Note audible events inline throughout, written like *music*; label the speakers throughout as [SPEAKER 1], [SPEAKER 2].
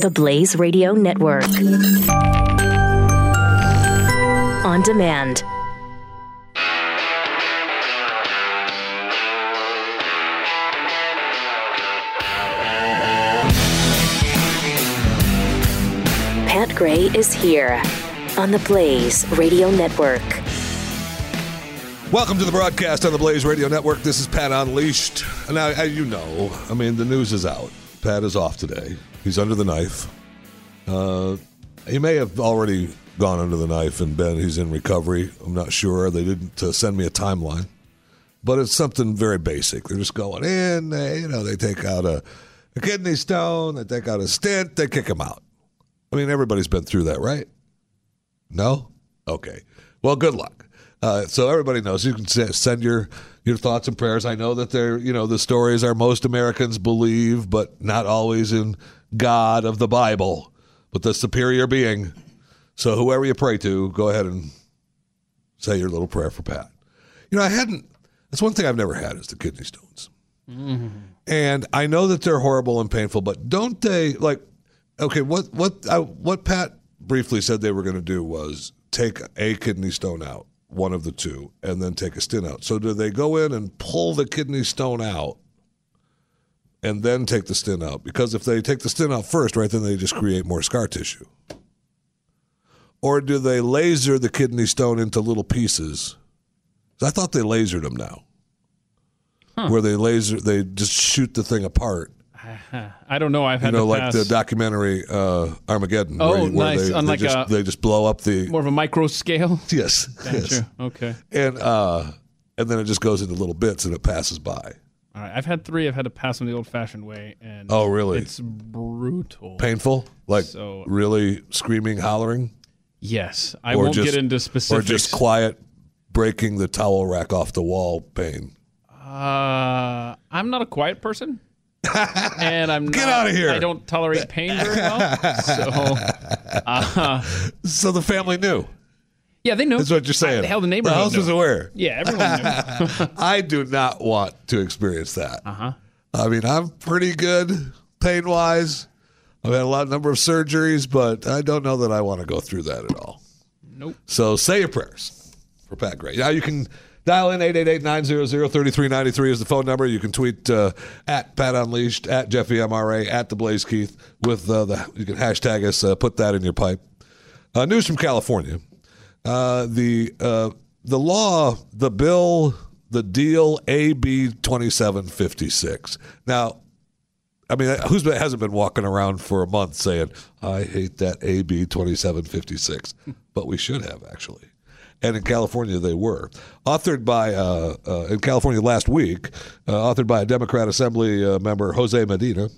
[SPEAKER 1] The Blaze Radio Network. On demand. Pat Gray is here on the Blaze Radio Network.
[SPEAKER 2] Welcome to the broadcast on the Blaze Radio Network. This is Pat Unleashed. And Now, you know, I mean, the news is out. Pat is off today. He's under the knife. Uh, he may have already gone under the knife and been, he's in recovery. I'm not sure. They didn't uh, send me a timeline. But it's something very basic. They're just going in, they, you know, they take out a, a kidney stone, they take out a stent, they kick him out. I mean, everybody's been through that, right? No? Okay. Well, good luck. Uh, so everybody knows you can send your your thoughts and prayers. I know that they're you know the stories are most Americans believe, but not always in God of the Bible, but the superior being. So whoever you pray to, go ahead and say your little prayer for Pat. You know, I hadn't. That's one thing I've never had is the kidney stones, mm-hmm. and I know that they're horrible and painful. But don't they like? Okay, what what I, what Pat briefly said they were going to do was take a kidney stone out one of the two, and then take a stent out. So do they go in and pull the kidney stone out and then take the stent out? Because if they take the stent out first, right, then they just create more scar tissue. Or do they laser the kidney stone into little pieces? I thought they lasered them now. Huh. Where they laser, they just shoot the thing apart *laughs*
[SPEAKER 3] I don't know. I've had
[SPEAKER 2] you know,
[SPEAKER 3] like
[SPEAKER 2] pass. the documentary uh, Armageddon.
[SPEAKER 3] Oh, where, where
[SPEAKER 2] nice.
[SPEAKER 3] They,
[SPEAKER 2] they, just, they, just, blow up the
[SPEAKER 3] more of a micro scale. *laughs*
[SPEAKER 2] Yes.
[SPEAKER 3] Gotcha.
[SPEAKER 2] yes.
[SPEAKER 3] Okay.
[SPEAKER 2] And uh, and then it just goes into little bits and it passes by.
[SPEAKER 3] All right. I've had three. I've had to pass them the old-fashioned way, and
[SPEAKER 2] oh, really?
[SPEAKER 3] It's brutal.
[SPEAKER 2] Painful. Like so, really screaming, hollering.
[SPEAKER 3] Yes. I or won't just, get into specifics.
[SPEAKER 2] Or just quiet, breaking the towel rack off the wall pain.
[SPEAKER 3] Uh, I'm not a quiet person *laughs* and I'm
[SPEAKER 2] get
[SPEAKER 3] not,
[SPEAKER 2] out of here.
[SPEAKER 3] I don't tolerate pain very well, so *laughs* uh,
[SPEAKER 2] so the family knew.
[SPEAKER 3] Yeah, they know.
[SPEAKER 2] That's what you're saying.
[SPEAKER 3] I, hell, the neighborhood.
[SPEAKER 2] The house was aware.
[SPEAKER 3] Yeah, everyone knew. *laughs*
[SPEAKER 2] I do not want to experience that.
[SPEAKER 3] Uh huh.
[SPEAKER 2] I mean, I'm pretty good pain wise. I've had a lot number of surgeries, but I don't know that I want to go through that at all.
[SPEAKER 3] Nope.
[SPEAKER 2] So say your prayers for Pat Gray. Now you can Dial in 888-900-3393 is the phone number. You can tweet uh, at Pat Unleashed, at Jeffy MRA, at The Blaze Keith with uh, the, you can hashtag us, uh, put that in your pipe. Uh, news from California. Uh, the, uh, the law, the bill, the deal, AB 2756. Now, I mean, who's been, hasn't been walking around for a month saying, I hate that AB 2756? *laughs* but we should have, actually and in California they were. Authored by, uh, uh, in California last week, uh, authored by a Democrat Assembly member, Jose Medina.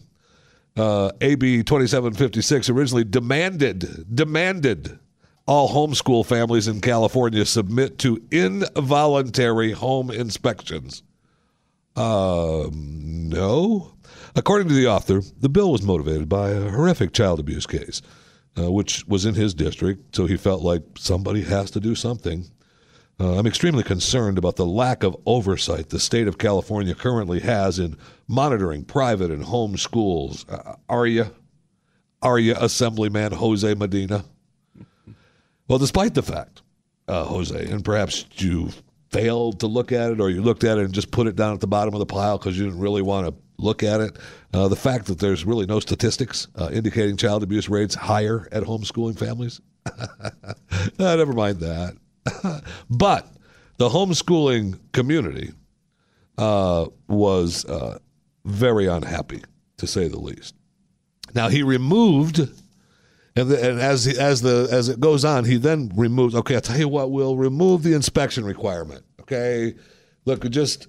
[SPEAKER 2] AB 2756 originally demanded, demanded all homeschool families in California submit to involuntary home inspections. Um, no. According to the author, the bill was motivated by a horrific child abuse case uh, which was in his district, so he felt like somebody has to do something. Uh, I'm extremely concerned about the lack of oversight the state of California currently has in monitoring private and home schools. Uh, are you? Are you, Assemblyman Jose Medina? Well, despite the fact, uh, Jose, and perhaps you failed to look at it or you looked at it and just put it down at the bottom of the pile because you didn't really want to look at it. Uh, the fact that there's really no statistics uh, indicating child abuse rates higher at homeschooling families. *laughs* uh, never mind that. *laughs* but the homeschooling community uh, was uh, very unhappy, to say the least. Now he removed, and, the, and as he, as the as it goes on, he then removes. Okay, I'll tell you what. We'll remove the inspection requirement. Okay, look, just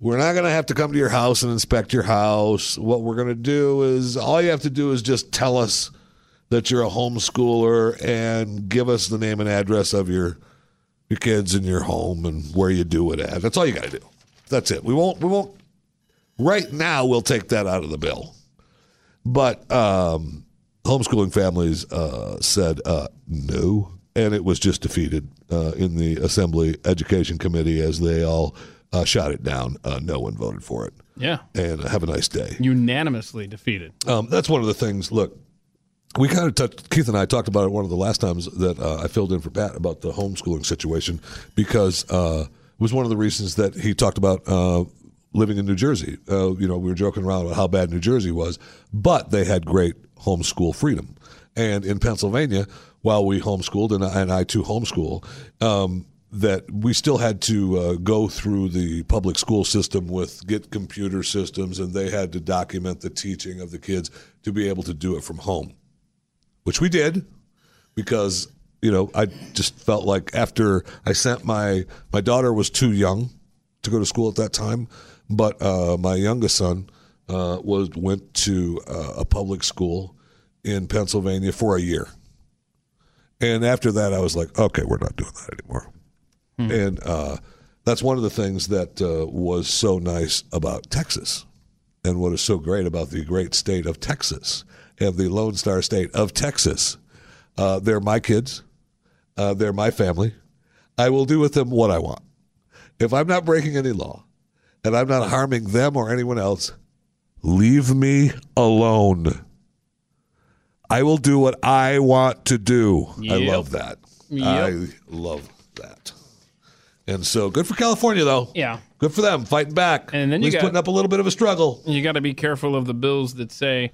[SPEAKER 2] we're not going to have to come to your house and inspect your house. What we're going to do is all you have to do is just tell us that you're a homeschooler and give us the name and address of your your kids in your home and where you do it at. That's all you got to do. That's it. We won't we won't right now we'll take that out of the bill. But um, homeschooling families uh, said uh, no, and it was just defeated uh, in the Assembly Education Committee as they all uh, shot it down. Uh, no one voted for it.
[SPEAKER 3] Yeah.
[SPEAKER 2] And have a nice day.
[SPEAKER 3] Unanimously defeated.
[SPEAKER 2] Um, that's one of the things. Look, we kind of touched, Keith and I talked about it one of the last times that uh, I filled in for Pat about the homeschooling situation because uh, it was one of the reasons that he talked about uh, living in New Jersey. Uh, you know, we were joking around about how bad New Jersey was, but they had great homeschool freedom. And in Pennsylvania, while we homeschooled, and I, and I too homeschool, um, that we still had to uh, go through the public school system with get computer systems, and they had to document the teaching of the kids to be able to do it from home, which we did because you know I just felt like after I sent my my daughter was too young to go to school at that time, but uh, my youngest son uh, was went to uh, a public school in Pennsylvania for a year, and after that I was like, okay, we're not doing that anymore. And uh, that's one of the things that uh, was so nice about Texas and what is so great about the great state of Texas and the Lone Star State of Texas. Uh, they're my kids, uh, they're my family. I will do with them what I want. If I'm not breaking any law and I'm not harming them or anyone else, leave me alone. I will do what I want to do. I love that.
[SPEAKER 3] Yep.
[SPEAKER 2] I love that. And so good for California, though.
[SPEAKER 3] Yeah.
[SPEAKER 2] Good for them fighting back.
[SPEAKER 3] And then you got-
[SPEAKER 2] putting up a little bit of a struggle.
[SPEAKER 3] You got to be careful of the bills that say,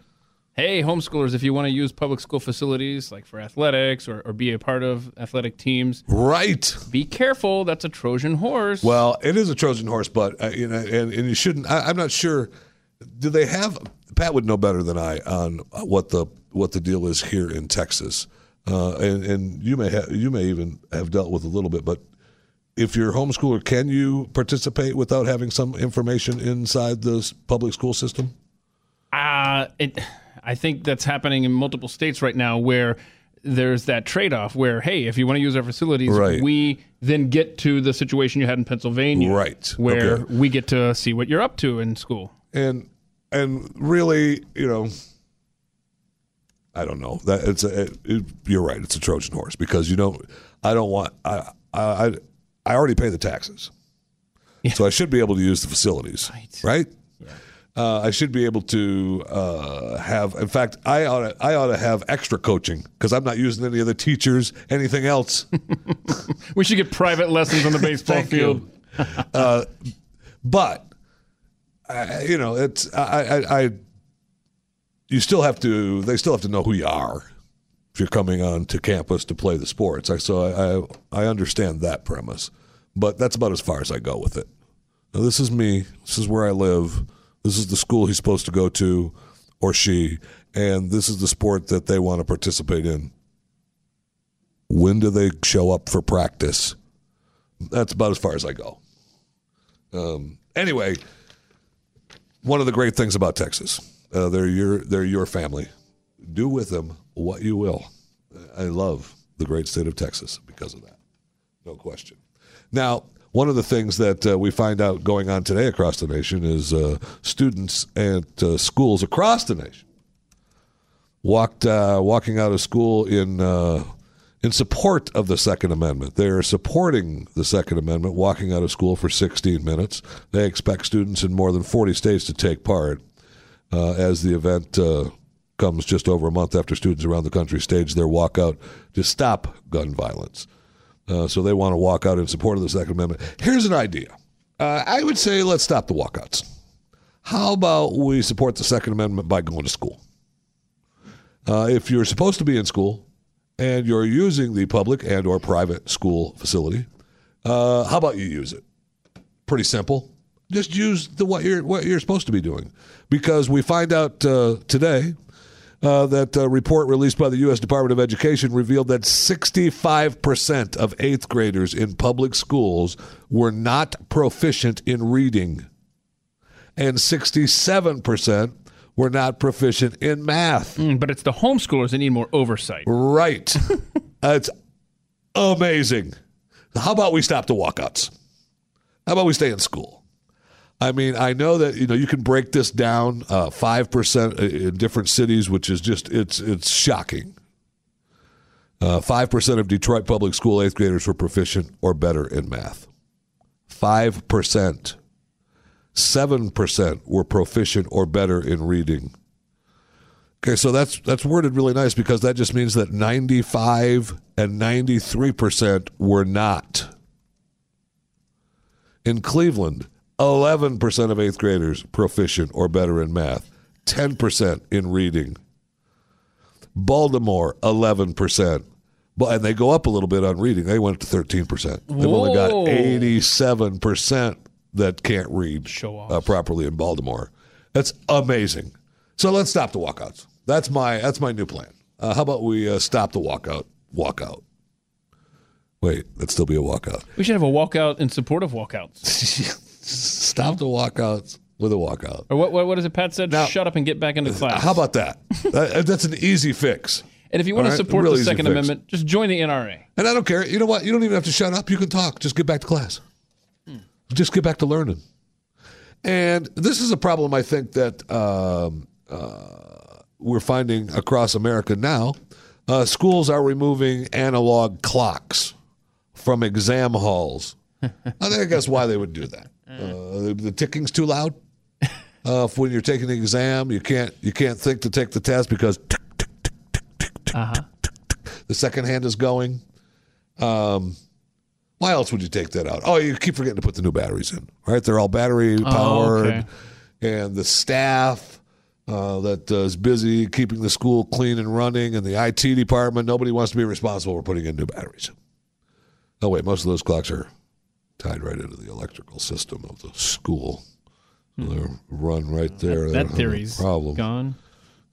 [SPEAKER 3] hey, homeschoolers, if you want to use public school facilities like for athletics or, or be a part of athletic teams,
[SPEAKER 2] Right.
[SPEAKER 3] be careful. That's a Trojan horse.
[SPEAKER 2] Well, it is a Trojan horse, but uh, you know, and, and you shouldn't. I, I'm not sure. Do they have? Pat would know better than I on what the what the deal is here in Texas, uh, and and you may have you may even have dealt with a little bit, but. If you're a homeschooler, can you participate without having some information inside the public school system?
[SPEAKER 3] Uh, it, I think that's happening in multiple states right now where there's that trade off where, hey, if you want to use our facilities,
[SPEAKER 2] Right.
[SPEAKER 3] we then get to the situation you had in Pennsylvania.
[SPEAKER 2] Right.
[SPEAKER 3] Where
[SPEAKER 2] Okay.
[SPEAKER 3] we get to see what you're up to in school.
[SPEAKER 2] and and really, you know, I don't know that it's a. It, it- you're right. It's a Trojan horse because you don't. I don't want. I I I already pay the taxes, so I should be able to use the facilities.
[SPEAKER 3] Right.
[SPEAKER 2] Right. Uh, I should be able to uh, have. In fact, I ought to, I ought to have extra coaching because I'm not using any of the teachers, anything else. *laughs*
[SPEAKER 3] We should get private lessons on the *laughs* baseball field.
[SPEAKER 2] you. but I, you know, it's I, I, I. You still have to. They still have to know who you are if you're coming on to campus to play the sports. I, so I, I, I understand that premise, but that's about as far as I go with it. Now, this is me. This is where I live. This is the school he's supposed to go to, or she, and this is the sport that they want to participate in. When do they show up for practice? That's about as far as I go. Um, anyway, one of the great things about Texas, uh, they're your they're your family. Do with them what you will. I love the great state of Texas because of that, no question. Now, one of the things that uh, we find out going on today across the nation is uh, students at uh, schools across the nation walked uh, walking out of school in uh, in support of the Second Amendment. They are supporting the Second Amendment, walking out of school for 16 minutes. They expect students in more than 40 states to take part uh, as the event uh, comes just over a month after students around the country stage their walkout to stop gun violence. Uh, so they want to walk out in support of the Second Amendment. Here's an idea. Uh, I would say let's stop the walkouts. How about we support the Second Amendment by going to school? Uh, if you're supposed to be in school and you're using the public and or private school facility, uh, how about you use it? Pretty simple. Just use the what you're what you're supposed to be doing, because we find out uh, today uh, that a report released by the U.S. Department of Education revealed that 65% of eighth graders in public schools were not proficient in reading, and 67% were not proficient in math.
[SPEAKER 3] Mm, But it's the homeschoolers that need more oversight.
[SPEAKER 2] Right. *laughs* That's amazing. How about we stop the walkouts? How about we stay in school? I mean, I know that you know you can break this down uh, five percent in different cities, which is just it's it's shocking. Uh, Five percent of Detroit public school eighth graders were proficient or better in math. Five percent. Seven percent were proficient or better in reading. Okay, so that's that's worded really nice because that just means that 95 and 93% were not. In Cleveland, 11% of 8th graders proficient or better in math, 10% in reading. Baltimore, 11%. But and they go up a little bit on reading. They went to 13%. They've only got 87% that can't read
[SPEAKER 3] Show off.
[SPEAKER 2] uh, properly in Baltimore. That's amazing. So let's stop the walkouts. That's my that's my new plan. Uh, how about we uh, stop the walkout? Walkout. Wait, that'd still be a walkout.
[SPEAKER 3] We should have a walkout in support of walkouts. *laughs*
[SPEAKER 2] Stop the walkouts with a walkout.
[SPEAKER 3] Or what, what, what is it Pat said?
[SPEAKER 2] Now-
[SPEAKER 3] Shut up and get back into class.
[SPEAKER 2] How about that? *laughs* that? That's an easy fix.
[SPEAKER 3] and if you want
[SPEAKER 2] All
[SPEAKER 3] to support
[SPEAKER 2] really
[SPEAKER 3] the Second. Amendment, just join the NRA.
[SPEAKER 2] And I don't care. You know what? You don't even have to shut up. You can talk. Just get back to class. Just get back to learning. And this is a problem I think that um, uh, we're finding across America now. Uh, schools are removing analog clocks from exam halls. I think I guess why they would do that. Uh, the, the ticking's too loud. Uh, when you're taking the exam, you can't you can't think to take the test because tick, tick, tick, tick, tick, tick,
[SPEAKER 3] Uh-huh.
[SPEAKER 2] the second hand is going. Um, why else would you take that out? Oh, you keep forgetting to put the new batteries in, right? They're all battery powered,
[SPEAKER 3] Oh, okay.
[SPEAKER 2] and the staff uh, that uh, is busy keeping the school clean and running, and the IT department. Nobody wants to be responsible for putting in new batteries. Oh wait, most of those clocks are tied right into the electrical system of the school. So they're run right there.
[SPEAKER 3] That
[SPEAKER 2] a
[SPEAKER 3] theory's
[SPEAKER 2] problem.
[SPEAKER 3] gone.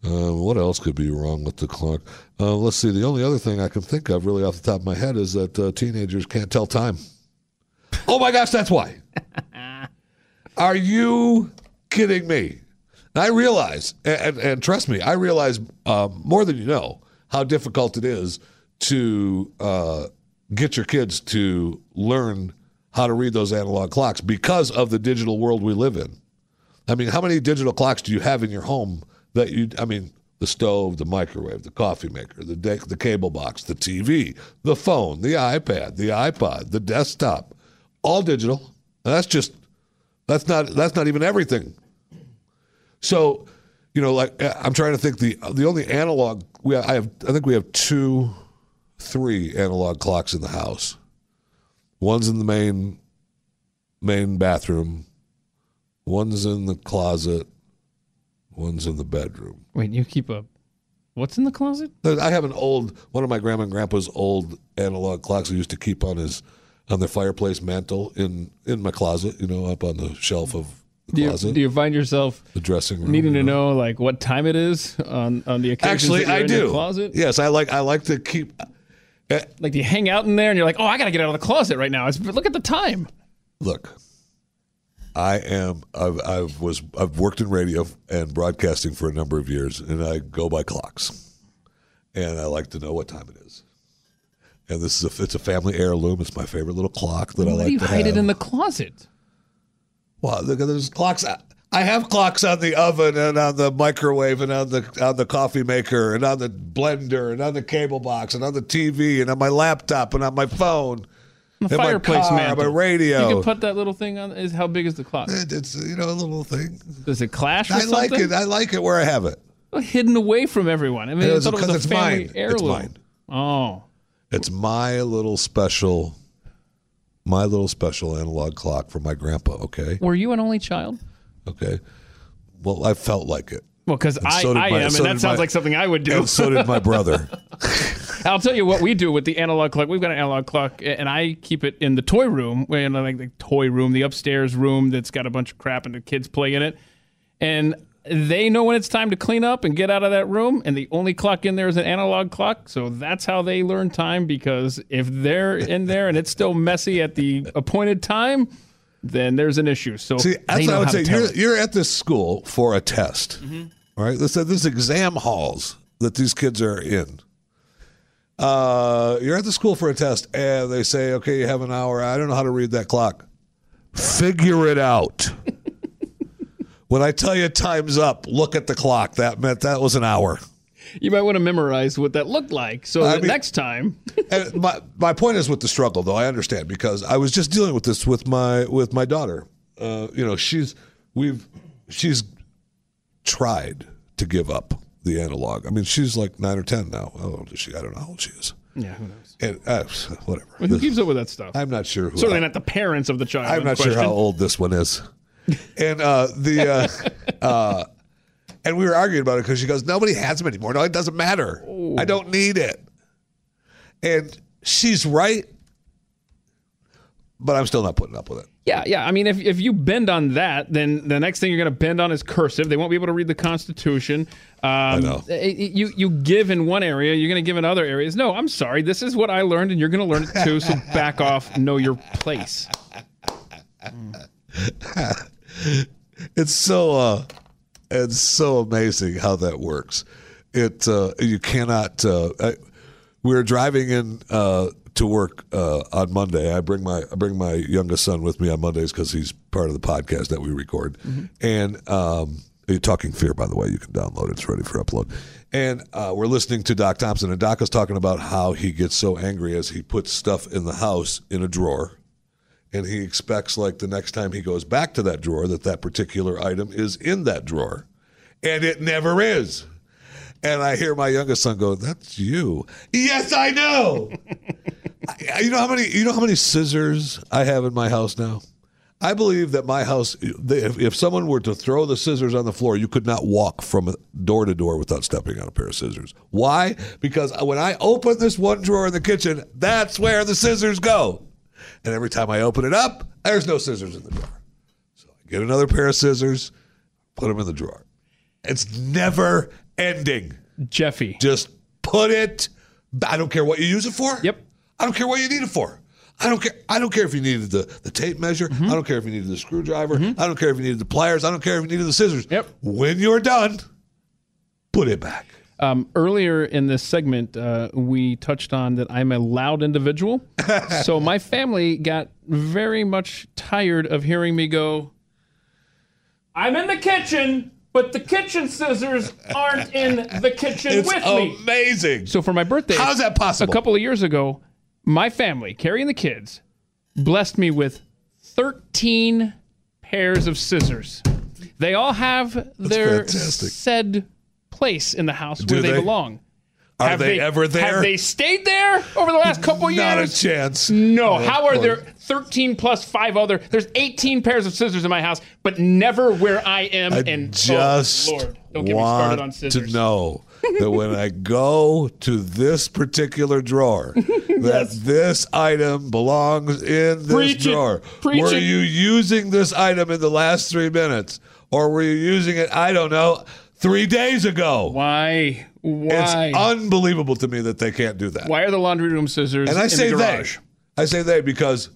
[SPEAKER 2] Uh, what else could be wrong with the clock? Uh, let's see. The only other thing I can think of, really off the top of my head, is that uh, teenagers can't tell time. Oh my gosh, that's why. *laughs* Are you kidding me? And I realize, and, and trust me, I realize uh, more than you know how difficult it is to uh, get your kids to learn how to read those analog clocks because of the digital world we live in. I mean, how many digital clocks do you have in your home that you, I mean, the stove, the microwave, the coffee maker, the, de- the cable box, the TV, the phone, the iPad, the iPod, the desktop, all digital. And that's just, that's not, that's not even everything. So, you know, like uh, I'm trying to think the, the only analog we, I have, I think we have two, three analog clocks in the house. One's in the main, main bathroom. One's in the closet. One's in the bedroom.
[SPEAKER 3] Wait, you keep a. What's in the closet?
[SPEAKER 2] I have an old one of my grandma and grandpa's old analog clocks I used to keep on his on the fireplace mantle in in my closet, you know, up on the shelf of the
[SPEAKER 3] Do you, do you find yourself
[SPEAKER 2] the dressing room.
[SPEAKER 3] needing to know like what time it is on on the occasions
[SPEAKER 2] Actually, I
[SPEAKER 3] in
[SPEAKER 2] do.
[SPEAKER 3] closet?
[SPEAKER 2] Yes, I like I like to keep.
[SPEAKER 3] Eh, like, do you hang out in there and you're like, oh, I gotta get out of the closet right now? It's, look at the time.
[SPEAKER 2] Look, I am. I've, I've was I've worked in radio and broadcasting for a number of years, and I go by clocks, and I like to know what time it is. And this is a it's a family heirloom. It's my favorite little clock that I
[SPEAKER 3] Why
[SPEAKER 2] like
[SPEAKER 3] do you
[SPEAKER 2] to
[SPEAKER 3] hide
[SPEAKER 2] have.
[SPEAKER 3] it in the closet?
[SPEAKER 2] Well, look, there's clocks. I have clocks on the oven and on the microwave and on the on the coffee maker and on the blender and on the cable box and on the TV and on my laptop and on my phone.
[SPEAKER 3] The
[SPEAKER 2] And
[SPEAKER 3] fireplace
[SPEAKER 2] car,
[SPEAKER 3] mantle.
[SPEAKER 2] my radio.
[SPEAKER 3] You can put that little thing on. Is how big is the clock?
[SPEAKER 2] It- It's you know a little thing.
[SPEAKER 3] Does it clash? With
[SPEAKER 2] I like
[SPEAKER 3] something?
[SPEAKER 2] it. I like it where I have it.
[SPEAKER 3] Well, hidden away from everyone. I mean, I
[SPEAKER 2] It's
[SPEAKER 3] thought it was
[SPEAKER 2] because
[SPEAKER 3] a
[SPEAKER 2] it's
[SPEAKER 3] family
[SPEAKER 2] mine. It's mine.
[SPEAKER 3] Oh,
[SPEAKER 2] It's my little special, my little special analog clock for my grandpa. Okay,
[SPEAKER 3] were you an only child?
[SPEAKER 2] okay. Well, I felt like it.
[SPEAKER 3] Well, because I,
[SPEAKER 2] so did
[SPEAKER 3] I
[SPEAKER 2] my-
[SPEAKER 3] am,
[SPEAKER 2] so
[SPEAKER 3] and that
[SPEAKER 2] did
[SPEAKER 3] sounds
[SPEAKER 2] my-
[SPEAKER 3] like something I would do.
[SPEAKER 2] And so did my brother. *laughs*
[SPEAKER 3] I'll tell you what we do with the analog clock. We've got an analog clock, and I keep it in the toy room, where like the toy room, the upstairs room that's got a bunch of crap and the kids play in it, and they know when it's time to clean up and get out of that room. And the only clock in there is an analog clock, so that's how they learn time. Because if they're in there and it's still messy at the appointed time, then there's an issue. So
[SPEAKER 2] See, that's
[SPEAKER 3] know
[SPEAKER 2] what I would say. You're, you're at this school for a test, all right? This, this exam halls that these kids are in. Uh, you're at the school for a test, and they say, "Okay, you have an hour." I don't know how to read that clock. Figure it out. *laughs* when I tell you time's up, look at the clock. That meant that was an hour.
[SPEAKER 3] You might want to memorize what that looked like, so
[SPEAKER 2] I
[SPEAKER 3] that
[SPEAKER 2] mean-
[SPEAKER 3] next time. *laughs*
[SPEAKER 2] My my point is with the struggle, though. I understand because I was just dealing with this with my with my daughter. Uh, you know, she's we've she's tried to give up the analog. I mean, she's like nine or ten now. How old is she? I don't know how old she is.
[SPEAKER 3] Yeah, who knows?
[SPEAKER 2] And uh, whatever.
[SPEAKER 3] Who keeps up with that stuff?
[SPEAKER 2] I'm not sure who.
[SPEAKER 3] Certainly not the parents of the child.
[SPEAKER 2] I'm not
[SPEAKER 3] question.
[SPEAKER 2] sure how old this one is. And uh, the uh, *laughs* uh, and we were arguing about it because she goes, nobody has them anymore. No, it doesn't matter. I don't need it. And she's right, but I'm still not putting up with it.
[SPEAKER 3] Yeah, yeah. I mean, if, if you bend on that, then the next thing you're going to bend on is cursive. They won't be able to read the Constitution. Um, I
[SPEAKER 2] know.
[SPEAKER 3] You you give in one area, you're going to give in other areas. No, I'm sorry. This is what I learned, and you're going to learn it too. So *laughs* back off. Know your place. *laughs*
[SPEAKER 2] It's so uh, it's so amazing how that works. It uh, you cannot. Uh, I, we were driving in uh, to work uh, on Monday. I bring my I bring my youngest son with me on Mondays because he's part of the podcast that we record. And um, you're talking fear, by the way. You can download it. It's ready for upload. And uh, we're listening to Doc Thompson, and Doc is talking about how he gets so angry as he puts stuff in the house in a drawer and he expects like the next time he goes back to that drawer that that particular item is in that drawer and it never is and i hear my youngest son go that's you yes i know *laughs* I- you know how many you know how many scissors i have in my house now i believe that my house if, if someone were to throw the scissors on the floor you could not walk from door to door without stepping on a pair of scissors why because when i open this one drawer in the kitchen that's where the scissors go and every time I open it up, there's no scissors in the drawer. So I get another pair of scissors, put them in the drawer. It's never ending.
[SPEAKER 3] Jeffy.
[SPEAKER 2] Just put it. I don't care what you use it for.
[SPEAKER 3] Yep.
[SPEAKER 2] I don't care what you need it for. I don't care. I don't care if you needed the, the tape measure. I don't care if you needed the screwdriver. I don't care if you needed the pliers. I don't care if you needed the scissors.
[SPEAKER 3] Yep.
[SPEAKER 2] When you're done, put it back.
[SPEAKER 3] Um, earlier in this segment, uh, we touched on that I'm a loud individual. *laughs* so my family got very much tired of hearing me go, I'm in the kitchen, but the kitchen scissors aren't in the kitchen
[SPEAKER 2] It's
[SPEAKER 3] with me.
[SPEAKER 2] amazing.
[SPEAKER 3] So for my birthday,
[SPEAKER 2] How's that possible?
[SPEAKER 3] A couple of years ago, my family, Carrie and the kids, blessed me with 13 pairs of scissors. They all have their
[SPEAKER 2] fantastic.
[SPEAKER 3] said place in the house
[SPEAKER 2] Do
[SPEAKER 3] where they,
[SPEAKER 2] they?
[SPEAKER 3] belong.
[SPEAKER 2] Are
[SPEAKER 3] Have
[SPEAKER 2] they, ever there?
[SPEAKER 3] Have they stayed there over the last couple of
[SPEAKER 2] Not a chance.
[SPEAKER 3] No.
[SPEAKER 2] Oh,
[SPEAKER 3] How are there 13 plus five other? There's 18 pairs of scissors in my house, but never where I am.
[SPEAKER 2] I
[SPEAKER 3] and oh,
[SPEAKER 2] just
[SPEAKER 3] oh, Lord, don't get me started on scissors.
[SPEAKER 2] to know that when I go to this particular drawer, *laughs* that this item belongs in this
[SPEAKER 3] Preach it.
[SPEAKER 2] drawer.
[SPEAKER 3] Preach
[SPEAKER 2] were
[SPEAKER 3] it.
[SPEAKER 2] you using this item in the last three minutes, or were you using it? I don't know. Three days ago.
[SPEAKER 3] Why? Why?
[SPEAKER 2] It's unbelievable to me that they can't do that.
[SPEAKER 3] Why are the laundry room scissors
[SPEAKER 2] And I
[SPEAKER 3] in
[SPEAKER 2] say
[SPEAKER 3] the
[SPEAKER 2] they.
[SPEAKER 3] garage?
[SPEAKER 2] I say they because,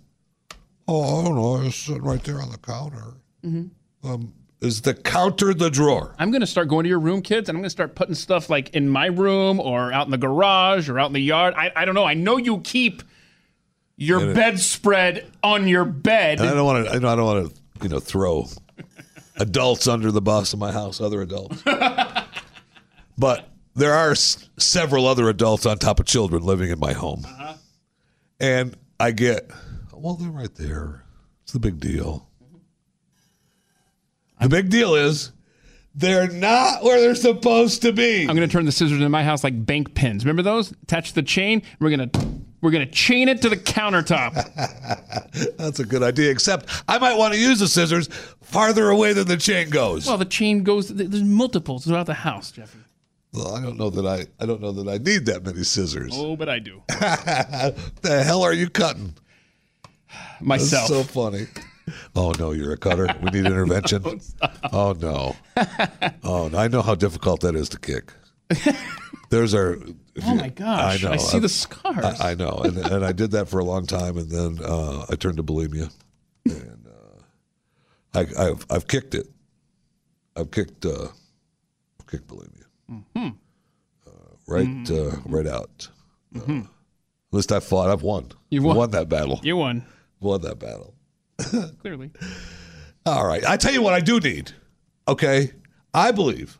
[SPEAKER 2] oh, I don't know. It's sitting right there on the counter.
[SPEAKER 3] Mm-hmm.
[SPEAKER 2] Um, is the counter the drawer?
[SPEAKER 3] I'm going to start going to your room, kids, and I'm going to start putting stuff like in my room or out in the garage or out in the yard. I, I don't know. I know you keep your bedspread on your bed.
[SPEAKER 2] And I don't want to. I don't want to. You know, throw adults under the bus in my house. Other adults. *laughs* but there are s- several other adults on top of children living in my home, uh-huh. and I get. Well, they're right there. It's the big deal. The big deal is they're not where they're supposed to be.
[SPEAKER 3] I'm going to turn the scissors in my house like bank pins. Remember those? Attach the chain. We're going to we're going to chain it to the countertop. *laughs*
[SPEAKER 2] That's a good idea. Except I might want to use the scissors farther away than the chain goes.
[SPEAKER 3] well, the chain goes. There's multiples throughout the house, Jeffy.
[SPEAKER 2] Well, I don't know that I. I don't know that I need that many scissors.
[SPEAKER 3] Oh, but I do *laughs*
[SPEAKER 2] the hell are you cutting? That's
[SPEAKER 3] myself.
[SPEAKER 2] so funny. *laughs* Oh no, you're a cutter. We need intervention. *laughs* oh no. *laughs* Oh, no. I know how difficult that is to kick. There's our.
[SPEAKER 3] oh my gosh!
[SPEAKER 2] I know.
[SPEAKER 3] I see
[SPEAKER 2] I-
[SPEAKER 3] the scars.
[SPEAKER 2] I, I know, and, and I did that for a long time, and then uh, I turned to bulimia, and uh, I, I've I've kicked it. I've kicked uh, kicked bulimia.
[SPEAKER 3] Mm-hmm.
[SPEAKER 2] Uh, right, uh, right out. Uh, at least I fought. I've won.
[SPEAKER 3] You've won.
[SPEAKER 2] that battle.
[SPEAKER 3] you won
[SPEAKER 2] won that battle. *laughs*
[SPEAKER 3] clearly.
[SPEAKER 2] All right. I tell you what I do need. Okay. I believe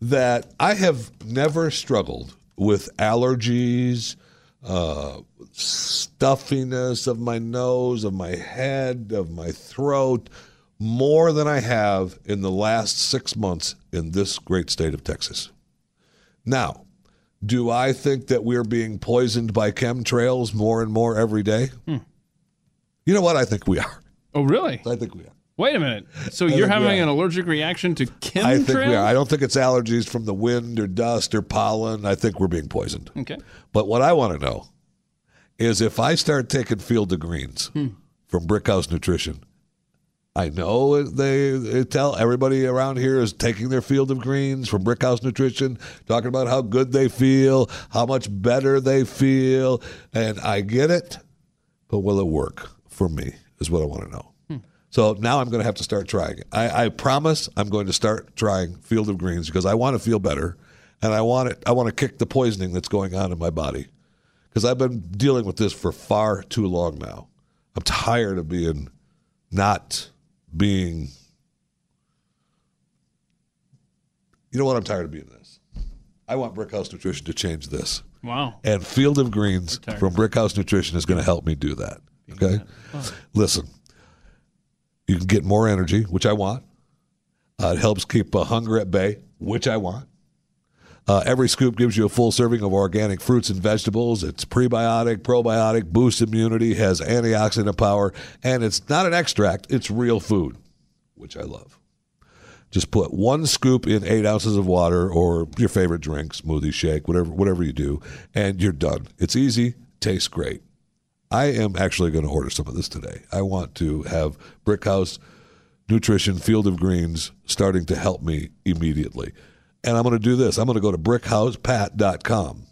[SPEAKER 2] that I have never struggled with allergies, uh, stuffiness of my nose, of my head, of my throat, more than I have in the last six months in this great state of Texas. Now, do I think that we're being poisoned by chemtrails more and more every day?
[SPEAKER 3] Hmm.
[SPEAKER 2] You know what? I think we are.
[SPEAKER 3] Oh, really?
[SPEAKER 2] I think we are.
[SPEAKER 3] Wait a minute. So
[SPEAKER 2] think
[SPEAKER 3] you're having an allergic reaction to chemtrails?
[SPEAKER 2] I think we are. I don't think it's allergies from the wind or dust or pollen. I think we're being poisoned.
[SPEAKER 3] Okay.
[SPEAKER 2] But what I want to know is if I start taking Field of Greens
[SPEAKER 3] Hmm.
[SPEAKER 2] from Brickhouse Nutrition, I know they, they tell everybody around here is taking their Field of Greens from Brickhouse Nutrition, talking about how good they feel, how much better they feel, and I get it. But will it work for me? Is what I want to know. So now I'm going to have to start trying. I, I promise I'm going to start trying Field of Greens because I want to feel better, and I want it. I want to kick the poisoning that's going on in my body because I've been dealing with this for far too long now. I'm tired of being not being. You know what? I'm tired of being this. I want Brickhouse Nutrition to change this.
[SPEAKER 3] Wow.
[SPEAKER 2] And Field of Greens from Brickhouse Nutrition is going to help me do that. Okay? Listen, you can get more energy, which I want. Uh, it helps keep uh, hunger at bay, which I want. Uh, every scoop gives you a full serving of organic fruits and vegetables. It's prebiotic, probiotic, boosts immunity, has antioxidant power, and it's not an extract, it's real food, which I love. Just put one scoop in eight ounces of water or your favorite drink, smoothie, shake, whatever, whatever you do, and you're done. It's easy, tastes great. I am actually going to order some of this today. I want to have Brickhouse Nutrition Field of Greens starting to help me immediately. And I'm going to do this. I'm going to go to brickhousepat.com.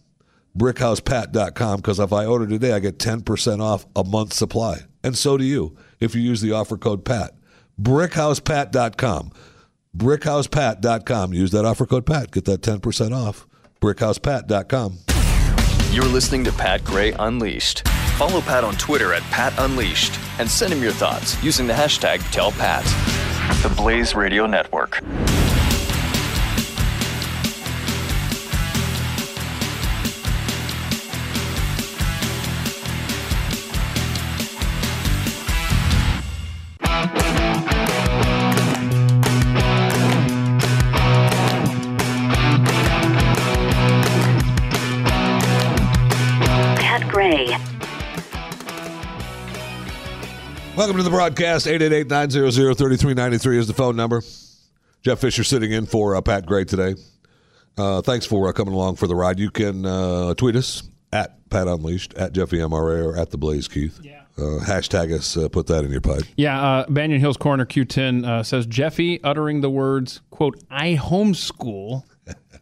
[SPEAKER 2] Brickhousepat.com because if I order today, I get 10% off a month's supply. And so do you if you use the offer code PAT. Brickhousepat.com. Brickhousepat.com. Use that offer code PAT. Get that 10% off. Brickhousepat.com.
[SPEAKER 4] You're listening to Pat Gray Unleashed. Follow Pat on Twitter at Pat Unleashed and send him your thoughts using the hashtag TellPat. The Blaze Radio Network.
[SPEAKER 2] Welcome to the broadcast. 888-900-3393 is the phone number. Jeff Fisher sitting in for uh, Pat Gray today. Uh, thanks for uh, coming along for the ride. You can uh, tweet us at Pat Unleashed, at Jeffy MRA, or at The Blaze Keith.
[SPEAKER 3] Yeah.
[SPEAKER 2] Uh, hashtag us. Uh, put that in your pipe.
[SPEAKER 3] Yeah, uh, Banyan Hills Corner Q10 uh, says Jeffy uttering the words, quote, I homeschool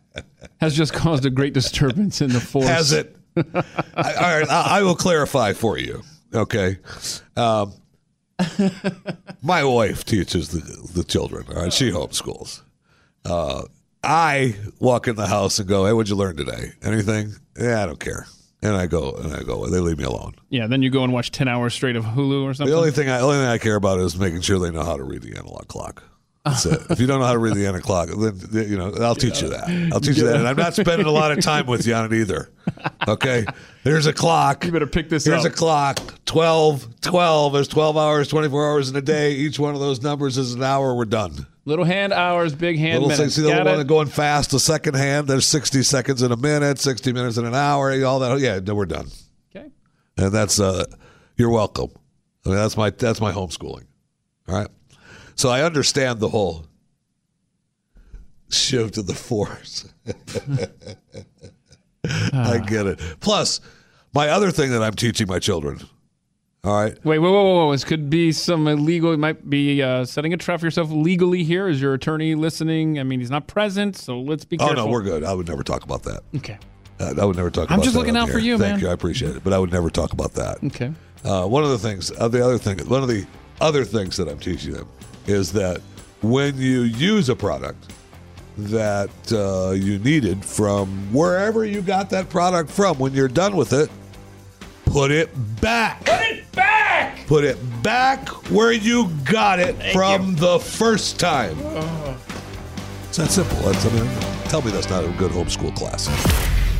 [SPEAKER 3] *laughs* has just caused a great disturbance in the *laughs* force.
[SPEAKER 2] Has it? *laughs* I, all right, I, I will clarify for you. Okay. Um, *laughs* my wife teaches the, the children. All right, she homeschools. Uh, I walk in the house and go, "Hey, what'd you learn today? Anything? Yeah, I don't care." And I go and I go. They leave me alone.
[SPEAKER 3] Yeah, then you go and watch 10 hours straight of Hulu or something.
[SPEAKER 2] The only thing I only thing I care about is making sure they know how to read the analog clock. That's it. If you don't know how to read the analog clock, then you know I'll teach you that. I'll teach you that, and I'm not spending a lot of time with you on it either. Okay, there's a clock.
[SPEAKER 3] You better pick this
[SPEAKER 2] Here's
[SPEAKER 3] up.
[SPEAKER 2] a clock. 12, 12. There's 12 hours, 24 hours in a day. Each one of those numbers is an hour. We're done.
[SPEAKER 3] Little hand hours, big hand
[SPEAKER 2] Little
[SPEAKER 3] minutes.
[SPEAKER 2] see the
[SPEAKER 3] Got
[SPEAKER 2] little one
[SPEAKER 3] it?
[SPEAKER 2] that going fast. The second hand. There's 60 seconds in a minute, 60 minutes in an hour. All that. Yeah, we're done.
[SPEAKER 3] Okay.
[SPEAKER 2] And that's uh, you're welcome. I mean, that's my that's my homeschooling. All right. So I understand the whole shift to the force. *laughs* I get it. Plus, my other thing that I'm teaching my children. All right.
[SPEAKER 3] Wait, whoa, whoa, whoa, whoa. This could be some illegal. It might be uh, setting a trap for yourself legally here. Is your attorney listening? I mean, he's not present, so let's be careful.
[SPEAKER 2] Oh no, we're good. I would never talk about that.
[SPEAKER 3] Okay.
[SPEAKER 2] Uh, I would never talk. About that.
[SPEAKER 3] I'm
[SPEAKER 2] about
[SPEAKER 3] just
[SPEAKER 2] that
[SPEAKER 3] looking
[SPEAKER 2] on
[SPEAKER 3] out for you,
[SPEAKER 2] Thank
[SPEAKER 3] man.
[SPEAKER 2] you. I appreciate it, but I would never talk about that.
[SPEAKER 3] Okay.
[SPEAKER 2] Uh, one of the things, uh, the other thing, one of the other things that I'm teaching them is that when you use a product that uh, you needed from wherever you got that product from, when you're done with it, put it back. Put it back. Put it back where you got it from the first time. It's that simple. That's, I mean, tell me that's not a good homeschool class.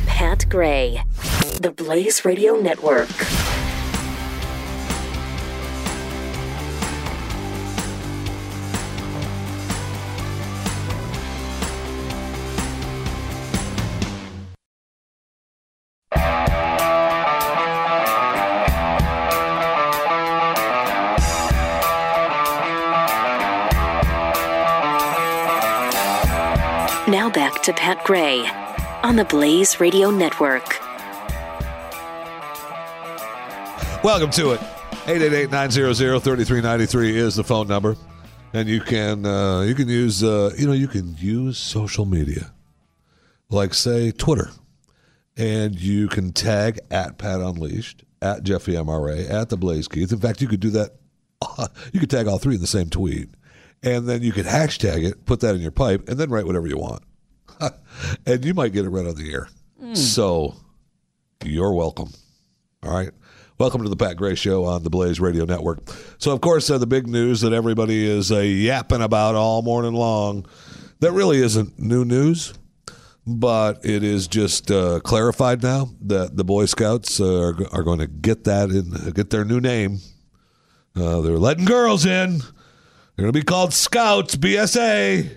[SPEAKER 1] Pat Gray. The Blaze Radio Network. To Pat Gray on the Blaze Radio Network.
[SPEAKER 2] Welcome to it. 888-900-3393 is the phone number. And you can uh, you can use uh, you know you can use social media. Like say Twitter. And you can tag at Pat Unleashed, at Jeffy MRA, at the Blaze Keith. In fact, you could do that *laughs* you could tag all three in the same tweet. And then you could hashtag it, put that in your pipe, and then write whatever you want. *laughs* and you might get it right on the air. So you're welcome. All right. Welcome to the Pat Gray Show on the Blaze Radio Network. So, of course, uh, the big news that everybody is uh, yapping about all morning long that really isn't new news, but it is just uh, clarified now that the Boy Scouts uh, are, are going to get that in, get their new name. Uh, they're letting girls in. They're going to be called Scouts, BSA.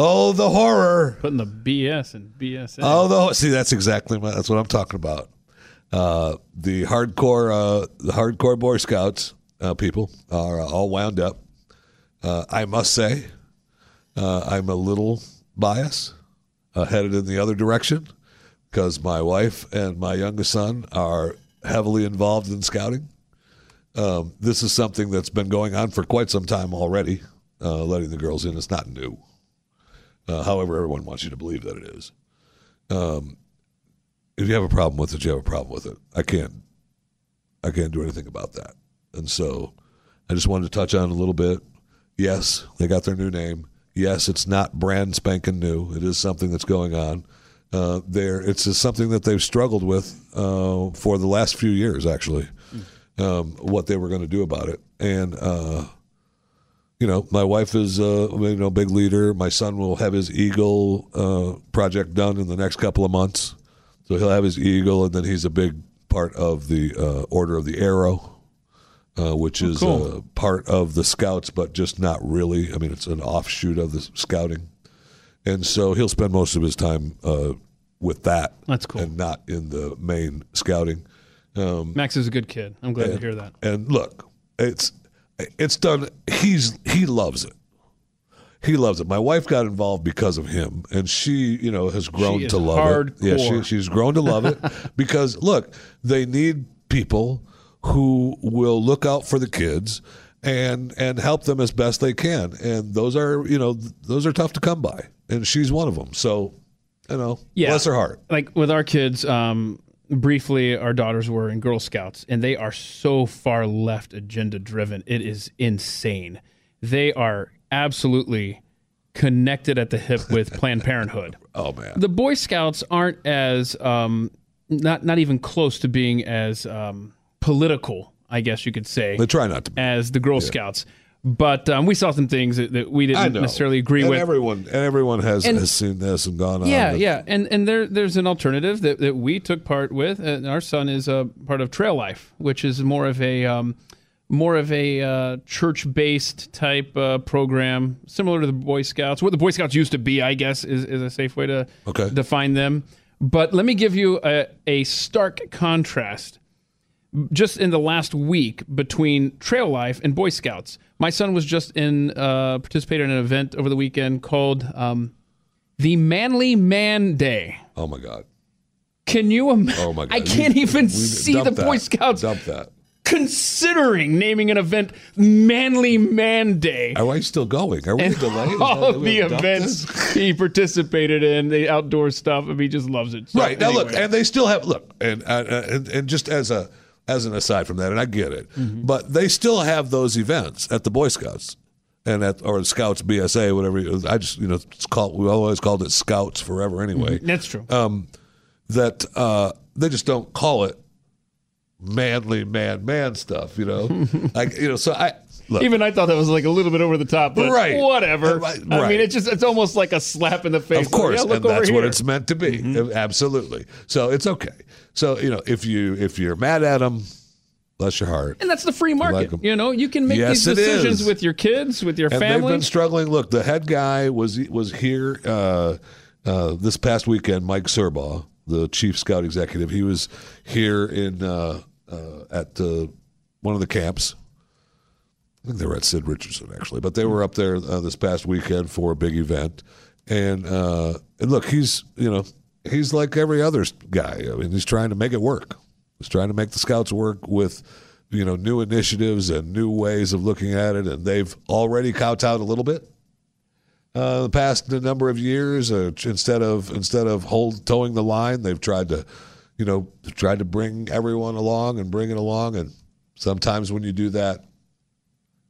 [SPEAKER 2] Oh, the horror.
[SPEAKER 3] Putting the BS and BSA.
[SPEAKER 2] Oh, the see, that's exactly what, that's what I'm talking about. Uh, the hardcore, uh, the hardcore Boy Scouts uh, people are uh, all wound up. Uh, I must say, uh, I'm a little biased, uh, headed in the other direction, because my wife and my youngest son are heavily involved in scouting. Um, this is something that's been going on for quite some time already. Uh, letting the girls in, it's not new. Uh, however, everyone wants you to believe that it is. Um, if you have a problem with it, you have a problem with it. I can't, I can't do anything about that. And so, I just wanted to touch on a little bit. Yes, they got their new name. Yes, it's not brand spanking new. It is something that's going on. Uh, there, it's just something that they've struggled with uh, for the last few years, actually. Um, what they were going to do about it, and uh, you know, my wife is uh, you know big leader. My son will have his Eagle uh, project done in the next couple of months, so he'll have his Eagle, and then he's a big part of the uh, Order of the Arrow, uh, which is
[SPEAKER 3] cool.
[SPEAKER 2] uh, part of the Scouts, but just not really. I mean, it's an offshoot of the Scouting, and so he'll spend most of his time uh, with that.
[SPEAKER 3] That's cool.
[SPEAKER 2] and not in the main Scouting. Um,
[SPEAKER 3] Max is a good kid. I'm glad to hear that.
[SPEAKER 2] and look, it's it's done. He's he loves it. He loves it. My wife got involved because of him, and she, you know, has grown to love it. Yeah, she, she's grown to love it *laughs* because look, they need people who will look out for the kids and and help them as best they can. And those are, you know, those are tough to come by, and she's one of them. So, you know,
[SPEAKER 3] Yeah.
[SPEAKER 2] bless her heart.
[SPEAKER 3] Like with our kids, um, briefly, our daughters were in Girl Scouts, and they are so far left agenda driven. It is insane. They are absolutely connected at the hip with Planned Parenthood. *laughs*
[SPEAKER 2] Oh man,
[SPEAKER 3] The Boy Scouts aren't as um, not not even close to being as um, political, I guess you could say,
[SPEAKER 2] they try not to. be.
[SPEAKER 3] as the Girl Scouts. But um, we saw some things that, that we didn't necessarily agree
[SPEAKER 2] and
[SPEAKER 3] with.
[SPEAKER 2] Everyone, and everyone has
[SPEAKER 3] And-
[SPEAKER 2] has seen this and gone on.
[SPEAKER 3] Yeah, yeah, and and there there's an alternative that, that we took part with. And our son is a part of Trail Life, which is more of a um, more of a uh, church based type uh, program, similar to the Boy Scouts. What the Boy Scouts used to be, I guess, is, is a safe way to
[SPEAKER 2] Okay.
[SPEAKER 3] define them. But let me give you a, a stark contrast. Just in the last week between Trail Life and Boy Scouts, my son was just in uh, participated in an event over the weekend called um, the Manly Man Day.
[SPEAKER 2] Oh my God.
[SPEAKER 3] Can you imagine?
[SPEAKER 2] Oh my God.
[SPEAKER 3] I can't
[SPEAKER 2] You-
[SPEAKER 3] even see the
[SPEAKER 2] that.
[SPEAKER 3] Boy Scouts
[SPEAKER 2] Dump that.
[SPEAKER 3] considering naming an event Manly Man Day.
[SPEAKER 2] Are we still going? Are we delayed? Is
[SPEAKER 3] All
[SPEAKER 2] that-
[SPEAKER 3] of the events he participated in, the outdoor stuff, I mean, he just loves it. So
[SPEAKER 2] Right now, look, and they still have look, and uh, and and just as a as an aside from that, and I get it,
[SPEAKER 3] Mm-hmm.
[SPEAKER 2] but they still have those events at the Boy Scouts and at or Scouts BSA, whatever. I just you know it's called we always called it Scouts forever anyway.
[SPEAKER 3] that's true.
[SPEAKER 2] That uh, they just don't call it manly man man stuff. You know, *laughs* like you know. So I look.
[SPEAKER 3] Even I thought that was like a little bit over the top, but
[SPEAKER 2] Right.
[SPEAKER 3] whatever.
[SPEAKER 2] Uh, right,
[SPEAKER 3] I mean, it's just it's almost like a slap in the face.
[SPEAKER 2] Of course,
[SPEAKER 3] Like, yeah,
[SPEAKER 2] and that's what
[SPEAKER 3] here. Mm-hmm.
[SPEAKER 2] it's meant to be. Absolutely. So it's okay. So you know, if you if you're mad at them, bless your heart.
[SPEAKER 3] And that's the free market.
[SPEAKER 2] like
[SPEAKER 3] you know, you can make
[SPEAKER 2] Yes,
[SPEAKER 3] these decisions with your kids, with your
[SPEAKER 2] And they've
[SPEAKER 3] family.
[SPEAKER 2] been struggling. Look, the head guy was was here uh, uh, this past weekend. Mike Surbaugh, the chief scout executive, he was here in uh, uh, at one of the camps. I think they were at Sid Richardson actually, but they were up there uh, this past weekend for a big event, And, uh, and look, he's you know he's like every other guy. I mean, he's trying to make it work. He's trying to make the scouts work with you know new initiatives and new ways of looking at it, and they've already kowtowed a little bit. Uh, the past number of years, uh, instead of instead of hold toeing the line, they've tried to, you know, tried to bring everyone along and bring it along. And sometimes when you do that,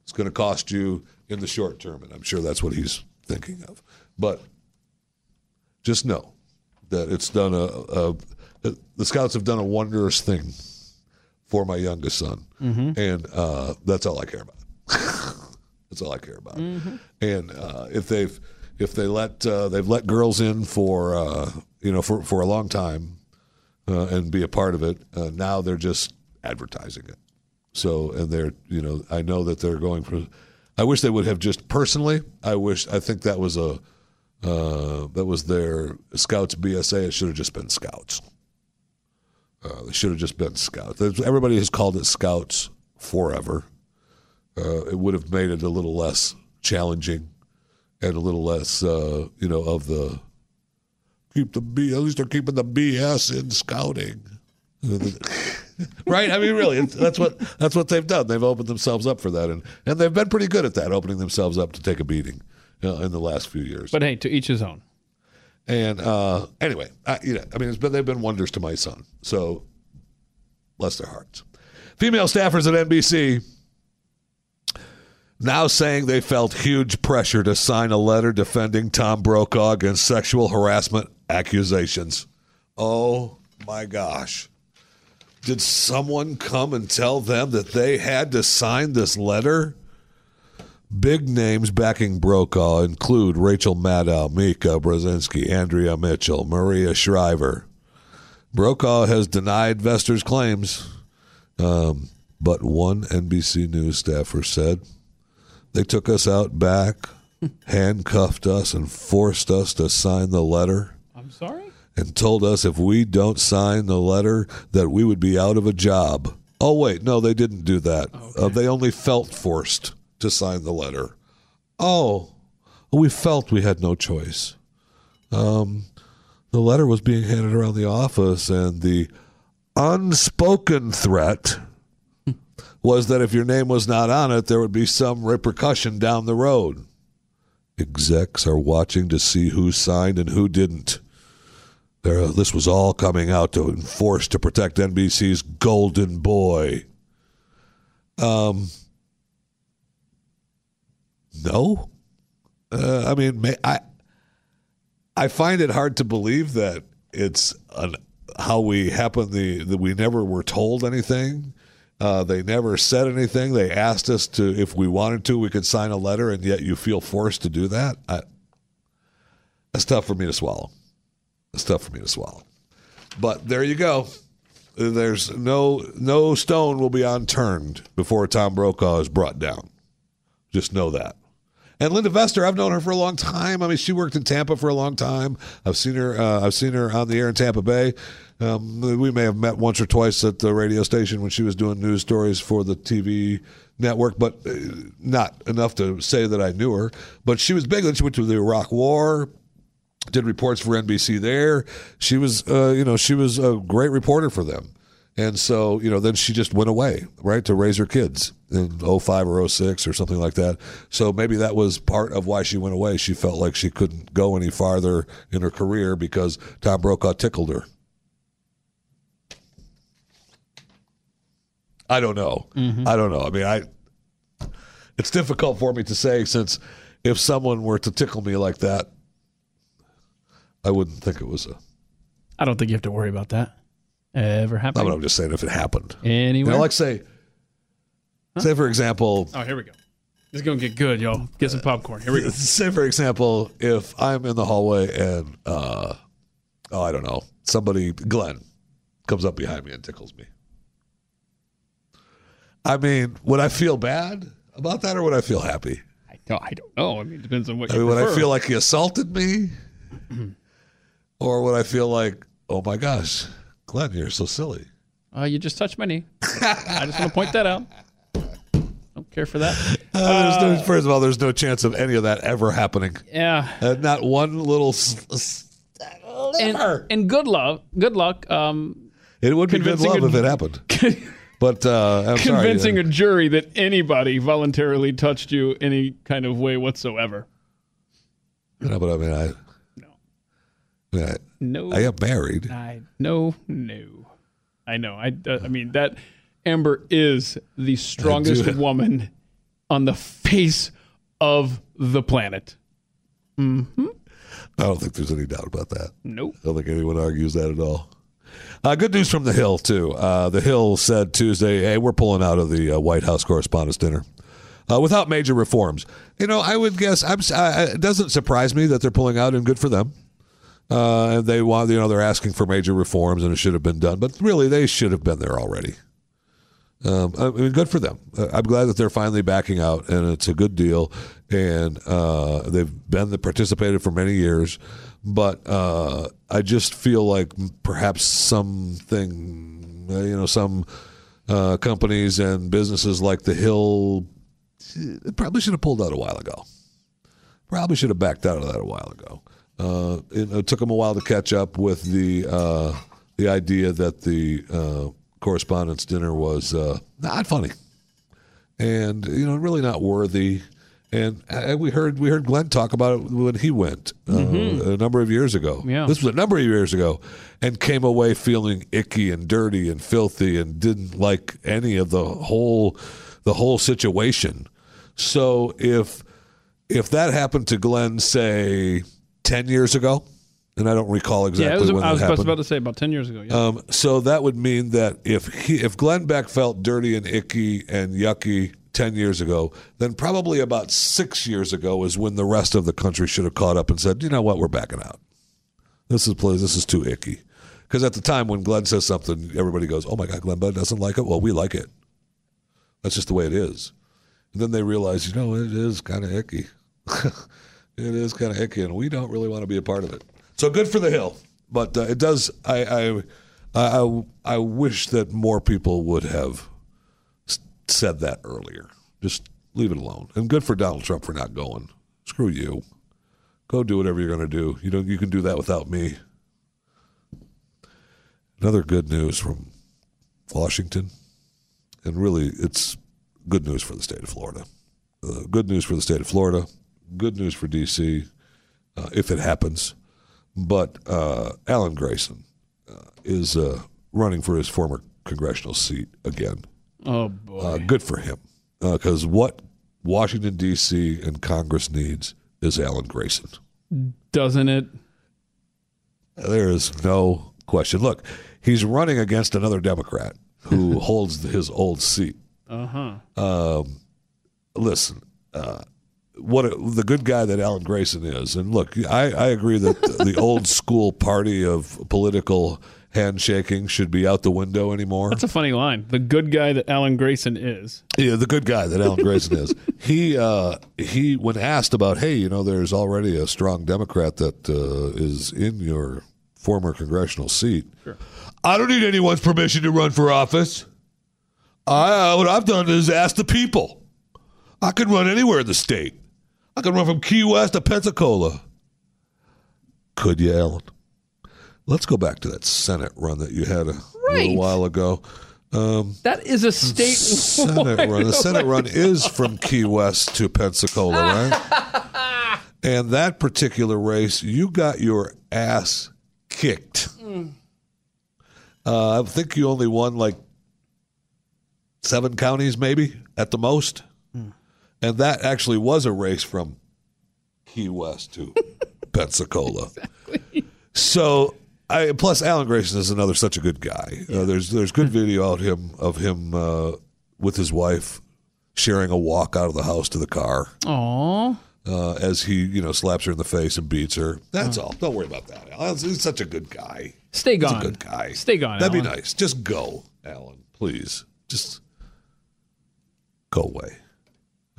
[SPEAKER 2] it's going to cost you in the short term, and I'm sure that's what he's thinking of. But just know that it's done a, a the scouts have done a wondrous thing for my youngest son,
[SPEAKER 3] Mm-hmm.
[SPEAKER 2] and uh, that's all I care about. *laughs* that's all I care about.
[SPEAKER 3] Mm-hmm.
[SPEAKER 2] And uh, if they've if they let uh, they've let girls in for uh, you know for for a long time uh, and be a part of it, uh, now they're just advertising it. So and they're you know I know that they're going for. I wish they would have just personally. I wish I think that was a uh, that was their scouts BSA. It should have just been scouts. Uh, they should have just been scouts. Everybody has called it scouts forever. Uh, it would have made it a little less challenging and a little less, uh, you know, of the keep the B. At least they're keeping the BS in scouting, *laughs* right? I mean, really, that's what that's what they've done. They've opened themselves up for that, and and they've been pretty good at that, opening themselves up to take a beating in the last few years.
[SPEAKER 3] But hey, to each his own.
[SPEAKER 2] And uh, anyway, I, you know, I mean, it's been, they've been wonders to my son. So bless their hearts. Female staffers at NBC now saying they felt huge pressure to sign a letter defending Tom Brokaw against sexual harassment accusations. Oh my gosh. Did someone come and tell them that they had to sign this letter? Big names backing Brokaw include Rachel Maddow, Mika Brzezinski, Andrea Mitchell, Maria Shriver. Brokaw has denied Vester's claims, um, but one NBC News staffer said they took us out back, *laughs* handcuffed us, and forced us to sign the letter
[SPEAKER 3] I'm sorry?
[SPEAKER 2] and told us if we don't sign the letter that we would be out of a job. Oh wait, no, they didn't do that. Uh, they only felt forced to sign the letter. Oh, we felt we had no choice. Um, the letter was being handed around the office, and the unspoken threat was that if your name was not on it, there would be some repercussion down the road. Execs are watching to see who signed and who didn't. There, this was all coming out to enforce to protect NBC's golden boy. Um, no, uh, I mean, may, I I find it hard to believe that it's an, how we happen the that we never were told anything. Uh, they never said anything. They asked us to if we wanted to, we could sign a letter, and yet you feel forced to do that. I, that's tough for me to swallow. It's tough for me to swallow. But there you go. There's no no stone will be unturned before Tom Brokaw is brought down. Just know that. And Linda Vester, I've known her for a long time. I mean, she worked in Tampa for a long time. I've seen her. Uh, I've seen her on the air in Tampa Bay. Um, we may have met once or twice at the radio station when she was doing news stories for the TV network, but uh, not enough to say that I knew her. But she was big. Then she went to the Iraq War did reports for NBC there. She was, uh, you know, she was a great reporter for them. And so, you know, then she just went away, right, to raise her kids in 05 or 06 or something like that. So maybe that was part of why she went away. She felt like she couldn't go any farther in her career because Tom Brokaw tickled her. I don't know. Mm-hmm. I don't know. I mean, I it's difficult for me to say since if someone were to tickle me like that, I wouldn't think it was a.
[SPEAKER 3] I don't think you have to worry about that ever
[SPEAKER 2] I
[SPEAKER 3] happening
[SPEAKER 2] mean, I'm just saying if it happened. You
[SPEAKER 3] anywhere.
[SPEAKER 2] know, like say, say for example,
[SPEAKER 3] oh, here we go. This is gonna get good, y'all. Get some popcorn. Here we go. *laughs*
[SPEAKER 2] say for example, if I'm in the hallway and uh, oh, I don't know, somebody, Glenn, comes up behind me and tickles me. I mean, would I feel bad about that, or would I feel happy?
[SPEAKER 3] I don't, I don't know. I mean, it depends on what
[SPEAKER 2] I
[SPEAKER 3] you
[SPEAKER 2] mean, would I feel like he assaulted me, *clears throat* or would I feel like, oh my gosh, Glenn, you're so silly?
[SPEAKER 3] Uh, you just touched my knee. I just want to point that out. Don't care for that. *laughs*
[SPEAKER 2] Uh, there's no, first of all, there's no chance of any of that ever happening.
[SPEAKER 3] Yeah.
[SPEAKER 2] Uh, not one little. s- s-
[SPEAKER 3] And, and good luck. Good luck. Um,
[SPEAKER 2] it would be good love if it happened. *laughs* But uh, I'm
[SPEAKER 3] convincing
[SPEAKER 2] sorry.
[SPEAKER 3] a jury that anybody voluntarily touched you any kind of way whatsoever.
[SPEAKER 2] You know, but I mean, I.
[SPEAKER 3] No.
[SPEAKER 2] I am married.
[SPEAKER 3] I no no. I know. I uh, I mean that Amber is the strongest *laughs* woman on the face of the planet. Hmm.
[SPEAKER 2] I don't think there's any doubt about that.
[SPEAKER 3] Nope.
[SPEAKER 2] I don't think anyone argues that at all. Uh, good news from the Hill too. Uh, the Hill said Tuesday, "Hey, we're pulling out of the uh, White House Correspondents' Dinner uh, without major reforms." You know, I would guess. I, it doesn't surprise me that they're pulling out, and good for them. Uh, and they want, you know, they're asking for major reforms, and it should have been done. But really, they should have been there already. Um, I mean, good for them. Uh, I'm glad that they're finally backing out, and it's a good deal. And uh, they've been the participated for many years, but uh, I just feel like perhaps something, uh, you know, some uh, companies and businesses like the Hill uh, probably should have pulled out a while ago. Probably should have backed out of that a while ago. Uh, it, it took them a while to catch up with the uh, the idea that the uh, correspondence dinner was uh, not funny, and you know, really not worthy. And uh, we heard we heard Glenn talk about it when he went uh, a number of years ago.
[SPEAKER 3] Yeah.
[SPEAKER 2] This was a number of years ago, and came away feeling icky and dirty and filthy, and didn't like any of the whole the whole situation. So if if that happened to Glenn, say ten years ago, and I don't recall exactly
[SPEAKER 3] Yeah, it was,
[SPEAKER 2] when
[SPEAKER 3] I was
[SPEAKER 2] that happened.
[SPEAKER 3] about to say about ten years ago. Yeah.
[SPEAKER 2] Um, so that would mean that if he, if Glenn Beck felt dirty and icky and yucky ten years ago, then probably about six years ago is when the rest of the country should have caught up and said, you know what, we're backing out. This is this is too icky. Because at the time when Glenn says something, everybody goes, "Oh my God, Glenn Beck doesn't like it." Well, we like it. That's just the way it is. And then they realize, you know, it is kind of icky. *laughs* it is kind of icky, and we don't really want to be a part of it. So good for the hill, but uh, it does. I, I I I wish that more people would have said that earlier. Just leave it alone. And good for Donald Trump for not going. Screw you. Go do whatever you're going to do. You know you can do that without me. Another good news from Washington, and really it's good news for the state of Florida. Uh, good news for the state of Florida. Good news for D.C. Uh, if it happens. But uh, Alan Grayson uh, is uh, running for his former congressional seat again.
[SPEAKER 3] oh boy.
[SPEAKER 2] Uh, good for him. Because what Washington, D.C. and Congress needs is Alan Grayson.
[SPEAKER 3] Doesn't it?
[SPEAKER 2] There is no question. Look, he's running against another Democrat who *laughs* holds his old seat.
[SPEAKER 3] Uh huh.
[SPEAKER 2] Um, listen, uh, what a, the good guy that Alan Grayson is, and look, I, I agree that *laughs* the old school party of political handshaking should be out the window anymore.
[SPEAKER 3] That's a funny line. The good guy that Alan Grayson is.
[SPEAKER 2] Yeah, the good guy that Alan Grayson is. He uh, he, when asked about, hey, you know, there's already a strong Democrat that uh, is in your former congressional seat. Sure. I don't need anyone's permission to run for office. I what I've done is ask the people. I could run anywhere in the state. I can run from Key West to Pensacola. Could you, Alan? Let's go back to that Senate run that you had a
[SPEAKER 3] Right.
[SPEAKER 2] little while ago.
[SPEAKER 3] That is a state
[SPEAKER 2] Senate *laughs* run. The Senate run is from Key West to Pensacola, right? *laughs* and that particular race, you got your ass kicked. Uh, I think you only won like seven counties, maybe at the most. And that actually was a race from Key West to *laughs* Pensacola. So, I plus Alan Grayson is another such a good guy. Uh, there's there's good video out him of him uh, with his wife sharing a walk out of the house to the car
[SPEAKER 3] Aw.
[SPEAKER 2] uh, as he you know slaps her in the face and beats her. That's all. Don't worry about that. Alan. He's such a good guy.
[SPEAKER 3] Stay
[SPEAKER 2] He's
[SPEAKER 3] gone.
[SPEAKER 2] a good guy.
[SPEAKER 3] Stay gone.
[SPEAKER 2] That'd
[SPEAKER 3] Alan.
[SPEAKER 2] be nice. Just go, Alan. Please, just go away.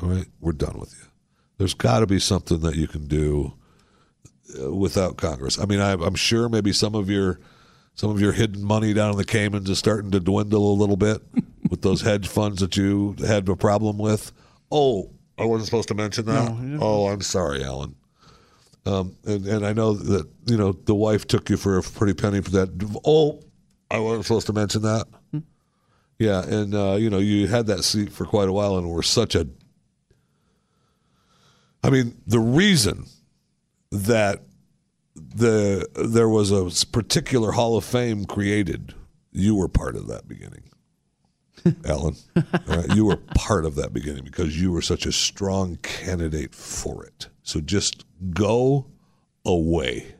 [SPEAKER 2] All right, we're done with you. There's got to be something that you can do uh, without Congress. I mean, I, I'm sure maybe some of your some of your hidden money down in the Caymans is starting to dwindle a little bit *laughs* with those hedge funds that you had a problem with. Oh, I wasn't supposed to mention that. oh, I'm sorry, Alan. Um, and, and I know that you know the wife took you for a pretty penny for that. Oh, I wasn't supposed to mention that. Yeah, and uh, you know you had that seat for quite a while, and were such a. I mean, the reason that the there was a particular Hall of Fame created, you were part of that beginning. *laughs* Alan, right, you were part of that beginning because you were such a strong candidate for it. So just go away.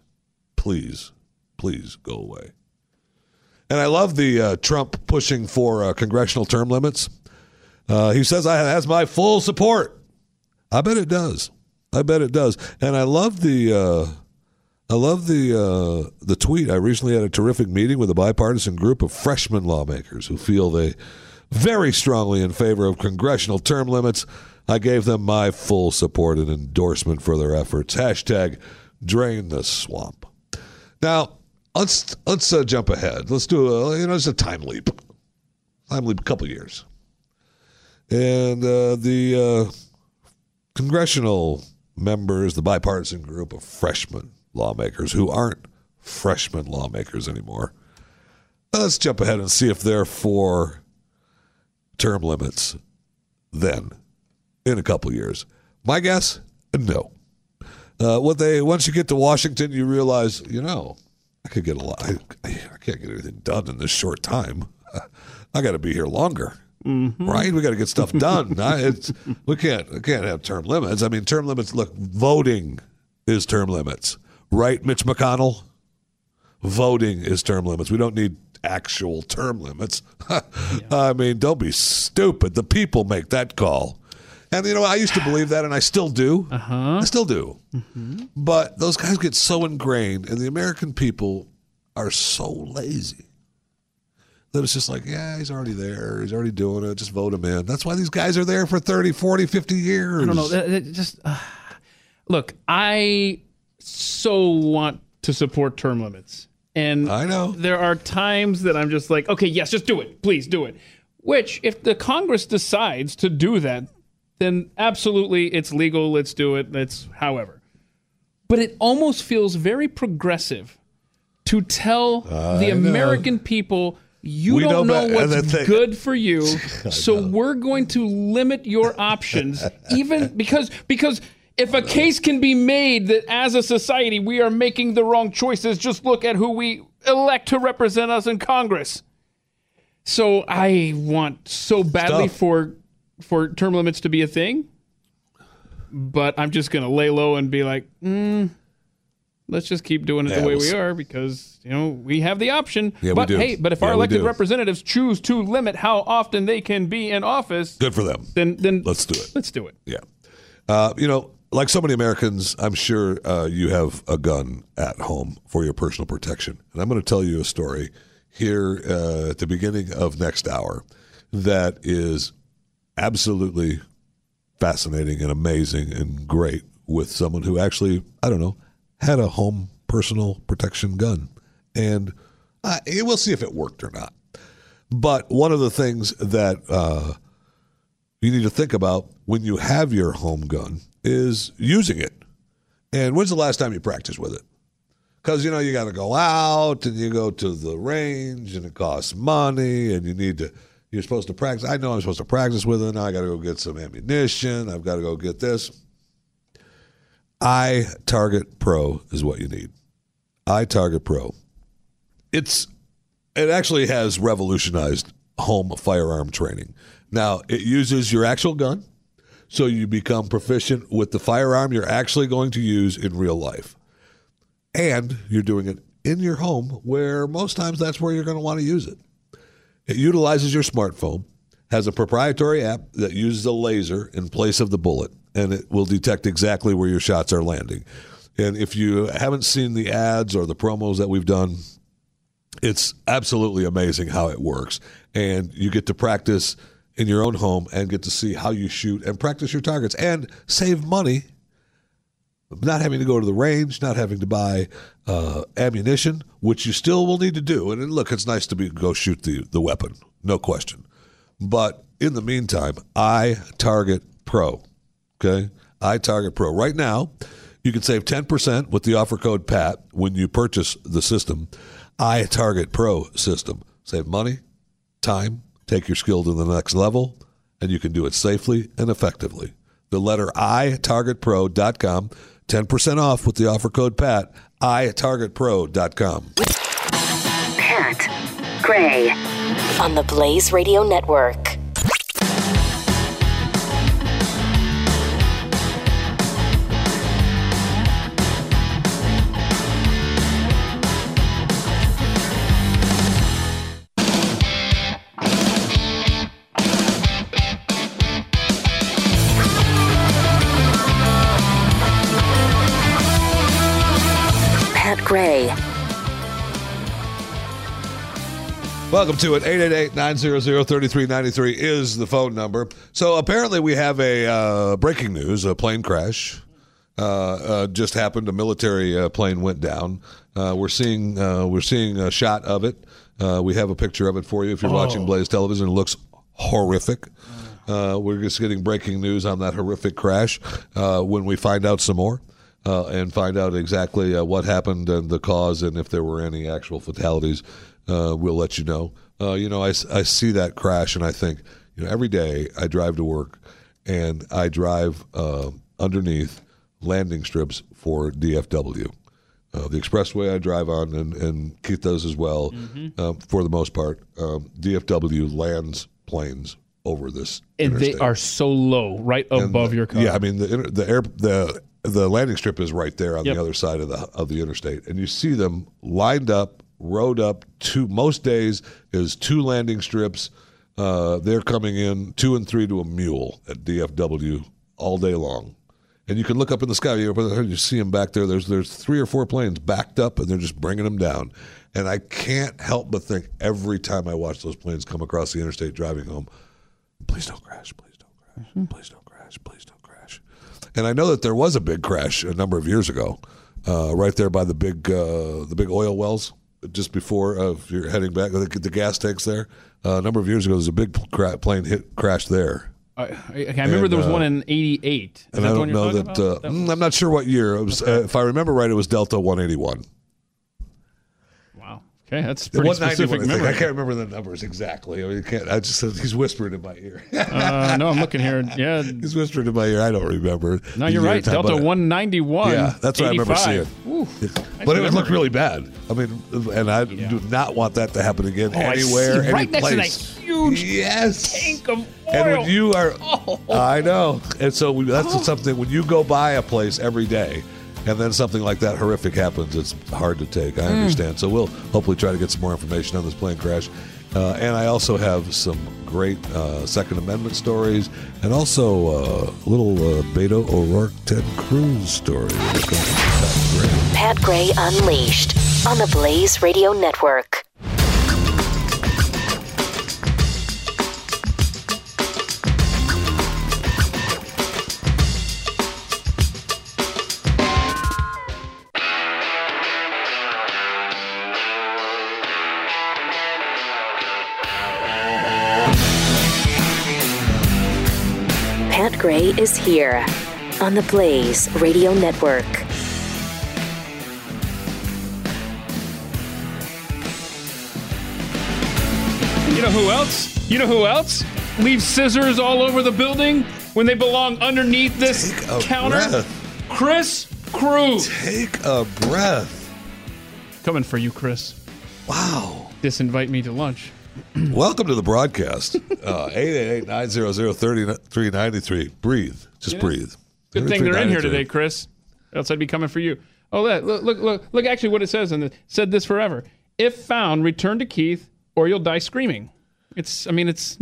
[SPEAKER 2] Please, please go away. And I love the uh, Trump pushing for uh, congressional term limits. Uh, he says I has my full support. I bet it does. I bet it does. And I love the uh, I love the uh, the tweet. I recently had a terrific meeting with a bipartisan group of freshman lawmakers who feel they very strongly in favor of congressional term limits. I gave them my full support and endorsement for their efforts. Hashtag drain the swamp. Now, let's let's uh, jump ahead. Let's do a you know just a time leap. Time leap, a couple years, and uh, the uh, congressional members, the bipartisan group of freshman lawmakers who aren't freshman lawmakers anymore. Let's jump ahead and see if they're for term limits then in a couple years. My guess, no. Uh, what they once you get to Washington, you realize, you know, I could get a lot. I, I can't get anything done in this short time. *laughs* I got to be here longer, right? We got to get stuff done. *laughs* I, it's, we can't. We can't have term limits. I mean, term limits. Look, voting is term limits, right? Mitch McConnell. Voting is term limits. We don't need actual term limits. *laughs* I mean, don't be stupid. The people make that call. And you know, I used to believe that, and I still do. Uh-huh. I still do. But those guys get so ingrained, and the American people are so lazy that it's just like, yeah, he's already there. He's already doing it. Just vote him in. That's why these guys are there for 30, 40, 50 years.
[SPEAKER 3] I don't know. That- that just uh, look, I so want to support term limits, and
[SPEAKER 2] I know.
[SPEAKER 3] there are times that I'm just like, okay, yes, just do it, please do it. Which, if the Congress decides to do that, then absolutely, it's legal. Let's do it. It's however. But it almost feels very progressive to tell the
[SPEAKER 2] know.
[SPEAKER 3] American people. You
[SPEAKER 2] We
[SPEAKER 3] don't
[SPEAKER 2] know
[SPEAKER 3] know, what's good for you, *laughs* so we're going to limit your options, *laughs* even because because if a case can be made that as a society we are making the wrong choices, just look at who we elect to represent us in Congress. So I want so badly for for term limits to be a thing, but I'm just gonna lay low and be like, mm, let's just keep doing it
[SPEAKER 2] Yeah,
[SPEAKER 3] the way we are because you know we have the option.
[SPEAKER 2] Yeah, we
[SPEAKER 3] but
[SPEAKER 2] do.
[SPEAKER 3] hey, but if
[SPEAKER 2] Yeah,
[SPEAKER 3] our elected representatives choose to limit how often they can be in office,
[SPEAKER 2] Good for them.
[SPEAKER 3] then then
[SPEAKER 2] Let's do it.
[SPEAKER 3] Let's do it.
[SPEAKER 2] Yeah. Uh, you know, like so many Americans, I'm sure uh, you have a gun at home for your personal protection. And I'm going to tell you a story here uh, at the beginning of next hour that is absolutely fascinating and amazing and great with someone who actually, I don't know, had a home personal protection gun. And uh, we'll see if it worked or not. But one of the things that uh, you need to think about when you have your home gun is using it. And when's the last time you practiced with it? Because you know you got to go out and you go to the range and it costs money and you need to. You're supposed to practice. I know I'm supposed to practice with it. Now I got to go get some ammunition. I've got to go get this. I Target Pro is what you need. iTarget Pro. It's it actually has revolutionized home firearm training. Now, it uses your actual gun, so you become proficient with the firearm you're actually going to use in real life. And you're doing it in your home, where most times that's where you're going to want to use it. It utilizes your smartphone, has a proprietary app that uses a laser in place of the bullet, and it will detect exactly where your shots are landing. And if you haven't seen the ads or the promos that we've done, it's absolutely amazing how it works. And you get to practice in your own home and get to see how you shoot and practice your targets and save money not having to go to the range, not having to buy uh, ammunition, which you still will need to do. And look, it's nice to be go shoot the, the weapon, no question. But in the meantime, I Target Pro Okay, iTarget Pro. Right now, you can save 10% with the offer code PAT when you purchase the system, iTarget Pro system. Save money, time, take your skill to the next level, and you can do it safely and effectively. The letter I, targetpro.com, 10% off with the offer code PAT, itargetpro.com.
[SPEAKER 1] Pat Gray on the Blaze Radio Network.
[SPEAKER 2] Welcome to it. 888-900-3393 is the phone number. So apparently we have a uh, breaking news, a plane crash. Uh, uh, just happened. A military uh, plane went down. Uh, we're seeing uh, we're seeing a shot of it. Uh, we have a picture of it for you if you're watching Blaze Television. It looks horrific. Uh, we're just getting breaking news on that horrific crash. Uh, when we find out some more uh, and find out exactly uh, what happened and the cause and if there were any actual fatalities, uh, we'll let you know. Uh, you know, I, I see that crash and I think, you know, every day I drive to work and I drive uh, underneath landing strips for DFW. Uh, the expressway I drive on, and, and Keith does as well, uh, for the most part. Um, DFW lands planes over this.
[SPEAKER 3] And they are so low, right above your car.
[SPEAKER 2] Yeah, I mean the the air the the landing strip is right there on
[SPEAKER 3] Yep.
[SPEAKER 2] the other side of the of the interstate, and you see them lined up, rowed up. Two most days is two landing strips. Uh, they're coming in two and three to a mule at DFW all day long, and you can look up in the sky. You, you see them back there. There's there's three or four planes backed up, and they're just bringing them down. And I can't help but think every time I watch those planes come across the interstate driving home, please don't crash, please don't crash, please don't crash, please don't crash. And I know that there was a big crash a number of years ago, uh, right there by the big uh, the big oil wells, just before uh, if you're heading back, the, the gas tanks there. Uh, a number of years ago, there was a big cra- plane hit crash there.
[SPEAKER 3] I, I, I remember
[SPEAKER 2] And,
[SPEAKER 3] there was
[SPEAKER 2] uh,
[SPEAKER 3] one in '88. Is
[SPEAKER 2] And
[SPEAKER 3] that
[SPEAKER 2] I don't know that. Uh,
[SPEAKER 3] about?
[SPEAKER 2] mm, I'm not sure what year. It was, uh, if I remember right, it was Delta 181.
[SPEAKER 3] Okay, that's pretty
[SPEAKER 2] 191,
[SPEAKER 3] specific
[SPEAKER 2] I, think. I can't remember the numbers exactly. I mean, you can't. I just he's whispering in my ear. *laughs*
[SPEAKER 3] uh, no, I'm looking here. Yeah.
[SPEAKER 2] he's whispering in my ear. I don't remember.
[SPEAKER 3] No, you're right. Delta 191.
[SPEAKER 2] Yeah, that's what I remember
[SPEAKER 3] 85.
[SPEAKER 2] seeing.
[SPEAKER 3] Ooh,
[SPEAKER 2] But it
[SPEAKER 3] nice
[SPEAKER 2] would look really bad. I mean, and I do not want that to happen again
[SPEAKER 3] Oh,
[SPEAKER 2] anywhere, any
[SPEAKER 3] Right next to that huge
[SPEAKER 2] yes.
[SPEAKER 3] tank of oil.
[SPEAKER 2] And when you are,
[SPEAKER 3] Oh.
[SPEAKER 2] I know, and so we, that's something. When you go by a place every day, and then something like that horrific happens, it's hard to take.
[SPEAKER 3] Hmm.
[SPEAKER 2] I understand. So we'll hopefully try to get some more information on this plane crash. Uh, and I also have some great uh, Second Amendment stories, and also uh, a little uh, Beto O'Rourke, Ted Cruz story.
[SPEAKER 1] Pat Gray Unleashed on the Blaze Radio Network. Is here on the Blaze Radio Network.
[SPEAKER 3] You know who else? You know who else leaves scissors all over the building when they belong underneath this
[SPEAKER 2] Take a
[SPEAKER 3] counter?
[SPEAKER 2] breath.
[SPEAKER 3] Chris Cruz.
[SPEAKER 2] Take a breath.
[SPEAKER 3] Coming for you, Chris.
[SPEAKER 2] Wow.
[SPEAKER 3] Disinvite me to lunch.
[SPEAKER 2] Welcome to the broadcast. Uh, 888-900-3393. Breathe. Just
[SPEAKER 3] Yeah.
[SPEAKER 2] breathe.
[SPEAKER 3] Good thing they're in here today, Chris. Else I'd be coming for you. Oh, look, look, look, look, look actually what it says in the said this forever. If found, return to Keith or you'll die screaming. It's I mean it's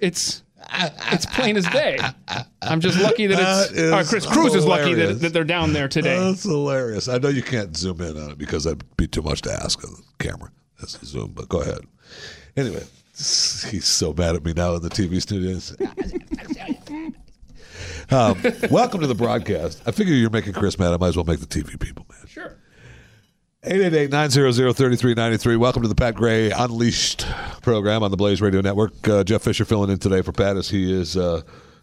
[SPEAKER 3] it's *laughs* it's, it's plain as day. I'm just lucky that it's
[SPEAKER 2] That
[SPEAKER 3] uh, Chris Cruz is lucky that, that they're down there today.
[SPEAKER 2] That's hilarious. I know you can't zoom in on it because that'd be too much to ask of the camera. That's a zoom, but go ahead. Anyway, *laughs* he's so mad at me now in the TV studios. *laughs* um, welcome to the broadcast. I figure you're making Chris mad. I might as well make the TV people mad.
[SPEAKER 3] sure.
[SPEAKER 2] 888-900-3393. Welcome to the Pat Gray Unleashed program on the Blaze Radio Network. Uh, Jeff Fisher filling in today for Pat as he is uh,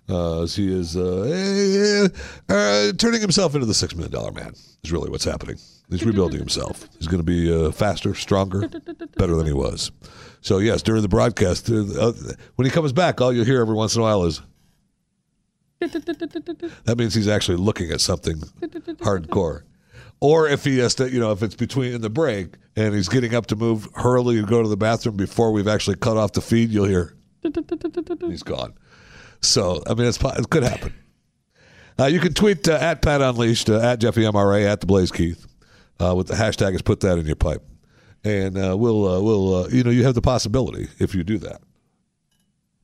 [SPEAKER 2] uh, as he is uh, uh, uh, turning himself into the six million dollar man. Is really what's happening. He's rebuilding himself. He's going to be uh, faster, stronger, better than he was. So yes, during the broadcast, when he comes back, all you'll hear every once in a while is. That means he's actually looking at something hardcore. Or if he has to, you know, if it's between in the break and he's getting up to move Hurley and go to the bathroom before we've actually cut off the feed, you'll hear he's gone. So I mean, it's, it could happen. Uh, you can tweet uh, at Pat Unleashed, uh, at Jeffy MRA, at the Blaze Keith, uh, with the hashtag is put that in your pipe, and uh, we'll uh, we'll you know you have the possibility if you do that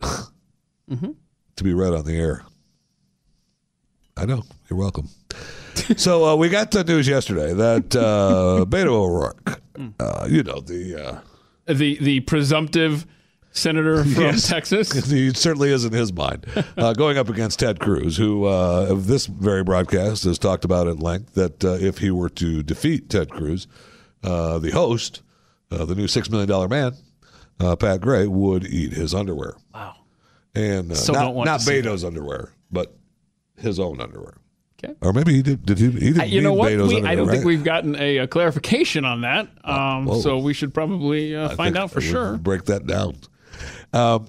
[SPEAKER 3] Mm-hmm.
[SPEAKER 2] to be read on the air. I know you're welcome. *laughs* so uh, we got the news yesterday that uh, *laughs* Beto O'Rourke, uh, you know the. Uh,
[SPEAKER 3] The the presumptive senator *laughs* from
[SPEAKER 2] Yes.
[SPEAKER 3] Texas. *laughs*
[SPEAKER 2] he certainly is in his mind. *laughs* Uh, going up against Ted Cruz, who uh, of this very broadcast has talked about at length that uh, if he were to defeat Ted Cruz, uh, the host, uh, the new six million dollar man, uh, Pat Gray, would eat his underwear.
[SPEAKER 3] Wow.
[SPEAKER 2] And uh,
[SPEAKER 3] Still
[SPEAKER 2] not,
[SPEAKER 3] don't want
[SPEAKER 2] not
[SPEAKER 3] to see
[SPEAKER 2] Beto's underwear, but his own underwear.
[SPEAKER 3] Okay.
[SPEAKER 2] Or maybe he did. Did he? He didn't
[SPEAKER 3] Uh, You know what?
[SPEAKER 2] Beto's
[SPEAKER 3] We,
[SPEAKER 2] underwear,
[SPEAKER 3] I don't think we've gotten a, a clarification on that. Um,
[SPEAKER 2] whoa.
[SPEAKER 3] so we should probably uh, find out for sure.
[SPEAKER 2] Break that down. Um,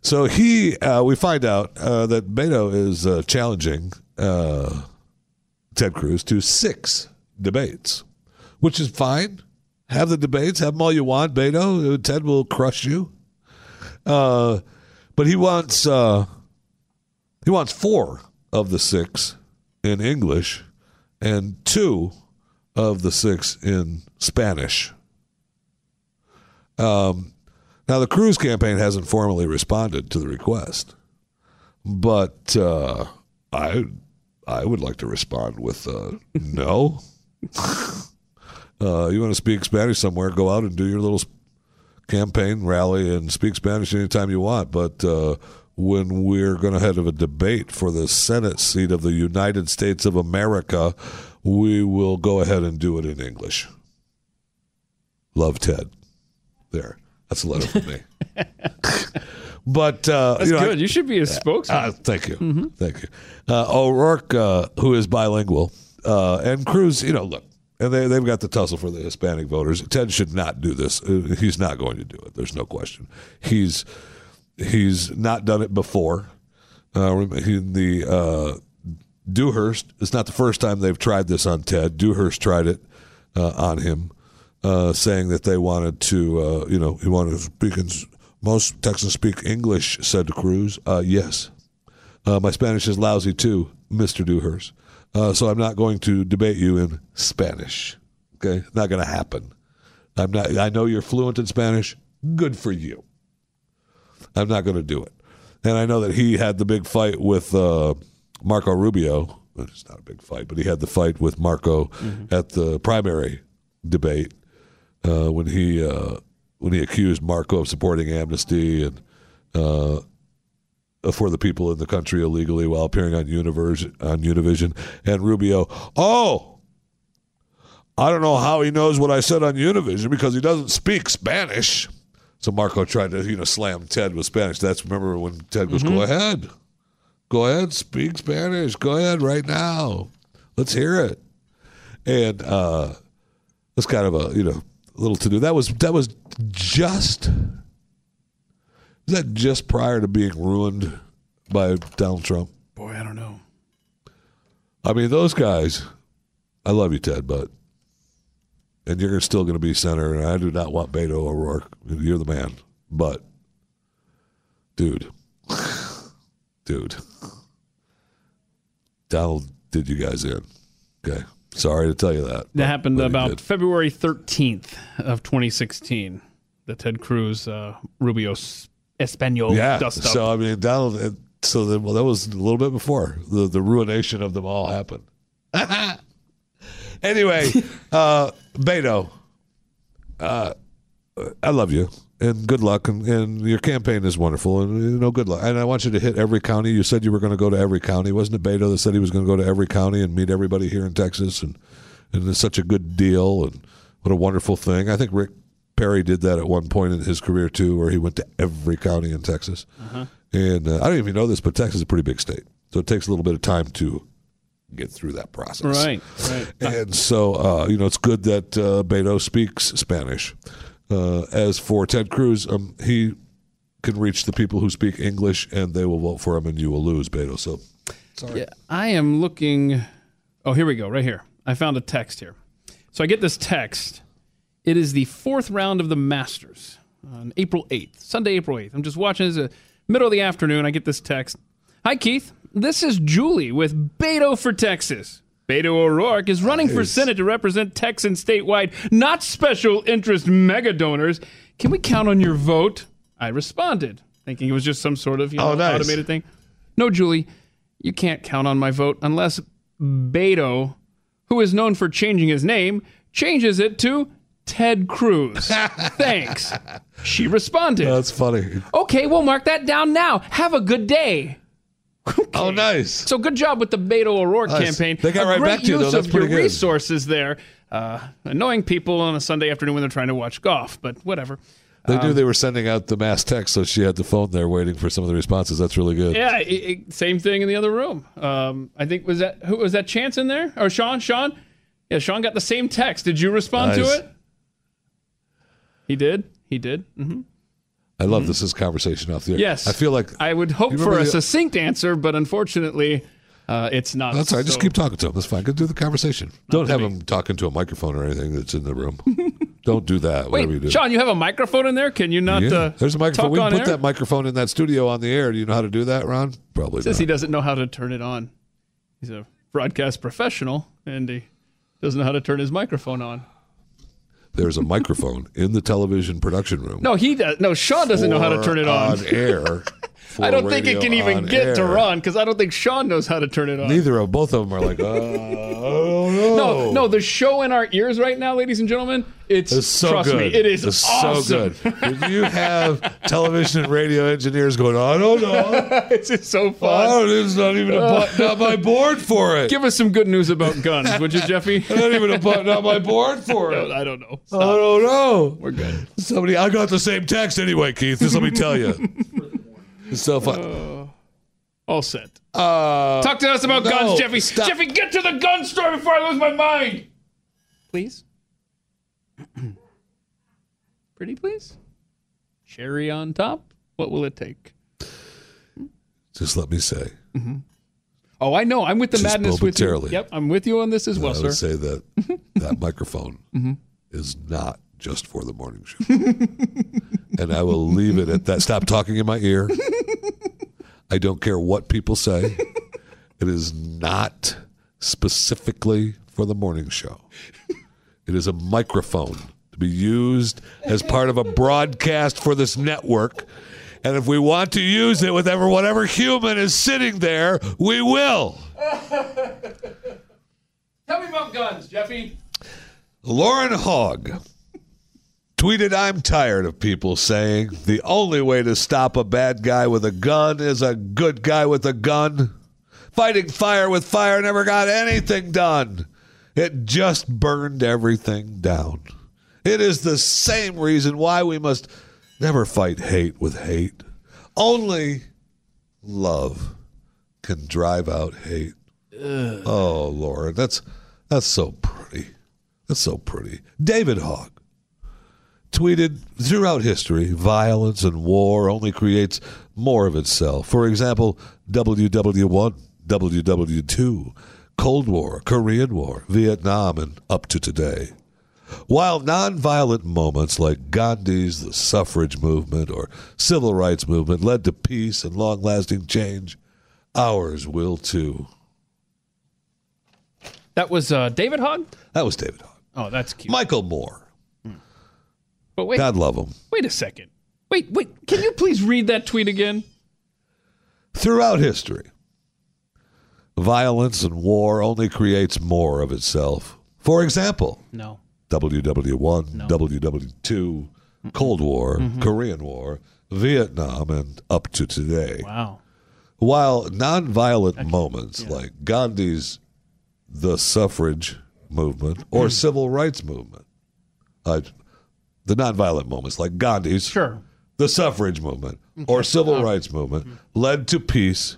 [SPEAKER 2] so he, uh, we find out uh, that Beto is uh, challenging uh, Ted Cruz to six debates, which is fine. Have the debates, have them all you want. Beto, Uh, Ted will crush you. Uh, but he wants uh, he wants four of the six in English and two of the six in Spanish. Um, now, the Cruz campaign hasn't formally responded to the request, but uh, I I would like to respond with uh, no. *laughs* uh, you want to speak Spanish somewhere? Go out and do your little campaign rally and speak Spanish anytime you want. But uh, when we're going to have a debate for the Senate seat of the United States of America, we will go ahead and do it in English. Love Ted. There. That's a letter from me. *laughs* but uh,
[SPEAKER 3] That's
[SPEAKER 2] you know, I-
[SPEAKER 3] good. you should be a spokesman.
[SPEAKER 2] uh, thank you, thank you. Uh, O'Rourke, uh, who is bilingual, uh, and Cruz, you know, look, and they they've got the tussle for the Hispanic voters. Ted should not do this. Uh, He's not going to do it. There's no question. He's he's not done it before. Uh, he, the uh, Dewhurst. It's not the first time they've tried this on Ted. Dewhurst tried it uh, on him, uh, saying that they wanted to, uh, you know, he wanted to speak in. Most Texans speak English, said Cruz. Uh, yes. Uh, my Spanish is lousy too, Mr. Dewhurst. Uh, so I'm not going to debate you in Spanish. Okay, not going to happen. I'm not. I know you're fluent in Spanish. Good for you. I'm not going to do it. And I know that he had the big fight with uh, Marco Rubio. Well, It's not a big fight, but he had the fight with Marco at the primary debate uh, when he uh, when he accused Marco of supporting amnesty and uh, for the people in the country illegally while appearing on Universe on Univision. And Rubio, oh, I don't know how he knows what I said on Univision because he doesn't speak Spanish. So Marco tried to you know slam Ted with Spanish. That's remember when Ted goes, "Go ahead, go ahead, speak Spanish. Go ahead right now. Let's hear it." And uh, that's kind of a you know little to do. That was that was just was that just prior to being ruined by Donald Trump.
[SPEAKER 3] Boy, I don't know.
[SPEAKER 2] I mean, those guys. I love you, Ted, but and you're still going to be senator. And I do not want Beto O'Rourke. You're the man, but dude, *laughs* dude, Donald did you guys in. Okay, sorry to tell you that.
[SPEAKER 3] That happened about. February 13th of 2016. The Ted Cruz uh, Rubio Espanol
[SPEAKER 2] yeah.
[SPEAKER 3] dust up.
[SPEAKER 2] So I mean, Donald. So then, well, that was a little bit before the the ruination of them all happened. *laughs* anyway, *laughs* uh, Beto, uh, I love you and good luck, and, and your campaign is wonderful, and you know, good luck. And I want you to hit every county. You said you were going to go to every county, wasn't it? Beto that said he was going to go to every county and meet everybody here in Texas, and and it's such a good deal, and what a wonderful thing. I think Rick Perry did that at one point in his career too, where he went to every county in Texas, And uh, I don't even know this, but Texas is a pretty big state, so it takes a little bit of time to get through that process.
[SPEAKER 3] Right, right.
[SPEAKER 2] And so, uh, you know, it's good that uh, Beto speaks Spanish. Uh, as for Ted Cruz, um, he can reach the people who speak English, and they will vote for him, and you will lose, Beto. So, sorry.
[SPEAKER 3] Yeah, I am looking. Oh, here we go, right here. I found a text here. So I get this text. It is the fourth round of the Masters on April 8th, Sunday, April 8th. I'm just watching this uh, middle of the afternoon. I get this text. Hi, Keith. This is Julie with Beto for Texas. Beto O'Rourke is running for Senate to represent Texans statewide, not special interest mega donors. Can we count on your vote? I responded, thinking it was just some sort of you oh, know,
[SPEAKER 2] Oh, nice.
[SPEAKER 3] automated thing. No, Julie, you can't count on my vote unless Beto, who is known for changing his name, changes it to Ted Cruz. *laughs* Thanks. She responded.
[SPEAKER 2] That's funny.
[SPEAKER 3] okay, we'll mark that down now. Have a good day.
[SPEAKER 2] Oh, nice.
[SPEAKER 3] So good job with the Beto O'Rourke
[SPEAKER 2] Nice.
[SPEAKER 3] campaign.
[SPEAKER 2] They got
[SPEAKER 3] A
[SPEAKER 2] right
[SPEAKER 3] great
[SPEAKER 2] back to you,
[SPEAKER 3] use
[SPEAKER 2] though. That's
[SPEAKER 3] of your
[SPEAKER 2] pretty good.
[SPEAKER 3] resources there. Uh, annoying people on a Sunday afternoon when they're trying to watch golf, but whatever.
[SPEAKER 2] They
[SPEAKER 3] Um,
[SPEAKER 2] knew they were sending out the mass text, so she had the phone there waiting for some of the responses. That's really good.
[SPEAKER 3] Yeah, it, it- same thing in the other room. Um, I think was that who was that Chance in there or Sean? Sean? Yeah, Sean got the same text. Did you respond
[SPEAKER 2] Nice.
[SPEAKER 3] to it? He did. He did. hmm
[SPEAKER 2] I love this is conversation off the air.
[SPEAKER 3] Yes.
[SPEAKER 2] I feel like
[SPEAKER 3] I would hope for a
[SPEAKER 2] the-
[SPEAKER 3] succinct answer, but unfortunately, uh, it's not.
[SPEAKER 2] that's all right. Just keep talking to him. That's fine. Go do the conversation. Don't have him talking to a microphone or anything that's in the room. *laughs* Don't do that. whatever you do.
[SPEAKER 3] Wait, Sean, you have a microphone in there? Can you not?
[SPEAKER 2] Yeah,
[SPEAKER 3] Uh,
[SPEAKER 2] there's a microphone. We can put
[SPEAKER 3] air?
[SPEAKER 2] that microphone in that studio on the air. Do you know how to do that, Ron? Probably
[SPEAKER 3] Says
[SPEAKER 2] not.
[SPEAKER 3] he doesn't know how to turn it on. He's a broadcast professional, and he doesn't know how to turn his microphone on.
[SPEAKER 2] There's a microphone in the television production room.
[SPEAKER 3] No, he does. No, Sean doesn't know how to turn it on.
[SPEAKER 2] on air. *laughs*
[SPEAKER 3] I don't think it can even get to
[SPEAKER 2] air.
[SPEAKER 3] Ron because I don't think Sean knows how to turn it on.
[SPEAKER 2] Neither of both of them are like, uh, I don't know.
[SPEAKER 3] No, no, the show in our ears right now, ladies and gentlemen, it's,
[SPEAKER 2] It's so
[SPEAKER 3] trust
[SPEAKER 2] good.
[SPEAKER 3] me, it is
[SPEAKER 2] It's
[SPEAKER 3] awesome.
[SPEAKER 2] so good. You have television and radio engineers going, I don't know. *laughs*
[SPEAKER 3] it's just so fun.
[SPEAKER 2] Oh, there's not even a button on my board for it.
[SPEAKER 3] Give us some good news about guns, would you, Jeffy? *laughs*
[SPEAKER 2] not even a button on my board for *laughs* it.
[SPEAKER 3] I don't know.
[SPEAKER 2] I don't know.
[SPEAKER 3] We're good.
[SPEAKER 2] Somebody, I got the same text anyway, Keith. Just let me tell you. It's so fun.
[SPEAKER 3] Uh, all set.
[SPEAKER 2] Uh,
[SPEAKER 3] Talk to us about
[SPEAKER 2] no,
[SPEAKER 3] guns, Jeffy.
[SPEAKER 2] stop.
[SPEAKER 3] Jeffy, get to the gun store before I lose my mind. Please. *clears throat* Pretty please. Cherry on top. What will it take?
[SPEAKER 2] just let me say, mm-hmm.
[SPEAKER 3] Oh, I know. I'm with the
[SPEAKER 2] Just
[SPEAKER 3] madness with you.
[SPEAKER 2] momentarily.
[SPEAKER 3] Yep, I'm with you on this as well,
[SPEAKER 2] I
[SPEAKER 3] sir.
[SPEAKER 2] would say that *laughs* that microphone mm-hmm. is not just for the morning show. *laughs* and I will leave it at that. Stop talking in my ear. I don't care what people say. It is not specifically for the morning show. It is a microphone to be used as part of a broadcast for this network. And if we want to use it with ever whatever human is sitting there, we will.
[SPEAKER 3] Tell me about guns, Jeffy.
[SPEAKER 2] Lauren Hogg tweeted, I'm tired of people saying the only way to stop a bad guy with a gun is a good guy with a gun. Fighting fire with fire never got anything done. It just burned everything down. It is the same reason why we must never fight hate with hate. Only love can drive out hate. Oh, Lord, that's that's so pretty. That's so pretty. David Hogg tweeted throughout history, violence and war only creates more of itself. For example, WW1, WW2, Cold War, Korean War, Vietnam, and up to today. While nonviolent moments like Gandhi's the suffrage movement or civil rights movement led to peace and long lasting change, ours will too.
[SPEAKER 3] That was uh, David Hogg.
[SPEAKER 2] That was David Hogg.
[SPEAKER 3] Oh, that's cute.
[SPEAKER 2] Michael Moore.
[SPEAKER 3] But wait,
[SPEAKER 2] God love him.
[SPEAKER 3] wait a second. Wait, wait. Can you please read that tweet again?
[SPEAKER 2] Throughout history, violence and war only creates more of itself. For example,
[SPEAKER 3] No.
[SPEAKER 2] WW1, WW2, Cold War, Korean War, Vietnam, and up to today.
[SPEAKER 3] Wow.
[SPEAKER 2] While nonviolent moments like Gandhi's the suffrage movement or civil rights movement, uh, the nonviolent moments like Gandhi's
[SPEAKER 3] Sure.
[SPEAKER 2] the suffrage movement or civil uh-huh. rights movement led to peace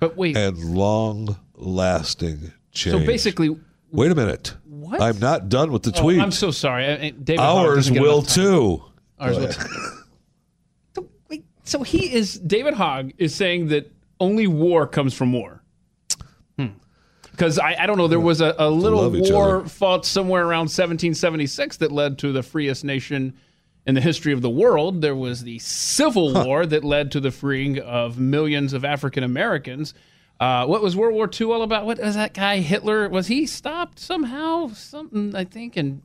[SPEAKER 3] But wait,
[SPEAKER 2] and long lasting change.
[SPEAKER 3] so basically,
[SPEAKER 2] wait a minute.
[SPEAKER 3] What?
[SPEAKER 2] I'm not done with the
[SPEAKER 3] oh,
[SPEAKER 2] tweet.
[SPEAKER 3] I'm so sorry. I- I- David Hogg
[SPEAKER 2] Ours
[SPEAKER 3] doesn't get
[SPEAKER 2] will
[SPEAKER 3] enough time.
[SPEAKER 2] too.
[SPEAKER 3] Ours will too. *laughs* so, wait, so he is David Hogg is saying that only war comes from war. Because I, I don't know, there was a, a little war fought somewhere around 1776 that led to the freest nation in the history of the world. There was the Civil War that led to the freeing of millions of African Americans. Uh, what was World War II all about? What was that guy Hitler? Was he stopped somehow? Something I think. And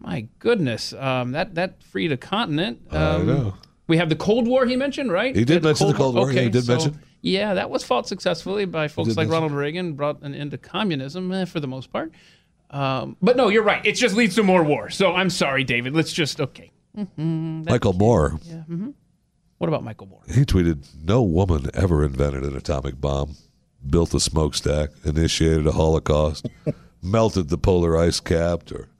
[SPEAKER 3] my goodness, um, that that freed a continent. Um,
[SPEAKER 2] know.
[SPEAKER 3] We have the Cold War. He mentioned right.
[SPEAKER 2] He did mention the Cold War, yeah, he did
[SPEAKER 3] so,
[SPEAKER 2] mention.
[SPEAKER 3] Yeah, that was fought successfully by folks like. Ronald Reagan. Brought an end to communism eh, for the most part. Um, but no, you're right. It just leads to more war. So I'm sorry, David. Let's just okay.
[SPEAKER 2] Michael Moore,
[SPEAKER 3] What about Michael Moore?
[SPEAKER 2] he tweeted, No woman ever invented an atomic bomb, built a smokestack, initiated a Holocaust, *laughs* melted the polar ice cap, or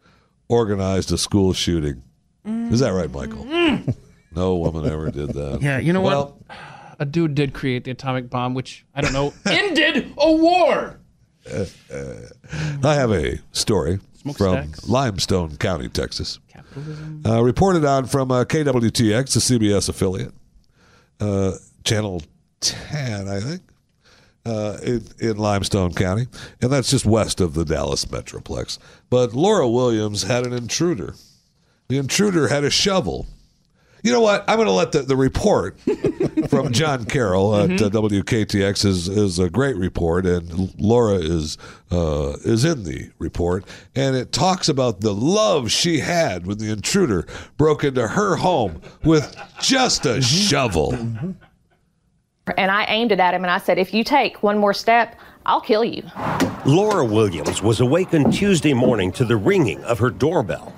[SPEAKER 2] organized a school shooting. Is that right, Michael? *laughs* No woman ever did that.
[SPEAKER 3] Yeah, you know
[SPEAKER 2] well,
[SPEAKER 3] what? A dude did create the atomic bomb, which I don't know *laughs* ended a war.
[SPEAKER 2] I have a story from
[SPEAKER 3] Smokestacks.
[SPEAKER 2] Limestone County, Texas.
[SPEAKER 3] Capitalism.
[SPEAKER 2] Uh, reported on from uh, KWTX, a CBS affiliate, uh, Channel 10, I think, uh, in, in Limestone County. And that's just west of the Dallas Metroplex. But Laura Williams had an intruder. The intruder had a shovel. You know what? I'm going to let the, the report *laughs* from John Carroll at uh, WKTX is is a great report, and Laura is uh, is in the report, and it talks about the love she had when the intruder broke into her home with just a shovel.
[SPEAKER 5] And I aimed it at him and I said, if you take one more step, I'll kill you.
[SPEAKER 6] Laura Williams was awakened Tuesday morning to the ringing of her doorbell.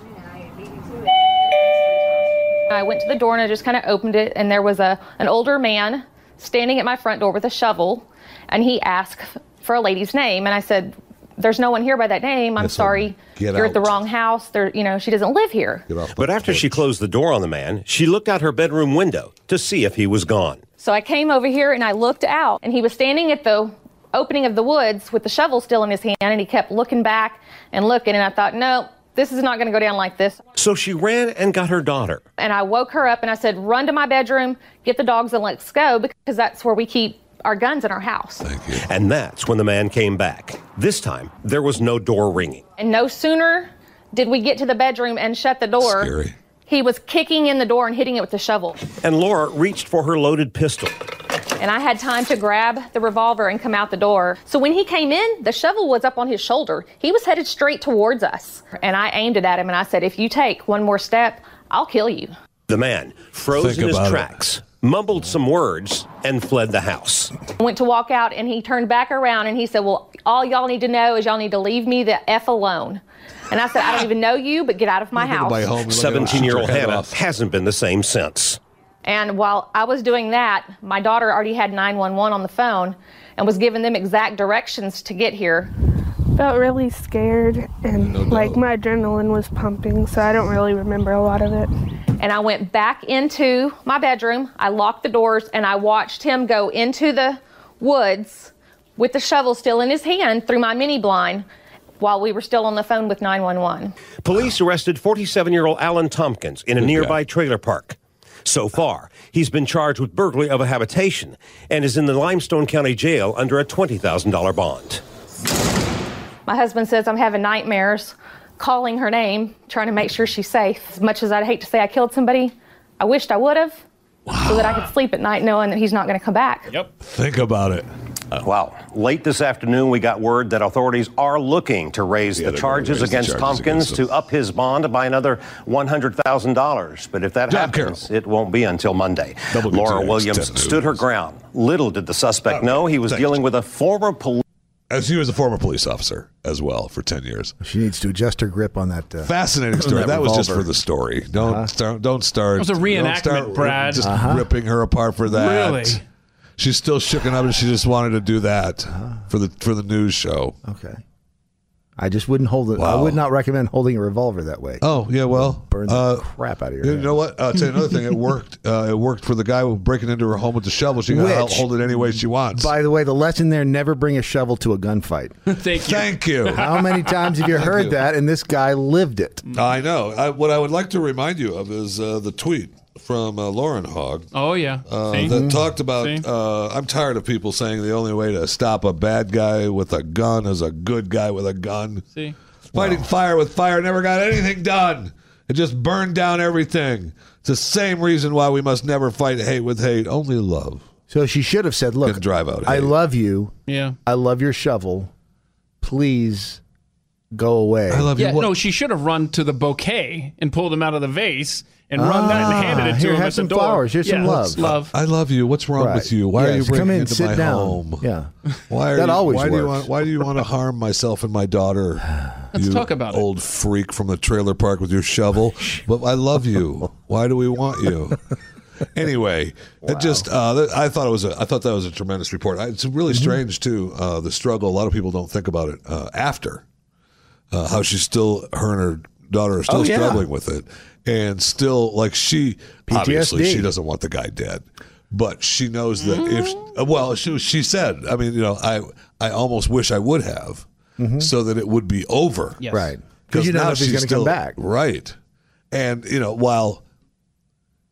[SPEAKER 5] I went to the door and I just kind of opened it, and there was a an older man standing at my front door with a shovel, and he asked for a lady's name, and I said, "There's no one here by that name. I'm
[SPEAKER 2] Yes,
[SPEAKER 5] sorry.
[SPEAKER 2] get
[SPEAKER 5] You're at the wrong house. There, you know, she doesn't live here."
[SPEAKER 6] But
[SPEAKER 2] my
[SPEAKER 6] after she closed the door on the man, she looked out her bedroom window to see if he was gone.
[SPEAKER 5] So I came over here and I looked out, and he was standing at the opening of the woods with the shovel still in his hand, and he kept looking back and looking, and I thought, no, this is not going to go down like this.
[SPEAKER 6] So she ran and got her daughter.
[SPEAKER 5] And I woke her up and I said, run to my bedroom, get the dogs, and let's go because that's where we keep our guns in our house.
[SPEAKER 2] Thank you.
[SPEAKER 6] And that's when the man came back. This time, there was no door ringing.
[SPEAKER 5] And no sooner did we get to the bedroom and shut the door,
[SPEAKER 2] Scary.
[SPEAKER 5] he was kicking in the door and hitting it with the shovel.
[SPEAKER 6] And Laura reached for her loaded pistol.
[SPEAKER 5] And I had time to grab the revolver and come out the door. So when he came in, the shovel was up on his shoulder. He was headed straight towards us. And I aimed it at him and I said, if you take one more step, I'll kill you.
[SPEAKER 6] The man froze
[SPEAKER 2] Think
[SPEAKER 6] in his
[SPEAKER 2] about it.
[SPEAKER 6] tracks, mumbled some words, and fled the house.
[SPEAKER 5] I went to walk out and he turned back around and he said, Well, all y'all need to know is y'all need to leave me the F alone. And I said, I don't even know you, but get out of my house.
[SPEAKER 2] By home, you're like,
[SPEAKER 6] 17 year old
[SPEAKER 2] shoot your head
[SPEAKER 6] Hannah
[SPEAKER 2] off.
[SPEAKER 6] hasn't been the same since.
[SPEAKER 5] And while I was doing that, my daughter already had 911 on the phone and was giving them exact directions to get here.
[SPEAKER 7] felt really scared and
[SPEAKER 2] No
[SPEAKER 7] like my adrenaline was pumping so i don't really remember a lot of it
[SPEAKER 5] And I went back into my bedroom. I locked the doors and I watched him go into the woods with the shovel still in his hand through my mini blind while we were still on the phone with 911.
[SPEAKER 6] Police arrested 47 year old Alan Tompkins in a nearby trailer park. So far, he's been charged with burglary of a habitation and is in the Limestone County Jail under a $20,000 bond.
[SPEAKER 5] My husband says I'm having nightmares calling her name, trying to make sure she's safe. As much as I'd hate to say I killed somebody, I wished I would have so that I could sleep at night knowing that he's not going to come back.
[SPEAKER 3] Yep.
[SPEAKER 2] Think about it.
[SPEAKER 6] Uh, wow. Late this afternoon, we got word that authorities are looking to raise
[SPEAKER 2] Yeah,
[SPEAKER 6] the charges
[SPEAKER 2] raise the
[SPEAKER 6] against
[SPEAKER 2] charges
[SPEAKER 6] Tompkins
[SPEAKER 2] against
[SPEAKER 6] to up his bond by another $100,000. But if that
[SPEAKER 2] John
[SPEAKER 6] happens,
[SPEAKER 2] Carroll.
[SPEAKER 6] it won't be until Monday.
[SPEAKER 2] WTX
[SPEAKER 6] Laura
[SPEAKER 2] 10
[SPEAKER 6] Williams stood her ground. Little did the suspect know he was
[SPEAKER 2] Thanks.
[SPEAKER 6] dealing with a former police.
[SPEAKER 2] As he was a former police officer as well for 10 years.
[SPEAKER 8] She needs to adjust her grip on that. Uh,
[SPEAKER 2] Fascinating *laughs* story.
[SPEAKER 8] That
[SPEAKER 2] That, was just for the story. Don't uh-huh. start. Don't start.
[SPEAKER 3] It was a reenactment,
[SPEAKER 2] start
[SPEAKER 3] Brad.
[SPEAKER 2] Just uh-huh. ripping her apart for that.
[SPEAKER 3] Really?
[SPEAKER 2] She's still shooken up, and she just wanted to do that for the for the news show.
[SPEAKER 8] okay. I just wouldn't hold it. I would not recommend holding a revolver that way.
[SPEAKER 2] Oh yeah, well,
[SPEAKER 8] Burn the
[SPEAKER 2] uh,
[SPEAKER 8] crap out of your
[SPEAKER 2] You
[SPEAKER 8] hand.
[SPEAKER 2] know what? I'll tell you another thing. It worked. *laughs* Uh, it worked for the guy who breaking into her home with the shovel. She can
[SPEAKER 8] Which-
[SPEAKER 2] hold it any way she wants.
[SPEAKER 8] By the way, the lesson there: never bring a shovel to a gunfight. *laughs*
[SPEAKER 3] Thank you.
[SPEAKER 2] Thank you.
[SPEAKER 8] How many times have you *laughs* heard that? And this guy lived it.
[SPEAKER 2] I know. I, what I would like to remind you of is uh, the tweet from uh, Lauren Hogg.
[SPEAKER 3] Oh yeah.
[SPEAKER 2] Uh,
[SPEAKER 3] See?
[SPEAKER 2] that talked about.
[SPEAKER 3] See?
[SPEAKER 2] Uh, I'm tired of people saying the only way to stop a bad guy with a gun is a good guy with a gun.
[SPEAKER 3] See?
[SPEAKER 2] Fighting fire with fire never got anything done. It just burned down everything. It's the same reason why we must never fight hate with hate. Only love
[SPEAKER 8] So she should have said, "Look,
[SPEAKER 2] drive out
[SPEAKER 8] I love you.
[SPEAKER 3] Yeah.
[SPEAKER 8] I love your shovel. Please go away."
[SPEAKER 2] I love
[SPEAKER 3] Yeah,
[SPEAKER 2] you. What-
[SPEAKER 3] no, she should have run to the bouquet and pulled him out of the vase and run that and
[SPEAKER 8] Ah,
[SPEAKER 3] handed it to
[SPEAKER 8] here,
[SPEAKER 3] him
[SPEAKER 8] have
[SPEAKER 3] at
[SPEAKER 8] some
[SPEAKER 3] the door.
[SPEAKER 8] flowers. Here's some
[SPEAKER 3] Yeah,
[SPEAKER 8] love.
[SPEAKER 3] Love.
[SPEAKER 2] I love you. What's wrong
[SPEAKER 8] Right.
[SPEAKER 2] with you? Why are you
[SPEAKER 8] Yes,
[SPEAKER 2] breaking
[SPEAKER 8] come in,
[SPEAKER 2] into
[SPEAKER 8] sit
[SPEAKER 2] my
[SPEAKER 8] down.
[SPEAKER 2] home?
[SPEAKER 8] Yeah.
[SPEAKER 2] Why are
[SPEAKER 8] That
[SPEAKER 2] you,
[SPEAKER 8] always
[SPEAKER 2] why Do you
[SPEAKER 8] works.
[SPEAKER 2] want, why do you want to harm myself and my daughter? *sighs*
[SPEAKER 3] Let's
[SPEAKER 2] you
[SPEAKER 3] talk about it.
[SPEAKER 2] old freak from the trailer park with your shovel. *laughs* but I love you. Why do we want you? *laughs* Anyway, it just uh, th- I thought it was a I thought that was a tremendous report. I- It's really
[SPEAKER 8] Mm-hmm.
[SPEAKER 2] strange too uh, the struggle. A lot of people don't think about it uh, after uh, how she's still her and her daughter are still
[SPEAKER 8] Oh, yeah.
[SPEAKER 2] struggling with it, and still like she obviously she doesn't want the guy dead, but she knows that if uh, well she she said I mean you know I I almost wish I would have so that it would be over
[SPEAKER 3] Yes.
[SPEAKER 8] Right. Because you don't
[SPEAKER 2] now
[SPEAKER 8] know if
[SPEAKER 2] she's
[SPEAKER 8] going to come back.
[SPEAKER 2] Right. And, you know, while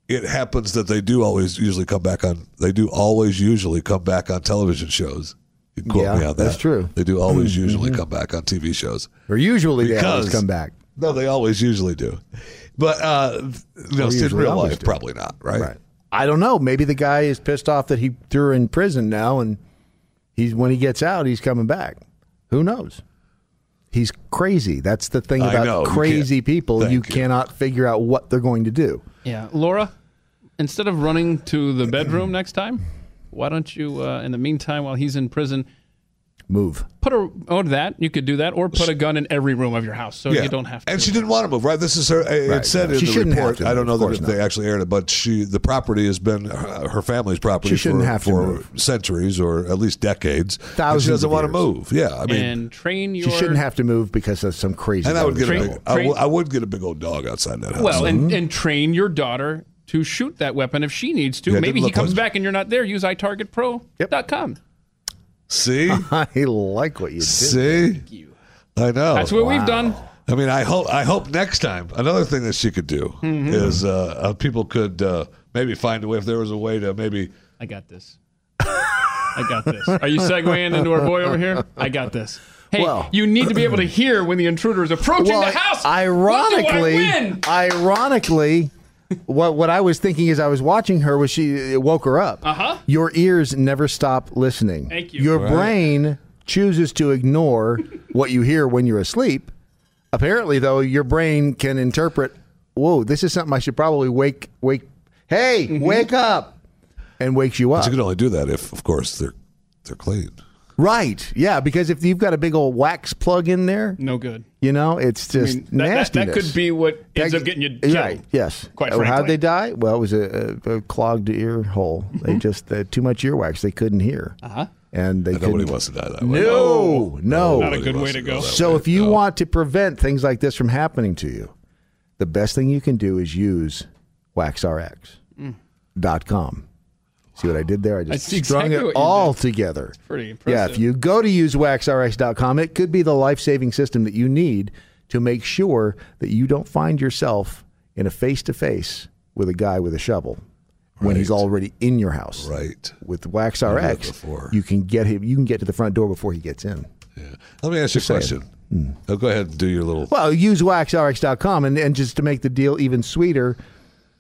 [SPEAKER 2] it happens that they do always usually come back on, they do always usually come back on television shows. You can quote
[SPEAKER 8] Yeah,
[SPEAKER 2] me on that.
[SPEAKER 8] that's true.
[SPEAKER 2] They do always usually come back on TV shows.
[SPEAKER 8] Or usually they always come back.
[SPEAKER 2] No, they always usually do. But, uh, you know, in real life,
[SPEAKER 8] do.
[SPEAKER 2] probably not, right?
[SPEAKER 8] Right. I don't know. Maybe the guy is pissed off that he threw her in prison now, and he's when he gets out, he's coming back. Who knows? He's crazy. That's the thing about
[SPEAKER 2] know.
[SPEAKER 8] Crazy
[SPEAKER 2] can't-
[SPEAKER 8] people.
[SPEAKER 2] Thank
[SPEAKER 8] You
[SPEAKER 2] you.
[SPEAKER 8] cannot figure out what they're going to do.
[SPEAKER 3] Yeah, Laura. Instead of running to the bedroom next time, why don't you, uh, in the meantime, while he's in prison,
[SPEAKER 8] Move.
[SPEAKER 3] put a oh that you could do that, or put a gun in every room of your house so
[SPEAKER 2] Yeah.
[SPEAKER 3] you don't have to.
[SPEAKER 2] And she didn't want to move, right? This is her. It
[SPEAKER 8] Right,
[SPEAKER 2] said
[SPEAKER 8] no.
[SPEAKER 2] in
[SPEAKER 8] She
[SPEAKER 2] the report.
[SPEAKER 8] to
[SPEAKER 2] I don't know
[SPEAKER 8] of
[SPEAKER 2] that
[SPEAKER 8] course
[SPEAKER 2] they actually aired it, but she, the property has been her, her family's property
[SPEAKER 8] She shouldn't
[SPEAKER 2] for,
[SPEAKER 8] have to
[SPEAKER 2] for centuries or at least decades. and
[SPEAKER 8] Thousands
[SPEAKER 2] she doesn't
[SPEAKER 8] of
[SPEAKER 2] want to move. Yeah, I mean,
[SPEAKER 3] and train your.
[SPEAKER 8] She shouldn't have to move because of some crazy.
[SPEAKER 2] and I would
[SPEAKER 8] guy
[SPEAKER 2] get a big. I
[SPEAKER 3] train-
[SPEAKER 2] would- would get a big old dog outside that house.
[SPEAKER 3] Well, and, and train your daughter to shoot that weapon if she needs to.
[SPEAKER 2] Yeah,
[SPEAKER 3] Maybe he comes
[SPEAKER 2] like-
[SPEAKER 3] back and you're not there. Use itargetpro.com.
[SPEAKER 2] see, *laughs*
[SPEAKER 8] I like what you did.
[SPEAKER 2] see, I know.
[SPEAKER 3] That's what we've done.
[SPEAKER 2] I mean, I hope I hope next time another thing that she could do
[SPEAKER 3] Mm-hmm.
[SPEAKER 2] is uh, uh, people could uh, maybe find a way if there was a way to maybe
[SPEAKER 3] I got this. I got this. Are you segueing into our boy over here? I got this. Hey,
[SPEAKER 8] Well-
[SPEAKER 3] you need to be able to hear when the intruder is approaching the house.
[SPEAKER 8] Ironically,
[SPEAKER 3] What do I win?
[SPEAKER 8] ironically, what what I was thinking as I was watching her was she it woke her up.
[SPEAKER 3] Uh-huh.
[SPEAKER 8] Your ears never stop listening.
[SPEAKER 3] Thank you.
[SPEAKER 8] Your
[SPEAKER 2] Right.
[SPEAKER 8] brain chooses to ignore what you hear when you're asleep. Apparently, though, your brain can interpret. Whoa, this is something I should probably wake wake. Hey,
[SPEAKER 3] Mm-hmm.
[SPEAKER 8] wake up, and wakes you up.
[SPEAKER 2] you can only do that if, of course, they're they're clean.
[SPEAKER 8] Right? Yeah, because if you've got a big old wax plug in there,
[SPEAKER 3] No good.
[SPEAKER 8] you know, it's
[SPEAKER 3] I
[SPEAKER 8] just
[SPEAKER 3] mean, that, that, that could be what ends
[SPEAKER 8] That-
[SPEAKER 3] up getting you killed.
[SPEAKER 8] Right. Yes.
[SPEAKER 3] Quite
[SPEAKER 8] Oh, How'd they die? Well, it was a, a, a clogged ear hole. They just they had too much earwax. They couldn't hear.
[SPEAKER 3] Mm-hmm. Uh-huh.
[SPEAKER 8] And they
[SPEAKER 2] Nobody
[SPEAKER 8] couldn't.
[SPEAKER 2] wants to die that way.
[SPEAKER 8] No, no.
[SPEAKER 3] Not a good way to go.
[SPEAKER 8] So if you want to prevent things like this from happening to you, the best thing you can do is use waxrx.com. See what I did there? I just
[SPEAKER 3] see
[SPEAKER 8] strung
[SPEAKER 3] exactly
[SPEAKER 8] it all
[SPEAKER 3] did.
[SPEAKER 8] together.
[SPEAKER 3] Pretty impressive.
[SPEAKER 8] Yeah, if you go to use waxrx.com, it could be the life saving system that you need to make sure that you don't find yourself in a face to face with a guy with a shovel when he's already in your house.
[SPEAKER 2] Right.
[SPEAKER 8] With
[SPEAKER 2] that
[SPEAKER 8] WaxRx, you can get him. You can get to the front door before he gets in. Yeah.
[SPEAKER 2] Let me ask you a
[SPEAKER 8] saying.
[SPEAKER 2] question. Oh, go ahead and do your little.
[SPEAKER 8] Well, use waxrx.com and, and just to make the deal even sweeter,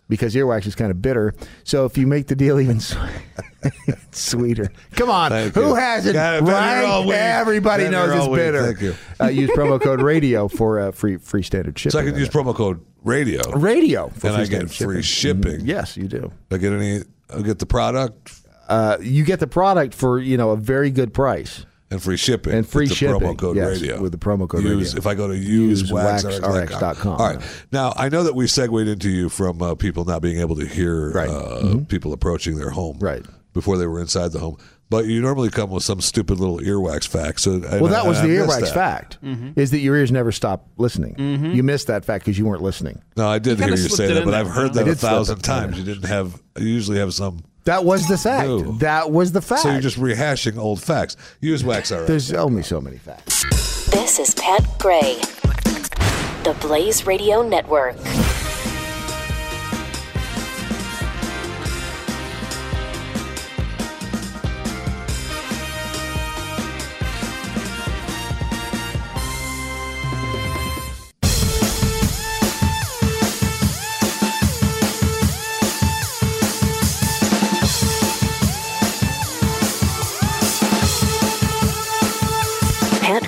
[SPEAKER 8] because earwax is kind of bitter. So if you make the deal even *laughs* sweeter, come on,
[SPEAKER 2] Thank
[SPEAKER 8] who
[SPEAKER 2] you.
[SPEAKER 8] hasn't?
[SPEAKER 2] Got it. Been here all
[SPEAKER 8] Right? Everybody knows it's
[SPEAKER 2] week.
[SPEAKER 8] bitter.
[SPEAKER 2] Thank you.
[SPEAKER 8] Uh, use promo code radio for uh, free free standard shipping.
[SPEAKER 2] So I can use promo code radio,
[SPEAKER 8] radio for
[SPEAKER 2] and
[SPEAKER 8] free
[SPEAKER 2] I get free shipping.
[SPEAKER 8] Yes, you do.
[SPEAKER 2] I get any. I get the product
[SPEAKER 8] Uh, you get the product for you know a very good price.
[SPEAKER 2] And free shipping
[SPEAKER 8] And free
[SPEAKER 2] with the
[SPEAKER 8] shipping,
[SPEAKER 2] promo code
[SPEAKER 8] yes,
[SPEAKER 2] radio
[SPEAKER 8] with the promo code
[SPEAKER 2] use,
[SPEAKER 8] radio.
[SPEAKER 2] If I go to
[SPEAKER 8] Use
[SPEAKER 2] use waxrx.com.
[SPEAKER 8] waxrx.com.
[SPEAKER 2] All right. Now I know that we segued into you from uh, people not being able to hear
[SPEAKER 8] Right.
[SPEAKER 2] uh, people approaching their home
[SPEAKER 8] Right.
[SPEAKER 2] before they were inside the home. but you normally come with some stupid little earwax fact. So I-
[SPEAKER 8] Well, that was
[SPEAKER 2] I
[SPEAKER 8] the
[SPEAKER 2] missed
[SPEAKER 8] earwax
[SPEAKER 2] that.
[SPEAKER 8] fact,
[SPEAKER 3] Mm-hmm.
[SPEAKER 8] is that your ears never stop listening. You missed that fact because you weren't listening.
[SPEAKER 2] No, I did
[SPEAKER 3] You
[SPEAKER 2] hear you say
[SPEAKER 3] it
[SPEAKER 2] that, but I've heard that a thousand times. You didn't have. You usually have some.
[SPEAKER 8] That was the fact.
[SPEAKER 2] No.
[SPEAKER 8] That was the fact.
[SPEAKER 2] So you're just rehashing old facts. Use wax alright.
[SPEAKER 8] There's only so many facts.
[SPEAKER 1] This is Pat Gray, the Blaze Radio Network.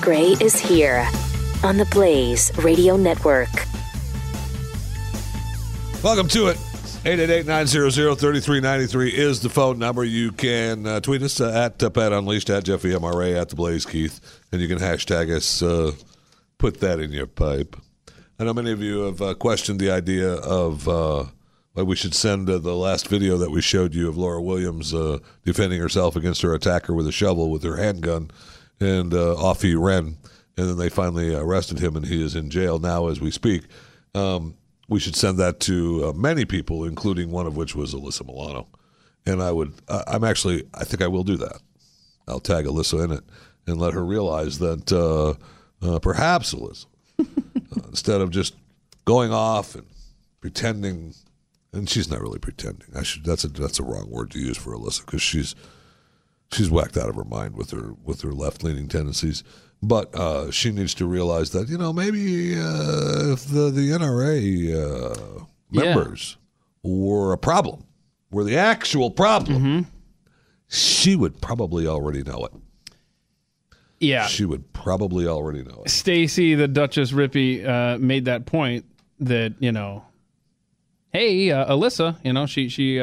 [SPEAKER 1] Gray is here on the Blaze Radio Network.
[SPEAKER 2] Welcome to it. 888-900-3393 is the phone number. You can uh, tweet us uh, at uh, Pat Unleashed, at Jeffy MRA, at The Blaze Keith, and you can hashtag us, uh, put that in your pipe. I know many of you have uh, questioned the idea of uh, why we should send uh, the last video that we showed you of Laura Williams defending herself against her attacker with a shovel with her handgun, and uh, off he ran. And then they finally arrested him, and he is in jail now as we speak. Um, we should send that to uh, many people, including one of which was Alyssa Milano. And I would, I I'm actually, I think I will do that. I'll tag Alyssa in it and let her realize that uh, uh, perhaps Alyssa, uh, *laughs* instead of just going off and pretending, and she's not really pretending. I should that's a that's a wrong word to use for Alyssa because she's she's whacked out of her mind with her with her left leaning tendencies. But uh, she needs to realize that you know maybe uh, if the the NRA uh,
[SPEAKER 3] Yeah.
[SPEAKER 2] members were a problem, were the actual problem, she would probably already know it.
[SPEAKER 3] Yeah.
[SPEAKER 2] She would probably already know it.
[SPEAKER 3] Stacy, the Duchess Rippy, uh, made that point that you know, hey, uh, Alyssa, you know, she she.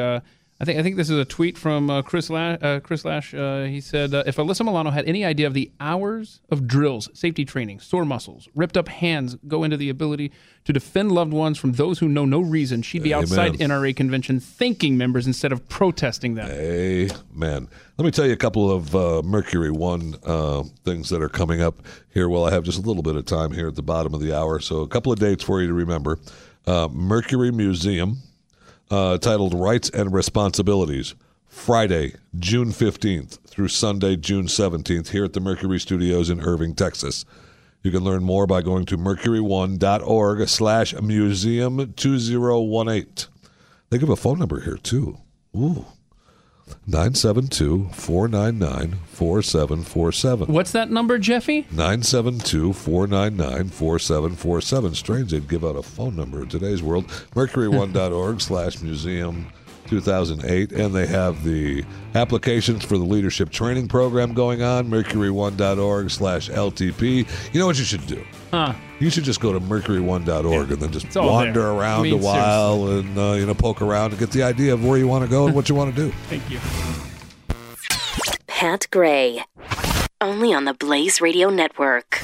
[SPEAKER 3] I think I think this is a tweet from uh, Chris Loesch. Uh, Chris Loesch. Uh, he said, uh, "If Alyssa Milano had any idea of the hours of drills, safety training, sore muscles, ripped up hands go into the ability to defend loved ones from those who know no reason, she'd be
[SPEAKER 2] Amen.
[SPEAKER 3] outside NRA convention thanking members instead of protesting them."
[SPEAKER 2] Amen. Let me tell you a couple of uh, Mercury One uh, things that are coming up here. While I have just a little bit of time here at the bottom of the hour, so a couple of dates for you to remember. Uh, Mercury Museum, uh, titled "Rights and Responsibilities," Friday, June fifteenth through Sunday, June seventeenth, here at the Mercury Studios in Irving, Texas. You can learn more by going to mercury1.org slash museum 2018. They give a phone number here, too. Ooh. 972-499-4747.
[SPEAKER 3] What's that number, Jeffy?
[SPEAKER 2] 972-499-4747. Strange they'd give out a phone number in today's world. Mercury1.org slash museum 2008. And they have the applications for the leadership training program going on. Mercury1.org slash LTP. You know what you should do?
[SPEAKER 3] Huh?
[SPEAKER 2] You should just go to mercury1.org and then just wander
[SPEAKER 3] there.
[SPEAKER 2] around
[SPEAKER 3] I mean,
[SPEAKER 2] a while and uh, you know poke around and get the idea of where you want to go and what you want to do. *laughs*
[SPEAKER 3] Thank you.
[SPEAKER 1] Pat Gray, only on the Blaze Radio Network.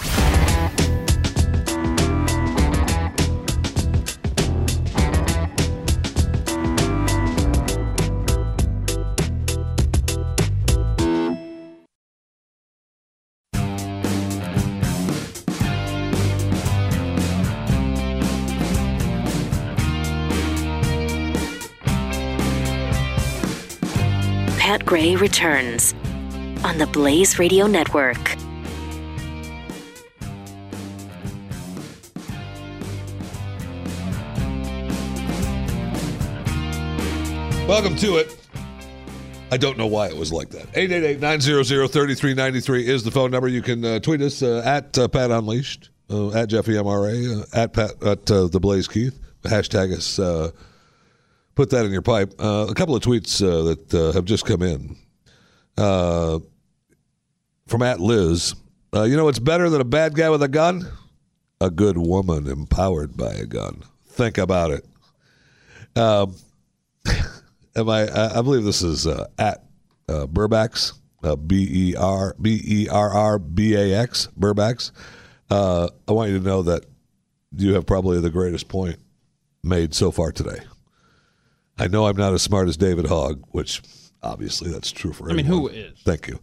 [SPEAKER 1] Gray returns on the Blaze Radio Network.
[SPEAKER 2] Welcome to it. I don't know why it was like that. 888-900-3393 is the phone number. You can uh, tweet us uh, at uh, Pat Unleashed, uh, at Jeffy MRA, uh, at Pat at uh, the Blaze Keith. Hashtag us. Put that in your pipe. Uh, a couple of tweets uh, that uh, have just come in uh, from at Liz. Uh, you know what's better than a bad guy with a gun? A good woman empowered by a gun. Think about it. Um, *laughs* am I, I? Believe this is at uh, Burbax, B E R B E R R B A X, Burbax. Uh, I want you to know that you have probably the greatest point made so far today. I know I'm not as smart as David Hogg, which Obviously, that's true for
[SPEAKER 3] I mean, who is?
[SPEAKER 2] Thank you.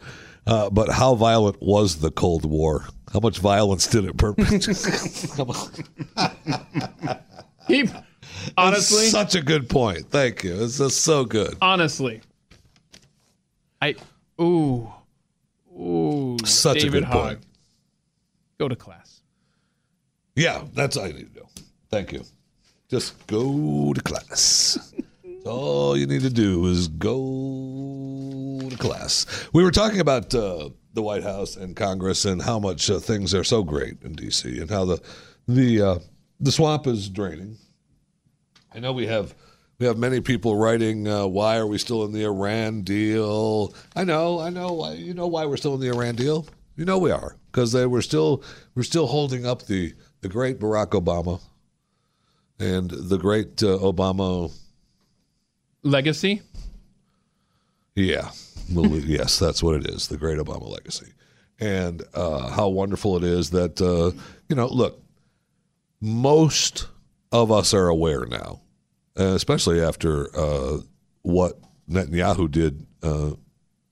[SPEAKER 2] Uh, but how violent was the Cold War? How much violence did it perpetrate? *laughs* Come on.
[SPEAKER 3] He, honestly,
[SPEAKER 2] such a good point. Thank you. It's just so good.
[SPEAKER 3] honestly, I ooh ooh
[SPEAKER 2] Such a good
[SPEAKER 3] Hogg.
[SPEAKER 2] point.
[SPEAKER 3] Go to class.
[SPEAKER 2] Yeah, that's all you need to do. Thank you. Just go to class. *laughs* all you need to do is go to class. We were talking about uh, the White House and Congress and how much uh, things are so great in D.C. and how the the uh, the swamp is draining. I know we have we have many people writing, uh, "Why are we still in the Iran deal?" I know, I know. You know why we're still in the Iran deal? You know we are because they were still we're still holding up the the great Barack Obama and the great uh, Obama.
[SPEAKER 3] Legacy.
[SPEAKER 2] Yeah, well, yes, that's what it is. The great Obama legacy, and uh, how wonderful it is that uh, you know. Look, most of us are aware now, uh, especially after uh, what Netanyahu did uh,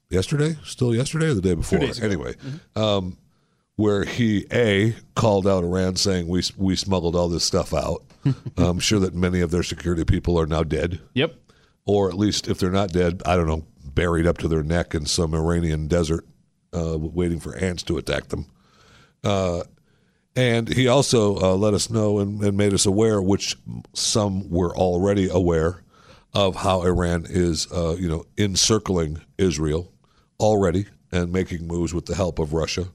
[SPEAKER 2] yesterday, still yesterday or the day before. Anyway, um, where he a called out Iran saying we we smuggled all this stuff out. *laughs* I'm sure that many of their security people are now dead
[SPEAKER 3] Yep.
[SPEAKER 2] Or at least if they're not dead, I don't know, buried up to their neck in some Iranian desert, uh, waiting for ants to attack them. Uh, and he also uh, let us know and, and made us aware, which some were already aware of how Iran is, uh, you know, encircling Israel already and making moves with the help of Russia.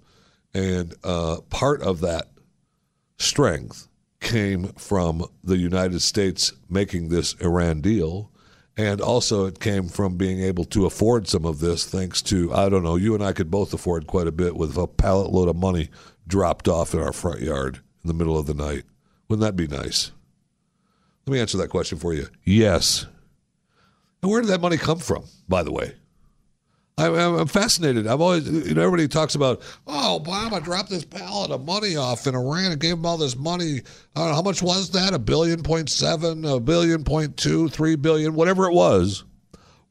[SPEAKER 2] And uh, part of that strength came from the United States making this Iran deal. And also, it came from being able to afford some of this thanks to, I don't know, you and I could both afford quite a bit with a pallet load of money dropped off in our front yard in the middle of the night. Wouldn't that be nice? Let me answer that question for you. Yes. And where did that money come from, by the way? I'm, I'm fascinated. I've always, you know, everybody talks about, oh, Obama dropped this pallet of money off in Iran and gave them all this money. I don't know, how much was that? A billion point seven, a billion point two, three billion, whatever it was.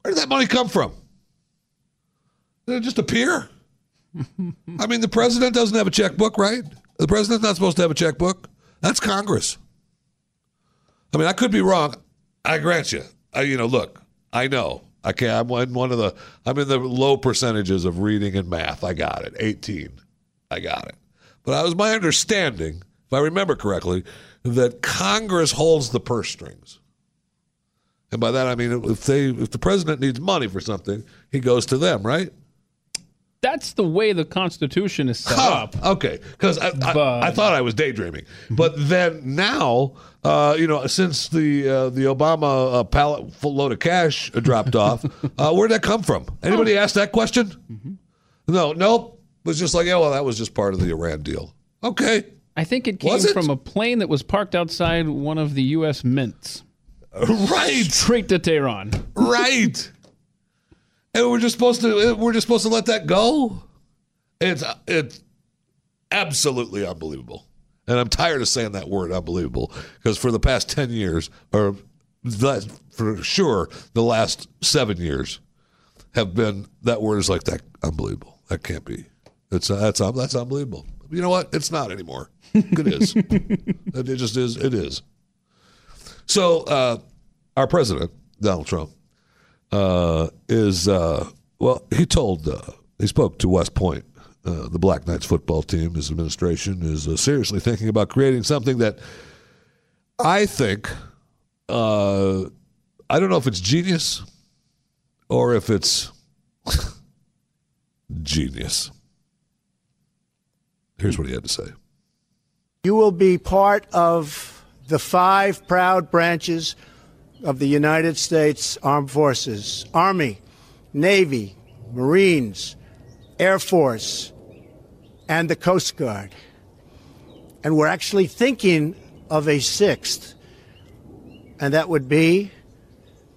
[SPEAKER 2] Where did that money come from? Did it just appear? I mean, the president doesn't have a checkbook, right? The president's not supposed to have a checkbook. That's Congress. I mean, I could be wrong. I grant you. I, you know, look, I know. I can't. I'm in one of the. I'm in the low percentages of reading and math. I got it. 18. I got it. But it was my understanding, if I remember correctly, that Congress holds the purse strings. And by that I mean if they if the president needs money for something, he goes to them, right?
[SPEAKER 3] That's the way the Constitution is set
[SPEAKER 2] Huh,
[SPEAKER 3] up.
[SPEAKER 2] Okay, because I, I, I thought I was daydreaming, but then now, uh, you know, since the uh, the Obama uh, pallet full load of cash dropped *laughs* off, uh, where'd that come from? Anybody ask that question? No, nope. It was just like, yeah, well, that was just part of the Iran deal. Okay,
[SPEAKER 3] I think it came
[SPEAKER 2] it?
[SPEAKER 3] from a plane that was parked outside one of the U.S. mints. *laughs*
[SPEAKER 2] right,
[SPEAKER 3] Straight to Tehran.
[SPEAKER 2] right. And we're just supposed to we're just supposed to let that go. It's it's absolutely unbelievable. And I'm tired of saying that word unbelievable because for the past 10 years or the, for sure the last 7 years have been that word is like that unbelievable. That can't be. It's that's that's unbelievable. You know what? It's not anymore. It is. *laughs* it just is it is. So uh, our president Donald Trump uh, is uh, well. He told uh, he spoke to West Point, uh, the Black Knights football team. His administration is uh, seriously thinking about creating something that I think uh, I don't know if it's genius or if it's *laughs* genius. Here's what he had to say.
[SPEAKER 9] You will be part of the five proud branches of the United States Armed Forces Army, Navy, Marines, Air Force, and the Coast Guard. And we're actually thinking of a sixth, and that would be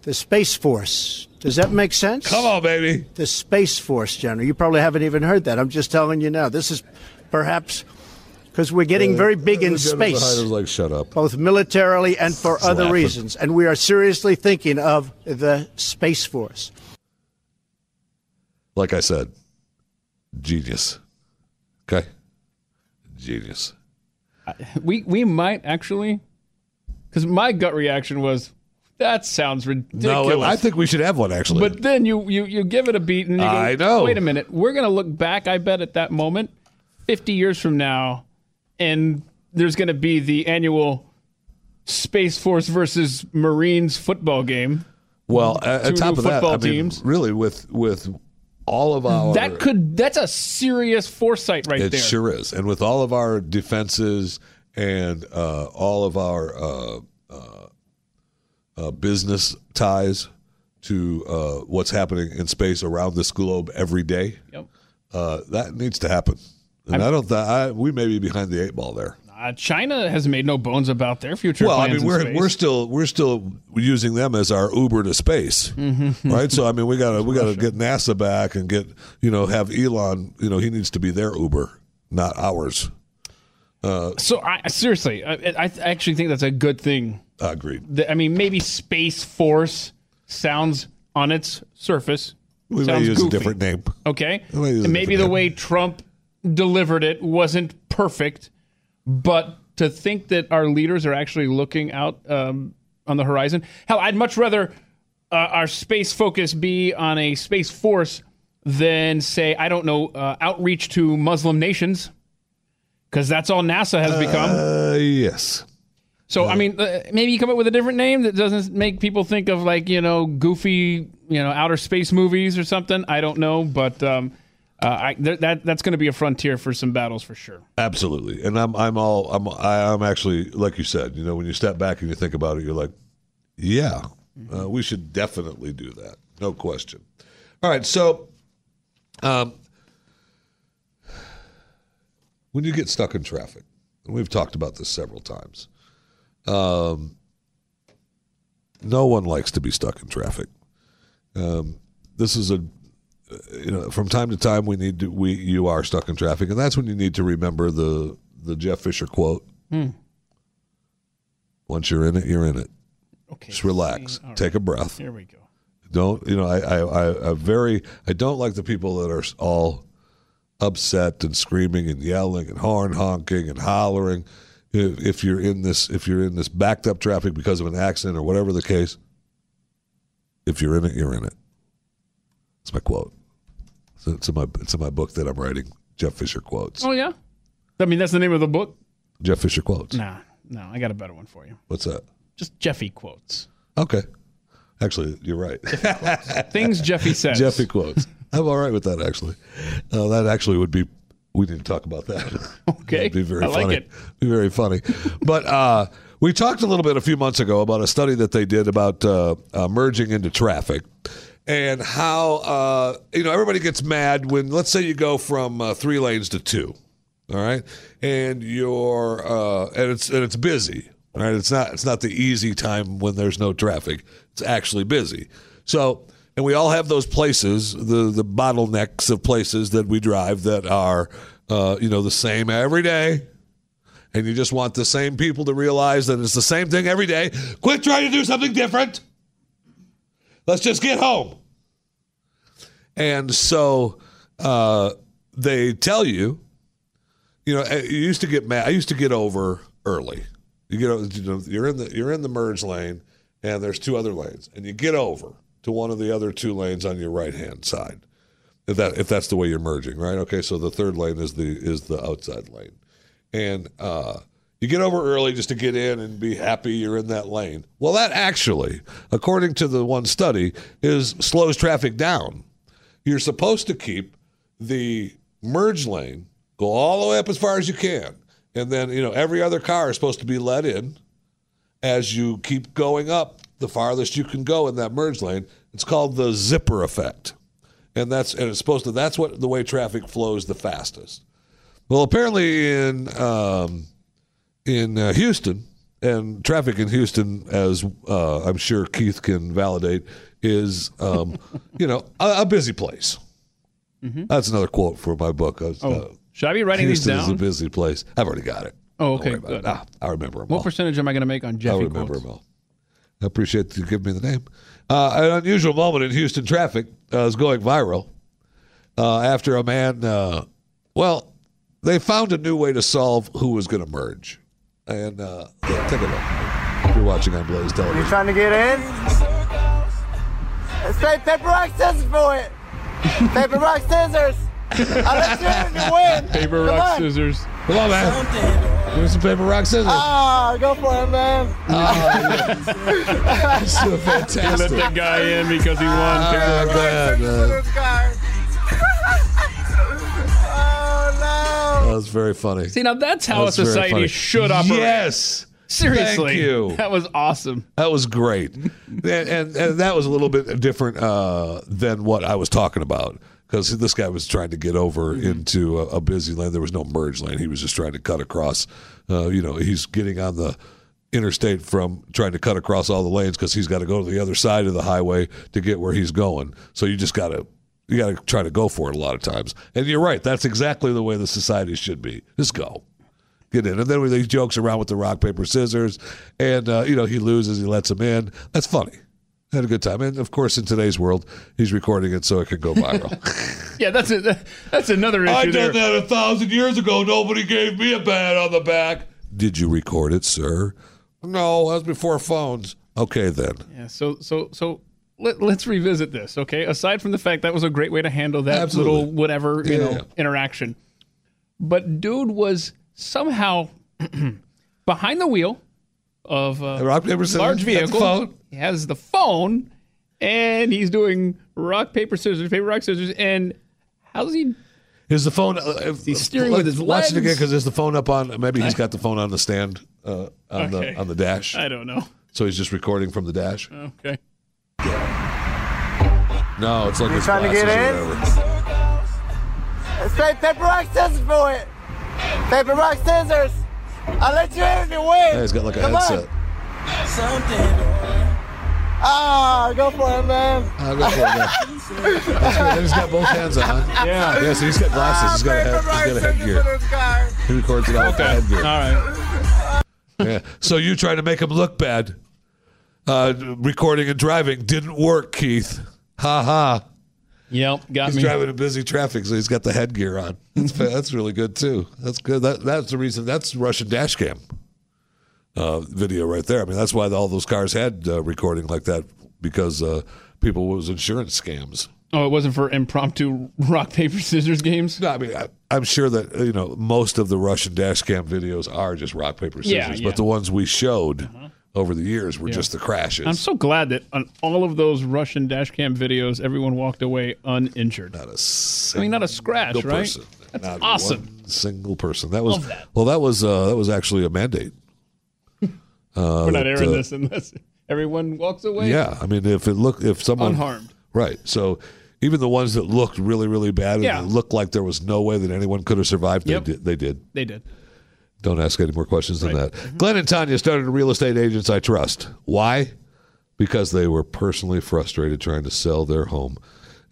[SPEAKER 9] the Space Force. Does that make sense?
[SPEAKER 2] Come on, baby.
[SPEAKER 9] The Space Force, General. You probably haven't even heard that. I'm just telling you now. This is perhaps because we're getting uh, very big in
[SPEAKER 2] The behind
[SPEAKER 9] space
[SPEAKER 2] like, "Shut up."
[SPEAKER 9] both militarily and for other reasons. And we are seriously thinking of the Space Force.
[SPEAKER 2] like I said, genius. Okay, genius.
[SPEAKER 3] We we might actually, because my gut reaction was that sounds ridiculous.
[SPEAKER 2] No, I think we should have one actually.
[SPEAKER 3] But then you you you give it a beat and you go,
[SPEAKER 2] I know.
[SPEAKER 3] Wait a minute, we're gonna look back. I bet at that moment, fifty years from now, and there's gonna be the annual Space Force versus Marines football game.
[SPEAKER 2] well, at, top of that,
[SPEAKER 3] football
[SPEAKER 2] I mean,
[SPEAKER 3] teams.
[SPEAKER 2] really, with with all of our
[SPEAKER 3] That could that's a serious foresight right
[SPEAKER 2] It
[SPEAKER 3] there.
[SPEAKER 2] sure is. And with all of our defenses and uh, all of our uh, uh, uh, business ties to uh, what's happening in space around this globe every day,
[SPEAKER 3] Yep.
[SPEAKER 2] uh, that needs to happen. And I don't. Th- I, we may be behind the eight ball there.
[SPEAKER 3] Uh, China has made no bones about their future
[SPEAKER 2] Well, I mean, we're we're still we're still using them as our Uber to space, right? So I mean, we gotta we gotta get NASA back and get you know have Elon. You know, he needs to be their Uber, not ours.
[SPEAKER 3] so I seriously, I, I actually think that's a good thing.
[SPEAKER 2] Agreed.
[SPEAKER 3] I mean, maybe Space Force sounds on its surface.
[SPEAKER 2] We may use a different name.
[SPEAKER 3] Okay.
[SPEAKER 2] We may use a
[SPEAKER 3] And maybe the
[SPEAKER 2] different
[SPEAKER 3] way Trump delivered it wasn't perfect, but to think that our leaders are actually looking out um, on the horizon. Hell, I'd much rather uh, our space focus be on a space force than say, I don't know, uh, outreach to Muslim nations, because that's all NASA has become.
[SPEAKER 2] Uh, yes.
[SPEAKER 3] So I mean, uh, maybe you come up with a different name that doesn't make people think of like you know goofy you know outer space movies or something. I don't know, but um, uh, I, th- that that's going to be a frontier for some battles for sure.
[SPEAKER 2] Absolutely, and I'm I'm all I'm I, I'm actually like you said. You know, when you step back and you think about it, you're like, yeah, uh, we should definitely do that, no question. All right, so, um, when you get stuck in traffic, and we've talked about this several times, um, no one likes to be stuck in traffic. Um, this is a you know, from time to time we need to we you are stuck in traffic, and that's when you need to remember the the Jeff Fisher quote. Hmm. Once you're in it, you're in it.
[SPEAKER 3] Okay,
[SPEAKER 2] Just relax, take a breath.
[SPEAKER 3] Here we go.
[SPEAKER 2] Don't you know? I I I, I very I don't like the people that are all upset and screaming and yelling and horn honking and hollering. If, if you're in this if you're in this backed up traffic because of an accident or whatever the case, if you're in it, you're in it. It's my quote. It's, in my it's in my book that I'm writing. Jeff Fisher quotes.
[SPEAKER 3] Oh yeah, I mean that's the name of the book.
[SPEAKER 2] Jeff Fisher quotes.
[SPEAKER 3] Nah, no, I got a better one for you.
[SPEAKER 2] What's that?
[SPEAKER 3] Just Jeffy quotes.
[SPEAKER 2] Okay. Actually, you're right.
[SPEAKER 3] Things Jeffy *laughs* says.
[SPEAKER 2] Jeffy quotes. I'm all right with that. Actually, uh, that actually would be. We didn't talk about that. *laughs*
[SPEAKER 3] Okay.
[SPEAKER 2] That'd be very
[SPEAKER 3] I like
[SPEAKER 2] funny.
[SPEAKER 3] it.
[SPEAKER 2] Be very funny. but uh, we talked a little bit a few months ago about a study that they did about uh, uh, merging into traffic. And how uh, you know everybody gets mad when, let's say, you go from uh, three lanes to two, all right, and you're uh, and it's and it's busy, right. It's not it's not the easy time when there's no traffic. It's actually busy. So, and we all have those places, the the bottlenecks of places that we drive that are, uh, you know, the same every day. And you just want the same people to realize that it's the same thing every day. Quit trying to do something different. Let's just get home. And so uh, they tell you, you know, you used to get mad. I used to get over early. You get, you know, you're in the you're in the merge lane, and there's two other lanes, and you get over to one of the other two lanes on your right hand side. If that if that's the way you're merging, right? Okay, so the third lane is the is the outside lane, and uh, you get over early just to get in and be happy you're in that lane. Well, that actually, according to the one study, is slows traffic down. You're supposed to keep the merge lane go all the way up as far as you can, and then you know every other car is supposed to be let in as you keep going up the farthest you can go in that merge lane. It's called the zipper effect, and that's and it's supposed to that's what the way traffic flows the fastest. Well, apparently in um, in uh, Houston and traffic in Houston, as uh, I'm sure Keith can validate, is um, *laughs* you know a, a busy place. That's another quote for my book. Uh,
[SPEAKER 3] Oh, should I be writing these down?
[SPEAKER 2] Houston is a busy place. I've already got it.
[SPEAKER 3] Oh, okay, good.
[SPEAKER 2] Ah, I remember them
[SPEAKER 3] What
[SPEAKER 2] all.
[SPEAKER 3] percentage am I going to make on Jeffy?
[SPEAKER 2] I remember
[SPEAKER 3] quotes?
[SPEAKER 2] them all. I appreciate you giving me the name. Uh, an unusual moment in Houston traffic uh, is going viral uh, after a man, uh, well, they found a new way to solve who was going to merge. And uh, yeah, take a look. If you're watching on Blaze
[SPEAKER 10] You
[SPEAKER 2] Television.
[SPEAKER 10] trying to get in? Let's play paper, rock, scissors for it. paper, rock, scissors. I'll let you in if you win.
[SPEAKER 3] Paper,
[SPEAKER 10] Come
[SPEAKER 3] rock,
[SPEAKER 10] on.
[SPEAKER 3] scissors.
[SPEAKER 2] Come on, man. Give me some paper, rock, scissors.
[SPEAKER 10] Ah, go for it, man.
[SPEAKER 2] That's so
[SPEAKER 3] Let
[SPEAKER 2] fantastic.
[SPEAKER 3] that guy in because he won. Paper,
[SPEAKER 2] Oh,
[SPEAKER 3] rock.
[SPEAKER 2] man, *laughs*
[SPEAKER 10] This guy.
[SPEAKER 2] that was very funny.
[SPEAKER 3] See, now that's how
[SPEAKER 2] That's
[SPEAKER 3] a society should operate.
[SPEAKER 2] Yes.
[SPEAKER 3] Seriously.
[SPEAKER 2] Thank you.
[SPEAKER 3] That was awesome.
[SPEAKER 2] That was great, *laughs* and, and and that was a little bit different uh, than what I was talking about because this guy was trying to get over into a, a busy lane. There was no merge lane. He was just trying to cut across. Uh, you know, he's getting on the interstate from trying to cut across all the lanes because he's got to go to the other side of the highway to get where he's going. So you just got to you got to try to go for it a lot of times. And you're right. That's exactly the way the society should be. Just go get in. And then he jokes around with the rock, paper, scissors. And, uh, you know, he loses, he lets him in. That's funny. Had a good time. And, of course, in today's world, he's recording it so it can go viral. *laughs*
[SPEAKER 3] Yeah, that's a, that's another issue
[SPEAKER 2] I
[SPEAKER 3] there.
[SPEAKER 2] did that a thousand years ago. Nobody gave me a bat on the back. Did you record it, sir? No, that was before phones. Okay, then.
[SPEAKER 3] Yeah, so so so let, let's revisit this, okay? Aside from the fact that was a great way to handle that
[SPEAKER 2] Absolutely.
[SPEAKER 3] little whatever you
[SPEAKER 2] Yeah,
[SPEAKER 3] know
[SPEAKER 2] yeah.
[SPEAKER 3] interaction, but dude was somehow *clears throat* behind the wheel of a
[SPEAKER 2] Rock, paper,
[SPEAKER 3] large vehicle. He has the phone, and he's doing rock paper scissors, paper rock scissors, and how's he?
[SPEAKER 2] Is the phone? Uh,
[SPEAKER 3] He's steering with his
[SPEAKER 2] Watch it again because there's the phone up on? Maybe he's got the phone on the stand uh, on
[SPEAKER 3] Okay.
[SPEAKER 2] the on the dash.
[SPEAKER 3] I don't know.
[SPEAKER 2] So he's just recording from the dash.
[SPEAKER 3] Okay.
[SPEAKER 2] No, it's like
[SPEAKER 10] You
[SPEAKER 2] his
[SPEAKER 10] trying to get in?
[SPEAKER 2] whatever.
[SPEAKER 10] Let's play paper, rock, scissors for it. Paper, rock, scissors. I'll let you in if you win.
[SPEAKER 2] Yeah, he's got like a
[SPEAKER 10] Come
[SPEAKER 2] headset.
[SPEAKER 10] On. Ah, go for it, man.
[SPEAKER 2] I'll go for it. That's *laughs* good. He's got both hands on.
[SPEAKER 3] Yeah.
[SPEAKER 2] Yeah, so he's got glasses. He's got a, head, he's got a headgear.
[SPEAKER 10] for this guy.
[SPEAKER 2] He records it all with the
[SPEAKER 3] Okay.
[SPEAKER 2] headgear.
[SPEAKER 3] All right. *laughs*
[SPEAKER 2] Yeah. So you trying to make him look bad, uh, recording and driving didn't work, Keith. Ha ha.
[SPEAKER 3] Yep. Got
[SPEAKER 2] He's
[SPEAKER 3] me.
[SPEAKER 2] driving in busy traffic, so he's got the headgear on. That's that's really good too. That's good. That that's the reason. That's Russian dash cam uh, video right there. I mean, that's why all those cars had uh, recording like that because uh, people was insurance scams.
[SPEAKER 3] Oh, it wasn't for impromptu rock paper scissors games.
[SPEAKER 2] No, I mean, I, I'm sure that you know most of the Russian dash cam videos are just rock paper scissors,
[SPEAKER 3] Yeah, yeah.
[SPEAKER 2] but the ones we showed over the years were just the crashes.
[SPEAKER 3] I'm so glad that on all of those Russian dashcam videos, everyone walked away uninjured.
[SPEAKER 2] not a single I
[SPEAKER 3] mean, not a scratch, right?
[SPEAKER 2] person.
[SPEAKER 3] That's
[SPEAKER 2] Not
[SPEAKER 3] awesome.
[SPEAKER 2] single person. That was
[SPEAKER 3] Love that.
[SPEAKER 2] well. That was uh, that was actually a mandate. *laughs*
[SPEAKER 3] We're not
[SPEAKER 2] that,
[SPEAKER 3] airing
[SPEAKER 2] uh,
[SPEAKER 3] this unless everyone walks away
[SPEAKER 2] Yeah, I mean, if it look if someone
[SPEAKER 3] unharmed.
[SPEAKER 2] right? So even the ones that looked really really bad and
[SPEAKER 3] Yeah.
[SPEAKER 2] it looked like there was no way that anyone could have survived,
[SPEAKER 3] Yep.
[SPEAKER 2] they did. They did.
[SPEAKER 3] They did.
[SPEAKER 2] Don't ask any more questions than
[SPEAKER 3] Right.
[SPEAKER 2] that. Glenn and Tanya started Real Estate Agents I Trust. Why? Because they were personally frustrated trying to sell their home.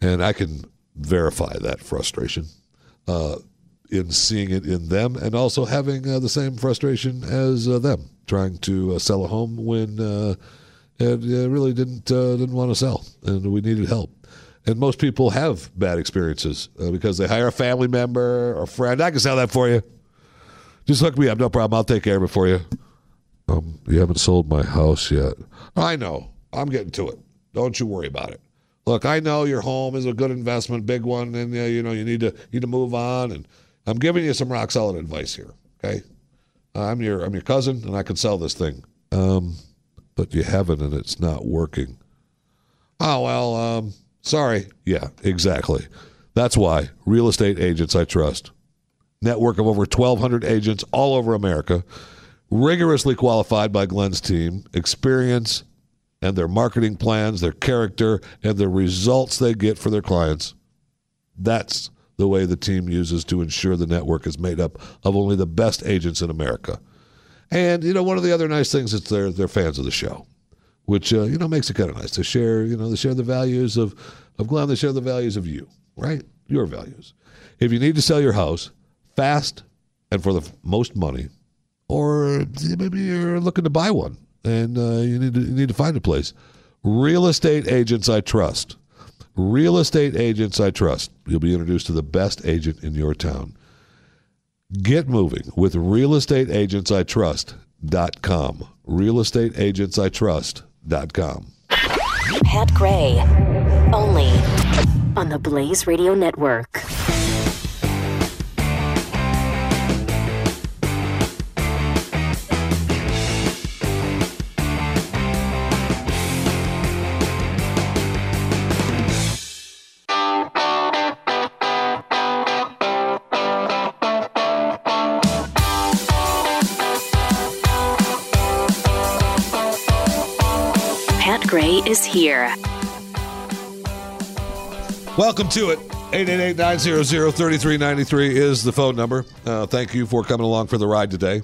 [SPEAKER 2] And I can verify that frustration uh, in seeing it in them and also having uh, the same frustration as uh, them trying to uh, sell a home when uh, it uh, really didn't, uh, didn't want to sell and we needed help. And most people have bad experiences uh, because they hire a family member or friend. I can sell that for you. Just hook me up, no problem. I'll take care of it for you. Um, you haven't sold my house yet. I know. I'm getting to it. Don't you worry about it. Look, I know your home is a good investment, big one, and uh, you know you need to need to move on. And I'm giving you some rock solid advice here. Okay, I'm your I'm your cousin, and I can sell this thing. Um, but you haven't, and it's not working. Oh well, um, sorry. Yeah, exactly. That's why real estate agents I trust network of over 1,200 agents all over America, rigorously qualified by Glenn's team, experience and their marketing plans, their character, and the results they get for their clients. That's the way the team uses to ensure the network is made up of only the best agents in America. And you know, one of the other nice things is they're they're fans of the show, which uh, you know makes it kind of nice to share. You know, they share the values of of Glenn. They share the values of you, right? Your values. If you need to sell your house fast and for the most money, or maybe you're looking to buy one and uh, you need to you need to find a place. Real estate agents I trust. Real estate agents I trust. You'll be introduced to the best agent in your town. Get moving with realestateagentsitrust.com. Realestateagentsitrust.com.
[SPEAKER 1] Pat Gray. Only on the Blaze Radio Network. Is here.
[SPEAKER 2] Welcome to it. 888-900-3393 is the phone number. Uh, thank you for coming along for the ride today.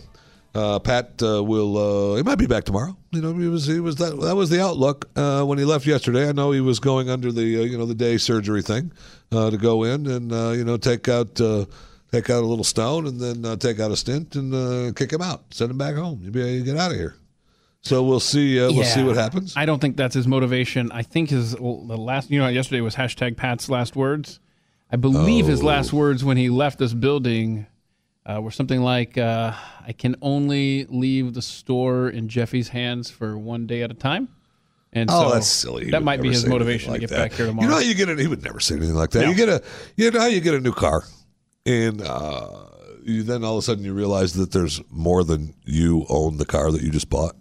[SPEAKER 2] Uh, Pat uh, will. Uh, he might be back tomorrow. You know, he was. He was that. That was the outlook uh, when he left yesterday. I know he was going under the uh, you know the day surgery thing to go in and you know take out take out a little stone and then take out a stent and kick him out, send him back home. You be get out of here. So we'll see. Uh, we'll see what happens.
[SPEAKER 3] I don't think that's his motivation. I think his well, the last, you know, yesterday was hashtag Pat's last words. I believe his
[SPEAKER 2] Oh.
[SPEAKER 3] last words when he left this building uh, were something like, uh, "I can only leave the store in Jeffy's hands for one day at a time." And
[SPEAKER 2] Oh,
[SPEAKER 3] so
[SPEAKER 2] that's silly. He
[SPEAKER 3] that might be his motivation
[SPEAKER 2] like
[SPEAKER 3] to get
[SPEAKER 2] that.
[SPEAKER 3] back here tomorrow.
[SPEAKER 2] You know how you get it? He would never say anything like that.
[SPEAKER 3] No.
[SPEAKER 2] You get a, you know how you get a new car, and uh, you then all of a sudden you realize that there's more than you own the car that you just bought.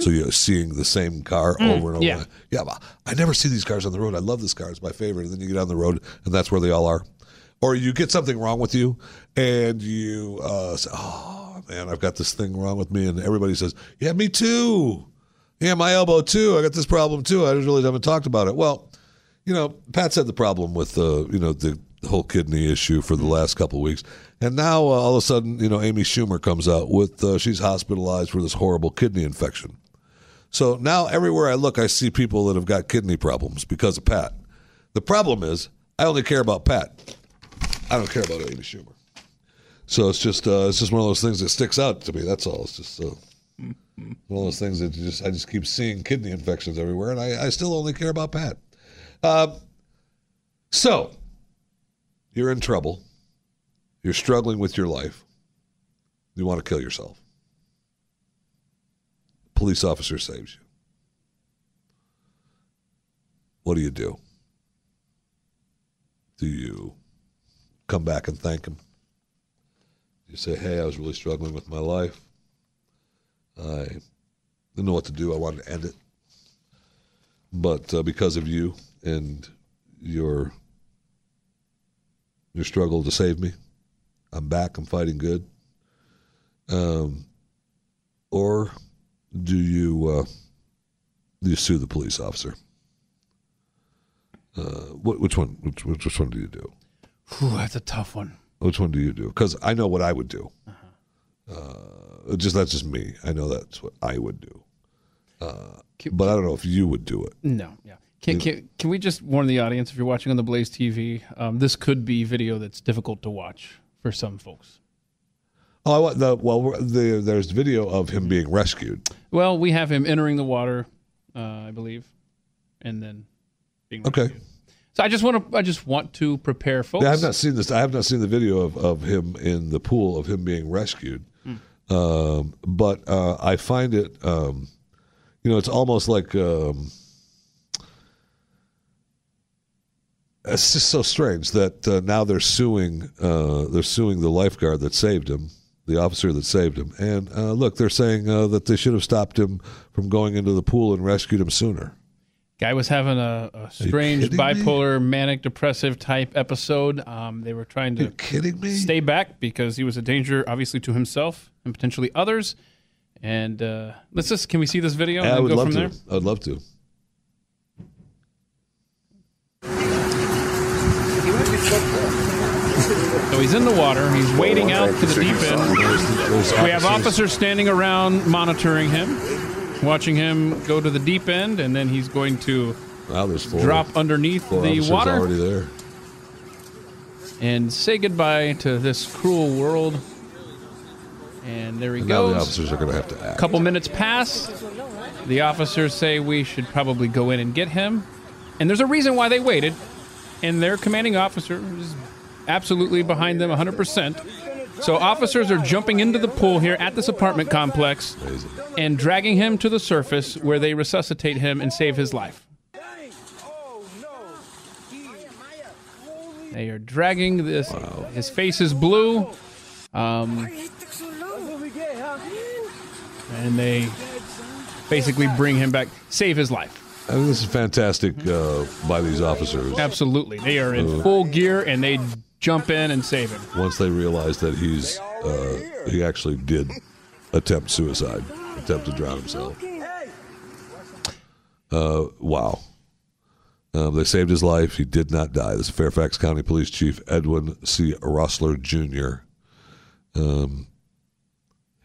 [SPEAKER 2] So you're seeing the same car.
[SPEAKER 3] Mm,
[SPEAKER 2] over and over.
[SPEAKER 3] yeah.
[SPEAKER 2] yeah. but I never see these cars on the road. I love this car; it's my favorite. And then you get on the road, and that's where they all are. Or you get something wrong with you, and you uh, say, "Oh man, I've got this thing wrong with me," and everybody says, "Yeah, me too." Yeah, my elbow too. I got this problem too. I just really haven't talked about it. Well, you know, Pat's had the problem with uh, you know the whole kidney issue for the last couple of weeks, and now uh, all of a sudden, you know, Amy Schumer comes out with uh, she's hospitalized for this horrible kidney infection. So now everywhere I look, I see people that have got kidney problems because of Pat. The problem is, I only care about Pat. I don't care about Amy Schumer. So it's just uh, it's just one of those things that sticks out to me. That's all. It's just uh, one of those things that just I just keep seeing kidney infections everywhere, and I, I still only care about Pat. Uh, so you're in trouble. You're struggling with your life. You want to kill yourself. Police officer saves you. What do you do? Do you come back and thank him? You say, "Hey, I was really struggling with my life. I didn't know what to do. I wanted to end it, but uh, because of you and your your struggle to save me, I'm back. I'm fighting good." Um, or do you uh, do you sue the police officer? Uh, what, which one? Which, which one do you do?
[SPEAKER 3] Whew, that's a tough one.
[SPEAKER 2] Which one do you do? Because I know what I would do. Uh, just that's just me. I know that's what I would do. Uh, but I don't know if you would do it.
[SPEAKER 3] No, yeah. Can, can, can we just warn the audience if you're watching on the Blaze TV, um, this could be video that's difficult to watch for some folks.
[SPEAKER 2] Oh, I want the well. The, there's video of him being rescued.
[SPEAKER 3] Well, we have him entering the water, uh, I believe, and then being rescued.
[SPEAKER 2] Okay.
[SPEAKER 3] So I just want to I just want to prepare folks.
[SPEAKER 2] Yeah, I've not seen this. I have not seen the video of, of him in the pool of him being rescued. Um, but uh, I find it, um, you know, it's almost like um, it's just so strange that uh, now they're suing. Uh, they're suing the lifeguard that saved him, the officer that saved him. And uh, look, they're saying uh, that they should have stopped him from going into the pool and rescued him sooner.
[SPEAKER 3] Guy was having a, a strange
[SPEAKER 2] kidding me?
[SPEAKER 3] bipolar manic depressive type episode. Um, they were trying to
[SPEAKER 2] kidding me?
[SPEAKER 3] stay back because he was a danger, obviously, to himself and potentially others. And uh, let's just can we see this video and
[SPEAKER 2] I would
[SPEAKER 3] go
[SPEAKER 2] love
[SPEAKER 3] from
[SPEAKER 2] to.
[SPEAKER 3] there?
[SPEAKER 2] I'd love to.
[SPEAKER 3] So he's in the water. He's wading out to the deep end. We have officers standing around monitoring him, watching him go to the deep end, and then he's going to
[SPEAKER 2] Wow,
[SPEAKER 3] drop underneath
[SPEAKER 2] four
[SPEAKER 3] the water
[SPEAKER 2] already there.
[SPEAKER 3] and say goodbye to this cruel world. And there he
[SPEAKER 2] And now the officers are going to have to
[SPEAKER 3] A
[SPEAKER 2] act.
[SPEAKER 3] couple minutes pass. The officers say we should probably go in and get him. And there's a reason why they waited, and their commanding officer is absolutely behind them 100%. So officers are jumping into the pool here at this apartment complex and dragging him to the surface where they resuscitate him and save his life. They are dragging this. His face is blue. Um, and they basically bring him back, save his life.
[SPEAKER 2] I mean, this is fantastic uh, by these officers.
[SPEAKER 3] Absolutely. They are in
[SPEAKER 2] Uh,
[SPEAKER 3] full gear and they jump in and save him.
[SPEAKER 2] Once they realize that he's uh, he actually did attempt suicide, attempt to drown himself. Uh, wow. Uh, they saved his life. He did not die. This is Fairfax County Police Chief Edwin C. Roessler Jr. Um,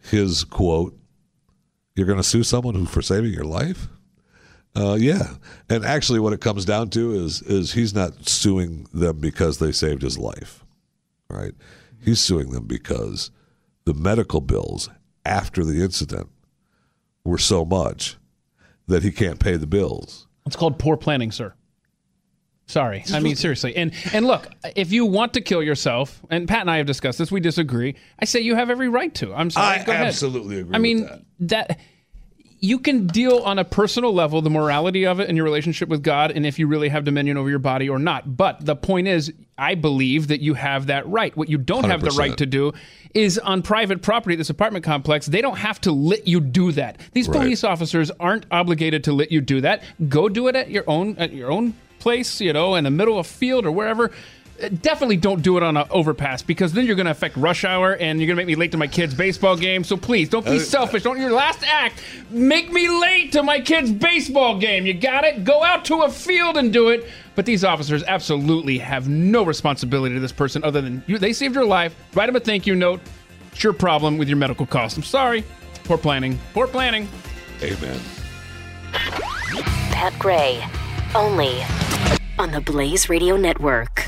[SPEAKER 2] his quote: "You're going to sue someone who for saving your life." Uh, yeah, and actually, what it comes down to is is he's not suing them because they saved his life, right? He's suing them because the medical bills after the incident were so much that he can't pay the bills.
[SPEAKER 3] It's called poor planning, sir. Sorry. I mean, seriously. And and look, if you want to kill yourself, and Pat and I have discussed this, we disagree. I say you have every right to. I'm sorry.
[SPEAKER 2] I
[SPEAKER 3] Go ahead.
[SPEAKER 2] absolutely agree
[SPEAKER 3] I mean,
[SPEAKER 2] with
[SPEAKER 3] that. You can deal on a personal level the morality of it and your relationship with God and if you really have dominion over your body or not. But the point is, I believe that you have that right. What you don't have the right to do is on private property, this apartment complex, they don't have to let you do that. These
[SPEAKER 2] Right.
[SPEAKER 3] police officers aren't obligated to let you do that. Go do it at your own at your own place, you know, in the middle of a field or wherever. Definitely don't do it on an overpass because then you're going to affect rush hour and you're going to make me late to my kid's baseball game. So please don't be
[SPEAKER 2] Uh,
[SPEAKER 3] selfish. Don't your last act make me late to my kid's baseball game. You got it? Go out to a field and do it. But these officers absolutely have no responsibility to this person other than you. They saved your life. Write them a thank you note. It's your problem with your medical costs. I'm sorry. Poor planning. Poor planning.
[SPEAKER 2] Amen.
[SPEAKER 1] Pat Gray, only on the Blaze Radio Network.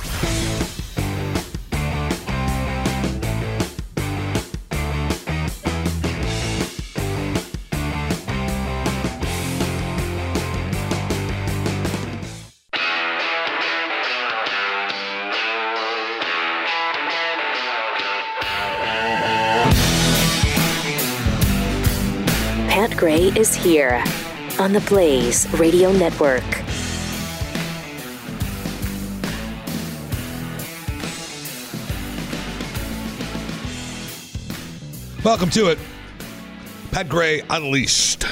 [SPEAKER 1] Pat Gray is here on the Blaze Radio Network.
[SPEAKER 2] Welcome to it. Pat Gray Unleashed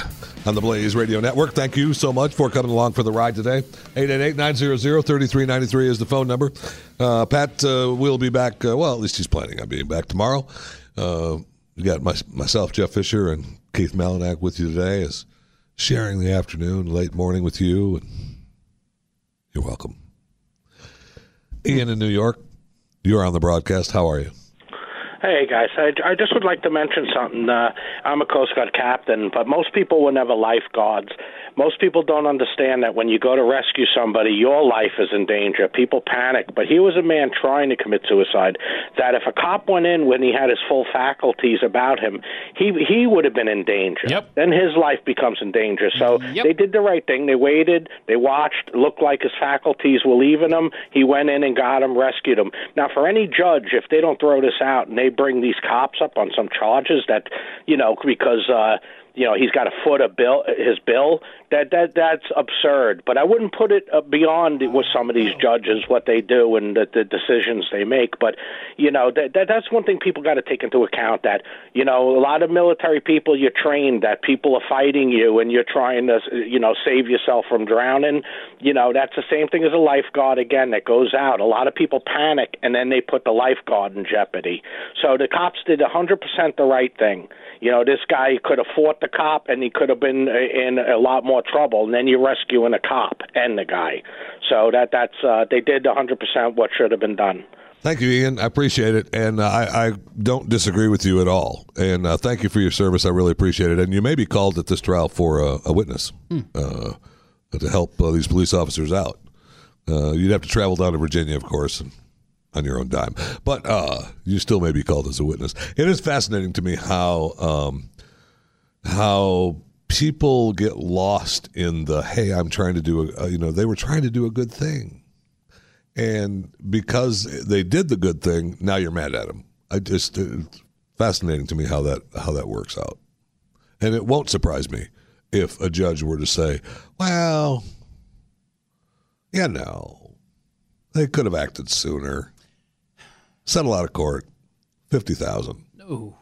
[SPEAKER 2] on the Blaze Radio Network. Thank you so much for coming along for the ride today. 888-900-3393 is the phone number. Uh, Pat uh, will be back, uh, well, at least he's planning on being back tomorrow. Uh, we got my, myself, Jeff Fisher, and Keith Malinak with you today is sharing the afternoon, late morning with you. And you're welcome. Ian in New York, you're on the broadcast. How are you?
[SPEAKER 11] Hey guys, I, I just would like to mention something. Uh, I'm a Coast Guard captain, but most people were never lifeguards. Most people don't understand that when you go to rescue somebody, your life is in danger. People panic, but he was a man trying to commit suicide. That if a cop went in when he had his full faculties about him, he he would have been in danger.
[SPEAKER 3] Yep.
[SPEAKER 11] Then his life becomes in danger. So they did the right thing. They waited. They watched. Looked like his faculties were leaving him. He went in and got him, rescued him. Now, for any judge, if they don't throw this out and they bring these cops up on some charges that, you know, because. uh you know he's got a foot of bill his bill that that that's absurd. But i wouldn't put it uh, beyond with some of these judges what they do and the, the decisions they make. But you know that, that that's one thing people got to take into account that you know a lot of military people you're trained that people are fighting you and you're trying to you know save yourself from drowning. You know that's the same thing as a lifeguard again that goes out. A lot of people panic and then they put the lifeguard in jeopardy. So the cops did 100% the right thing you know, this guy could have fought the cop and he could have been in a lot more trouble. And then you're rescuing a cop and the guy. So that that's uh, they did 100% what should have been done.
[SPEAKER 2] Thank you, Ian. I appreciate it, and uh, I, I don't disagree with you at all. And uh, thank you for your service. I really appreciate it. And you may be called at this trial for a, a witness uh, to help uh, these police officers out. Uh, you'd have to travel down to Virginia, of course, and on your own dime. But uh, you still may be called as a witness. It is fascinating to me how um, how people get lost in the hey, I'm trying to do a, you know, they were trying to do a good thing. And because they did the good thing, now you're mad at them. I just it's fascinating to me how that how that works out. And it won't surprise me if a judge were to say, "Well, yeah, no, they could have acted sooner, settle out of court, fifty thousand
[SPEAKER 3] No.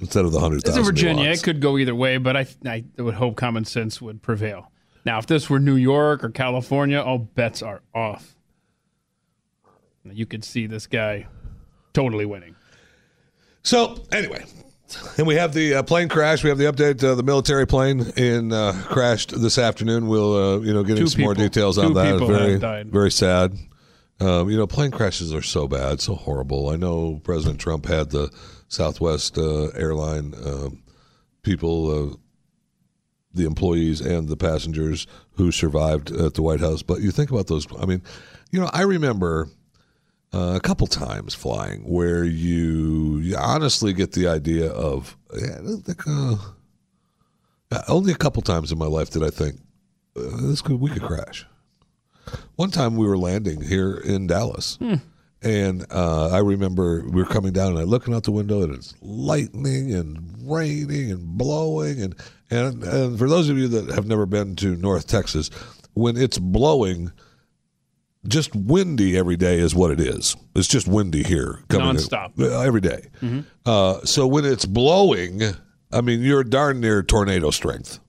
[SPEAKER 2] instead of the hundred
[SPEAKER 3] This is
[SPEAKER 2] thousand."
[SPEAKER 3] Virginia. It could go either way, but I, I would hope common sense would prevail. Now, if this were New York or California, all bets are off. You could see this guy totally winning.
[SPEAKER 2] So anyway, and we have the uh, plane crash. We have the update. Uh, the military plane in uh, crashed this afternoon. We'll uh, you know get
[SPEAKER 3] Two
[SPEAKER 2] into some more
[SPEAKER 3] people.
[SPEAKER 2] details on that. very very sad. Um, you know, plane crashes are so bad, so horrible. I know President Trump had the Southwest uh, airline um, people, uh, the employees and the passengers who survived at the White House. But you think about those. I mean, you know, I remember uh, a couple times flying where you, you honestly get the idea of yeah, uh, uh, only a couple times in my life did I think uh, this could we could crash. One time we were landing here in Dallas, and uh, I remember we were coming down, and I'm looking out the window, and it's lightning and raining and blowing, and and and for those of you that have never been to North Texas, when it's blowing just windy every day is what it is. It's just windy here, coming in-
[SPEAKER 3] Nonstop.
[SPEAKER 2] uh, every day. Uh, so when it's blowing, I mean, you're darn near tornado strength.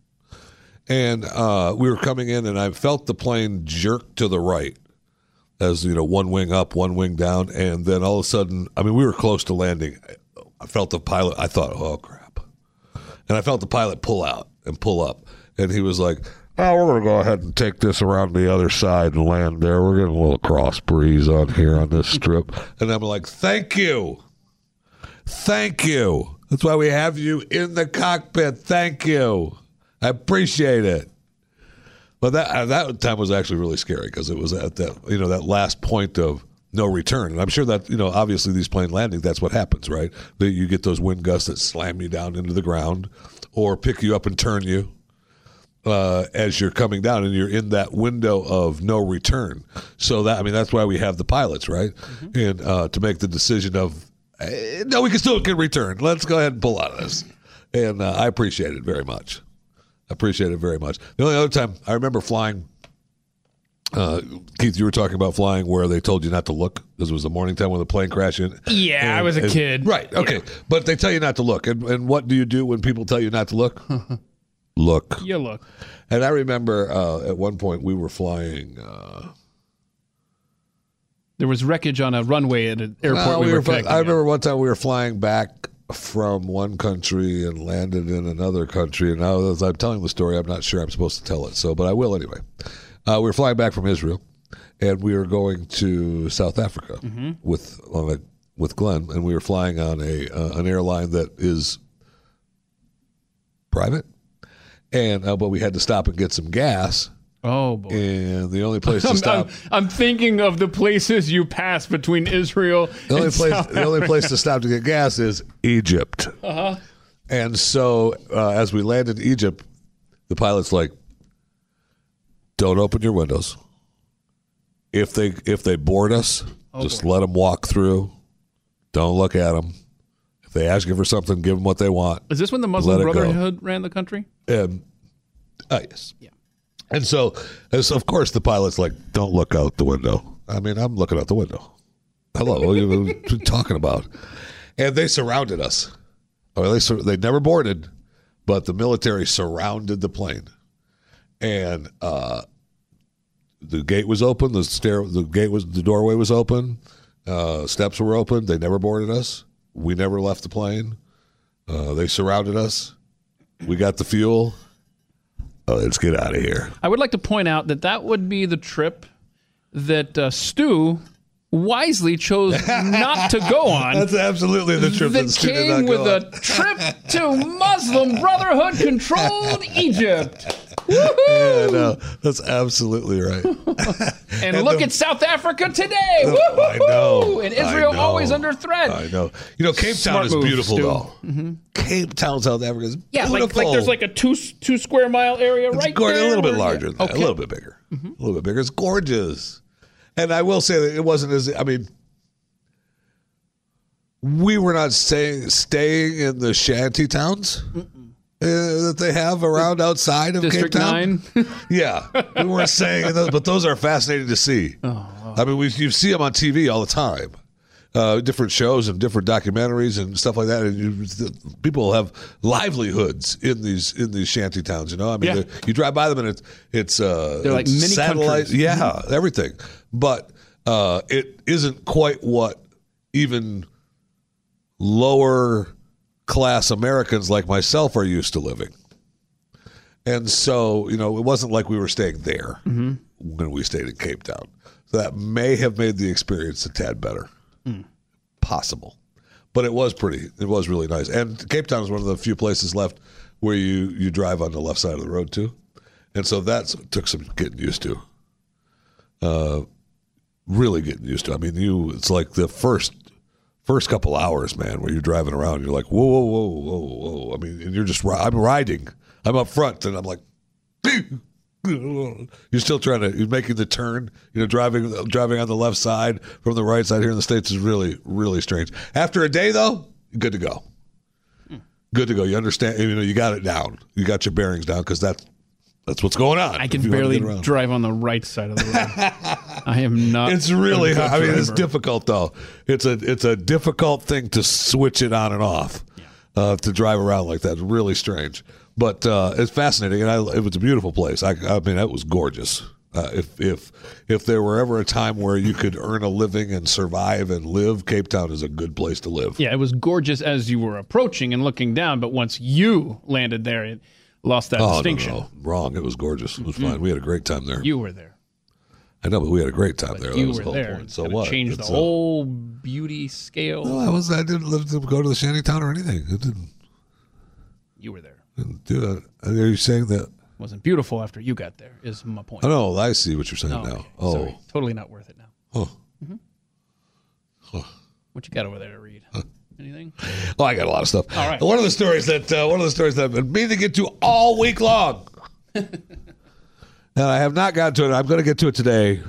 [SPEAKER 2] And uh, we were coming in, and I felt the plane jerk to the right, as you know, one wing up, one wing down, and then all of a sudden, I mean, we were close to landing. I felt the pilot. I thought, oh crap, and I felt the pilot pull out and pull up, and he was like, "Oh, we're going to go ahead and take this around the other side and land there. We're getting a little cross breeze on here on this strip." And I'm like, "Thank you, thank you. That's why we have you in the cockpit. Thank you. I appreciate it." But that uh, that time was actually really scary because it was at that you know that last point of no return, and I'm sure that you know obviously these plane landings that's what happens, right? That you get those wind gusts that slam you down into the ground, or pick you up and turn you uh, as you're coming down, and you're in that window of no return. So that I mean that's why we have the pilots, right? And uh, to make the decision of eh, no, we can still get return. Let's go ahead and pull out of this, and uh, I appreciate it very much. I appreciate it very much. The only other time I remember flying, uh, Keith, you were talking about flying where they told you not to look. This was the morning time when the plane crashed in.
[SPEAKER 3] Yeah, I was a
[SPEAKER 2] and-
[SPEAKER 3] kid.
[SPEAKER 2] Right. Okay. But they tell you not to look. And, and what do you do when people tell you not to look? *laughs* look.
[SPEAKER 3] You look.
[SPEAKER 2] And I remember uh, at one point we were flying. Uh,
[SPEAKER 3] There was wreckage on a runway at an airport
[SPEAKER 2] well,
[SPEAKER 3] we,
[SPEAKER 2] we
[SPEAKER 3] were
[SPEAKER 2] were I remember one time we were flying back from one country and landed in another country. And now, as I'm telling the story, I'm not sure I'm supposed to tell it. So, but I will anyway. Uh, we were flying back from Israel, and we were going to South Africa with on a, with Glenn, and we were flying on a uh, an airline that is private, and uh, but we had to stop and get some gas.
[SPEAKER 3] Oh boy!
[SPEAKER 2] And the only place to *laughs*
[SPEAKER 3] I'm,
[SPEAKER 2] stop.
[SPEAKER 3] I'm, I'm thinking of the places you pass between Israel
[SPEAKER 2] The only
[SPEAKER 3] and
[SPEAKER 2] place,
[SPEAKER 3] South
[SPEAKER 2] the only place to stop to get gas is Egypt.
[SPEAKER 3] Uh-huh.
[SPEAKER 2] And so, uh, as we landed in Egypt, the pilot's like, "Don't open your windows. If they if they board us, just let them walk through. Don't look at them. If they ask you for something, give them what they want.
[SPEAKER 3] Is this when the Muslim
[SPEAKER 2] Let it go.
[SPEAKER 3] Brotherhood ran the country?
[SPEAKER 2] Um, uh, yes. Yeah. And so, of course, the pilot's like, "Don't look out the window." I mean, I'm looking out the window. Hello, what are you *laughs* talking about? And they surrounded us. Or they sur- they never boarded, but the military surrounded the plane, and uh, the gate was open. The stair, the gate was, the doorway was open. Uh, steps were open. They never boarded us. We never left the plane. Uh, they surrounded us. We got the fuel. Oh, let's get out of here.
[SPEAKER 3] I would like to point out that that would be the trip that uh, Stu wisely chose not to go *laughs* on.
[SPEAKER 2] That's absolutely the trip that
[SPEAKER 3] that
[SPEAKER 2] Stu did
[SPEAKER 3] came with
[SPEAKER 2] go
[SPEAKER 3] a trip to Muslim Brotherhood controlled *laughs* Egypt.
[SPEAKER 2] Yeah, no, that's absolutely right. *laughs*
[SPEAKER 3] And, look
[SPEAKER 2] the-
[SPEAKER 3] at South Africa today.
[SPEAKER 2] I know.
[SPEAKER 3] And Israel
[SPEAKER 2] know.
[SPEAKER 3] always under threat.
[SPEAKER 2] I know. You know, Cape
[SPEAKER 3] Smart
[SPEAKER 2] Town is
[SPEAKER 3] move,
[SPEAKER 2] beautiful,
[SPEAKER 3] Stu.
[SPEAKER 2] though.
[SPEAKER 3] Mhm.
[SPEAKER 2] Cape Town, South Africa is
[SPEAKER 3] Yeah, like,
[SPEAKER 2] beautiful.
[SPEAKER 3] like there's like a two two square mile area
[SPEAKER 2] It's
[SPEAKER 3] right
[SPEAKER 2] gor-
[SPEAKER 3] there.
[SPEAKER 2] a little bit
[SPEAKER 3] where-
[SPEAKER 2] larger, than that,
[SPEAKER 3] Okay.
[SPEAKER 2] a little bit bigger, a little bit bigger. It's gorgeous, and I will say that it wasn't as. I mean, we were not staying staying in the shanty towns uh, that they have around outside of
[SPEAKER 3] District
[SPEAKER 2] Cape Town.
[SPEAKER 3] Nine. *laughs*
[SPEAKER 2] Yeah, we weren't staying in those, but those are fascinating to see. I mean, we you see them on TV all the time. Uh, different shows and different documentaries and stuff like that, and you, the, people have livelihoods in these in these shanty towns. You know, I mean,
[SPEAKER 3] Yeah.
[SPEAKER 2] you drive by them and it's it's uh,
[SPEAKER 3] They're like mini
[SPEAKER 2] satellite,
[SPEAKER 3] countries.
[SPEAKER 2] yeah, everything. But uh, it isn't quite what even lower class Americans like myself are used to living. And so, you know, it wasn't like we were staying there when we stayed in Cape Town. So that may have made the experience a tad better. Possible. But it was pretty. It was really nice. And Cape Town is one of the few places left where you, you drive on the left side of the road too. And so that took some getting used to. Uh, really getting used to. I mean, you it's like the first first couple hours, man, where you're driving around, you're like, whoa, whoa, whoa, whoa, whoa. I mean, and you're just I'm riding. I'm up front, and I'm like, *laughs* you're still trying to you're making the turn. You know, driving driving on the left side from the right side here in the states is really really strange. After a day, though, good to go. Hmm. Good to go. You understand? You know, you got it down. You got your bearings down because that's that's what's going on.
[SPEAKER 3] I can barely drive on the right side of the road. *laughs* I am not.
[SPEAKER 2] It's really hard. I mean, it's difficult though. It's a it's a difficult thing to switch it on and off. Uh, to drive around like that, really strange, but uh, it's fascinating, and I, it was a beautiful place. I, I mean, it was gorgeous. Uh, if if if there were ever a time where you could earn a living and survive and live, Cape Town is a good place to live.
[SPEAKER 3] Yeah, it was gorgeous as you were approaching and looking down, but once you landed there, it lost that
[SPEAKER 2] oh
[SPEAKER 3] distinction.
[SPEAKER 2] no, no, wrong. It was gorgeous. It was fine. We had a great time there.
[SPEAKER 3] You were there.
[SPEAKER 2] I know, but we had a great time there. That
[SPEAKER 3] you
[SPEAKER 2] was
[SPEAKER 3] were
[SPEAKER 2] the whole
[SPEAKER 3] there.
[SPEAKER 2] point. So
[SPEAKER 3] Kinda
[SPEAKER 2] what?
[SPEAKER 3] Changed
[SPEAKER 2] It's,
[SPEAKER 3] the
[SPEAKER 2] uh,
[SPEAKER 3] whole beauty scale.
[SPEAKER 2] No, I was. I didn't live to go to the shanty town or anything. It didn't.
[SPEAKER 3] You were there.
[SPEAKER 2] didn't do that. Are you saying that?
[SPEAKER 3] Wasn't beautiful after you got there. Is my point.
[SPEAKER 2] Oh no, I see what you're saying
[SPEAKER 3] Oh,
[SPEAKER 2] now.
[SPEAKER 3] okay.
[SPEAKER 2] Oh,
[SPEAKER 3] Sorry. totally not worth it now.
[SPEAKER 2] Huh.
[SPEAKER 3] What you got over there to? Anything?
[SPEAKER 2] Oh, I got a lot of stuff.
[SPEAKER 3] All right.
[SPEAKER 2] One of the stories that uh, one of the stories that I've been meaning to get to all week long, *laughs* and I have not gotten to it. I'm going to get to it today.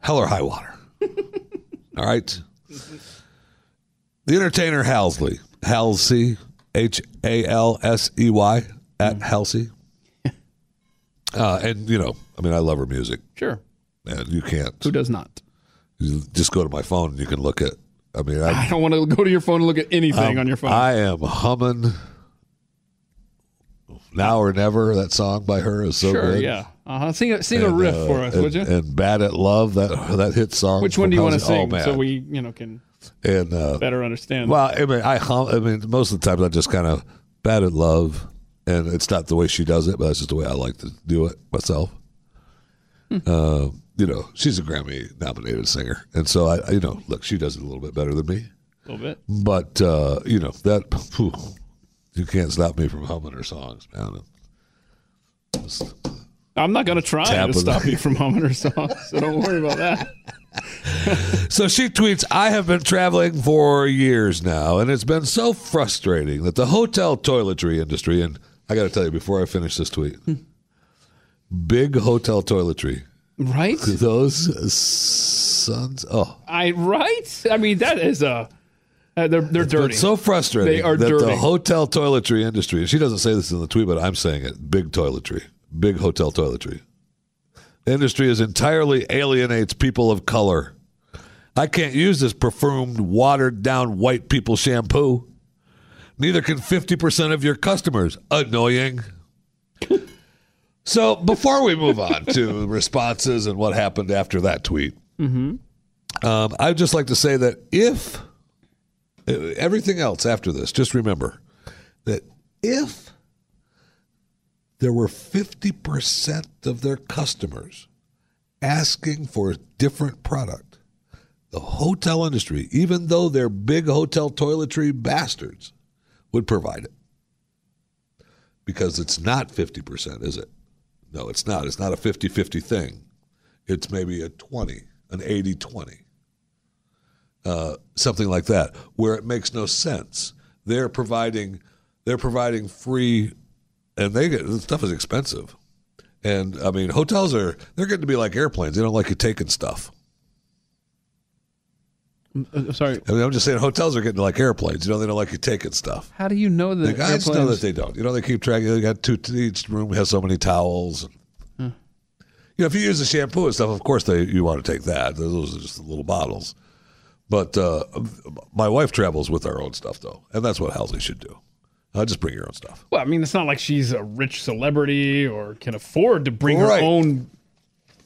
[SPEAKER 2] Hell or high water. *laughs* all right. The entertainer Halsey, Halsey, H A L S E Y at Halsey. *laughs* Uh, and you know, I mean, I love her music.
[SPEAKER 3] Sure.
[SPEAKER 2] And you can't.
[SPEAKER 3] Who does not?
[SPEAKER 2] You just go to my phone and you can look at. I mean, I,
[SPEAKER 3] I don't want to go to your phone and look at anything
[SPEAKER 2] Um,
[SPEAKER 3] on your phone.
[SPEAKER 2] I am humming "Now or Never." That song by her is so
[SPEAKER 3] sure,
[SPEAKER 2] good.
[SPEAKER 3] yeah. Uh-huh. Sing a sing a riff
[SPEAKER 2] uh,
[SPEAKER 3] for us,
[SPEAKER 2] and,
[SPEAKER 3] would you?
[SPEAKER 2] And "Bad at Love" that that hit song.
[SPEAKER 3] Which one do you want to sing
[SPEAKER 2] Oh,
[SPEAKER 3] so we, you know, can
[SPEAKER 2] and uh,
[SPEAKER 3] better understand?
[SPEAKER 2] well, I mean, I hum. I mean, most of the times I just kind of "Bad at Love," and it's not the way she does it, but that's just the way I like to do it myself.
[SPEAKER 3] Hmm.
[SPEAKER 2] Uh, you know, she's a Grammy-nominated singer, and so I, you know, look, she does it a little bit better than me.
[SPEAKER 3] a little bit.
[SPEAKER 2] But uh, you know that phew, you can't stop me from humming her songs, man. Just-
[SPEAKER 3] I'm not going to try to stop you from humming her songs, so don't worry about that. *laughs*
[SPEAKER 2] So she tweets, I have been traveling for years now, and it's been so frustrating that the hotel toiletry industry, and I got to tell you before I finish this tweet, big hotel toiletry.
[SPEAKER 3] Right?
[SPEAKER 2] Those sons, oh,
[SPEAKER 3] I right? I mean, that is a. Uh, they're they're
[SPEAKER 2] It's
[SPEAKER 3] dirty.
[SPEAKER 2] so frustrating
[SPEAKER 3] They are
[SPEAKER 2] that
[SPEAKER 3] dirty.
[SPEAKER 2] the hotel toiletry industry, and she doesn't say this in the tweet, but I'm saying it big toiletry, big hotel toiletry. The industry is entirely alienates people of color. I can't use this perfumed, watered down white people shampoo. Neither can 50% of your customers. Annoying. So before we move on to responses and what happened after that tweet,
[SPEAKER 3] Mm-hmm.
[SPEAKER 2] um, I'd just like to say that if everything else after this, just remember that if there were 50% of their customers asking for a different product, the hotel industry, even though they're big hotel toiletry bastards, would provide it. Because it's not 50%, is it? No, it's not. It's not a 50 50 thing. It's maybe a 20, an 80 20, uh, something like that, where it makes no sense. They're providing, they're providing free, and they get the stuff is expensive. And I mean, hotels are they're getting to be like airplanes. They don't like you taking stuff.
[SPEAKER 3] Uh, sorry.
[SPEAKER 2] I mean, I'm just saying hotels are getting like airplanes. You know, they don't like you taking stuff.
[SPEAKER 3] How do you know that?
[SPEAKER 2] The guys know that they don't. You know, they keep track. They got two. Each room has so many towels.
[SPEAKER 3] Hmm.
[SPEAKER 2] You know, if you use the shampoo and stuff, of course they you want to take that. Those are just little bottles. But uh, my wife travels with our own stuff though, and that's what Halsey should do. Uh, just bring your own stuff.
[SPEAKER 3] Well, I mean, it's not like she's a rich celebrity or can afford to bring
[SPEAKER 2] Right.
[SPEAKER 3] her own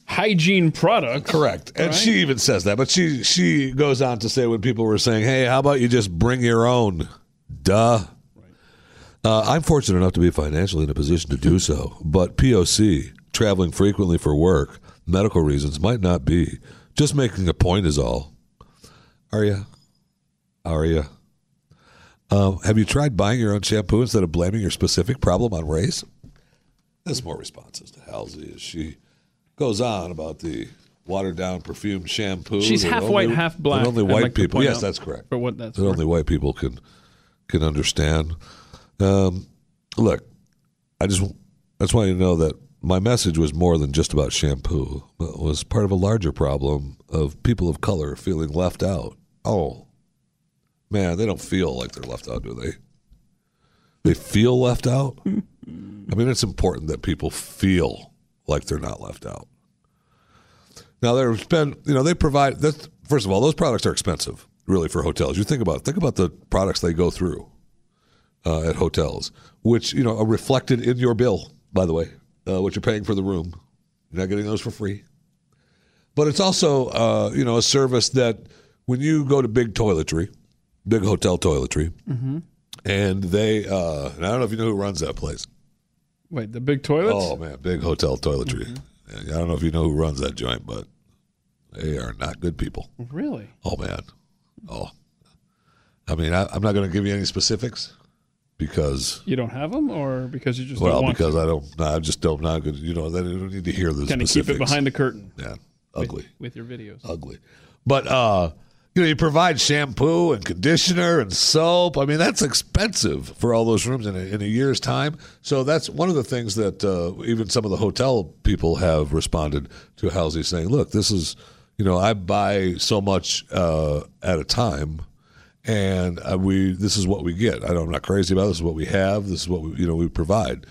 [SPEAKER 3] hygiene products.
[SPEAKER 2] Correct. And
[SPEAKER 3] right?
[SPEAKER 2] she even says that, but she she goes on to say when people were saying, "Hey, how about you just bring your own?" Duh. Uh, I'm fortunate enough to be financially in a position to do so, but POC, traveling frequently for work, medical reasons might not be. Just making a point is all. Are you? Are you? Um, have you tried buying your own shampoo instead of blaming your specific problem on race? There's more responses to Halsey as she goes on about the watered down perfumed shampoo.
[SPEAKER 3] She's half
[SPEAKER 2] only-
[SPEAKER 3] white, half black,
[SPEAKER 2] only white
[SPEAKER 3] like
[SPEAKER 2] people. Yes, that's correct.
[SPEAKER 3] For what that's
[SPEAKER 2] that only white people can can understand. Um, look, I just I just want you to know that my message was more than just about shampoo. It was part of a larger problem of people of color feeling left out. Oh, man, they don't feel like they're left out, do they? They feel left out. *laughs* I mean, it's important that people feel like they're not left out. Now, there's been, you know, they provide. That's, first of all, those products are expensive, really, for hotels. You think about it. Think about the products they go through uh, at hotels, which you know are reflected in your bill. By the way, uh, what you're paying for the room, you're not getting those for free. But it's also, uh, you know, a service that when you go to big toiletry, big hotel toiletry,
[SPEAKER 3] Mhm.
[SPEAKER 2] and they, uh, and I don't know if you know who runs that place.
[SPEAKER 3] Wait, the big toilets?
[SPEAKER 2] Oh man, big hotel toiletry. I don't know if you know who runs that joint, but they are not good people.
[SPEAKER 3] Really?
[SPEAKER 2] Oh man, oh. I mean, I, I'm not going to give you any specifics because,
[SPEAKER 3] You don't have them, or because you just
[SPEAKER 2] well, because I don't, no, I just don't, not good. You know, they don't need to hear the
[SPEAKER 3] to? Kind of keep it behind the curtain.
[SPEAKER 2] Yeah,
[SPEAKER 3] with-
[SPEAKER 2] ugly.
[SPEAKER 3] with, your videos.
[SPEAKER 2] ugly. But uh, you know, you provide shampoo and conditioner and soap. I mean, that's expensive for all those rooms in a, in a year's time. So that's one of the things that uh, even some of the hotel people have responded to Halsey saying, "Look, this is, you know, I buy so much uh, at a time." And uh, we, this is what we get. I I'm not crazy about it. this. Is what we have. This is what we, you know we provide.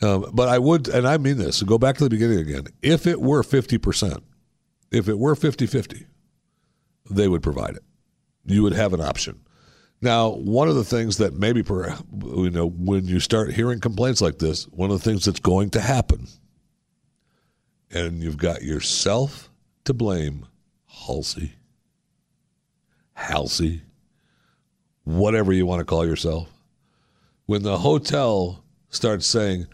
[SPEAKER 2] Um, but I would, and I mean this. Go back to the beginning again. If it were fifty percent, if it were 50-50, they would provide it. You would have an option. Now, one of the things that maybe, you know, when you start hearing complaints like this, one of the things that's going to happen, and you've got yourself to blame, Halsey, Halsey, whatever you want to call yourself, when the hotel starts saying,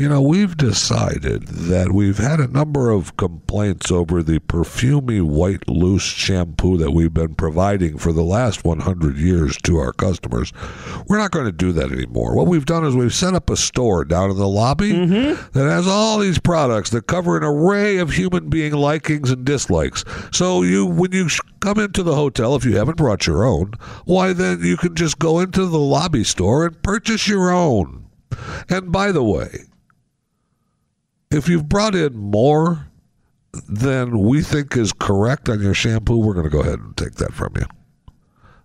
[SPEAKER 2] you know, we've decided that we've had a number of complaints over the perfumey white loose shampoo that we've been providing for the last 100 years to our customers. We're not going to do that anymore. What we've done is we've set up a store down in the lobby mm-hmm. that has all these products that cover an array of human being likings and dislikes. So you when you come into the hotel if you haven't brought your own, why then you can just go into the lobby store and purchase your own. And by the way, if you've brought in more than we think is correct on your shampoo, we're going to go ahead and take that from you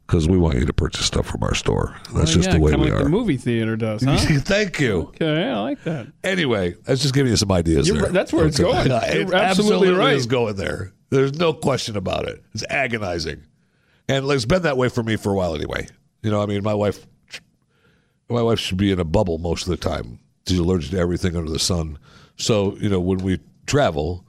[SPEAKER 2] because we want you to purchase stuff from our store. That's
[SPEAKER 3] Oh,
[SPEAKER 2] just
[SPEAKER 3] yeah,
[SPEAKER 2] the way we
[SPEAKER 3] like
[SPEAKER 2] are.
[SPEAKER 3] the movie theater does, huh? *laughs*
[SPEAKER 2] Thank you.
[SPEAKER 3] Okay, I like that.
[SPEAKER 2] Anyway, let's just give you some ideas.
[SPEAKER 3] That's where it's going. *laughs*
[SPEAKER 2] it
[SPEAKER 3] You're absolutely right.
[SPEAKER 2] is going there. There's no question about it. It's agonizing, and it's been that way for me for a while anyway. You know, I mean, my wife, my wife should be in a bubble most of the time. She's allergic to everything under the sun. So you know, when we travel,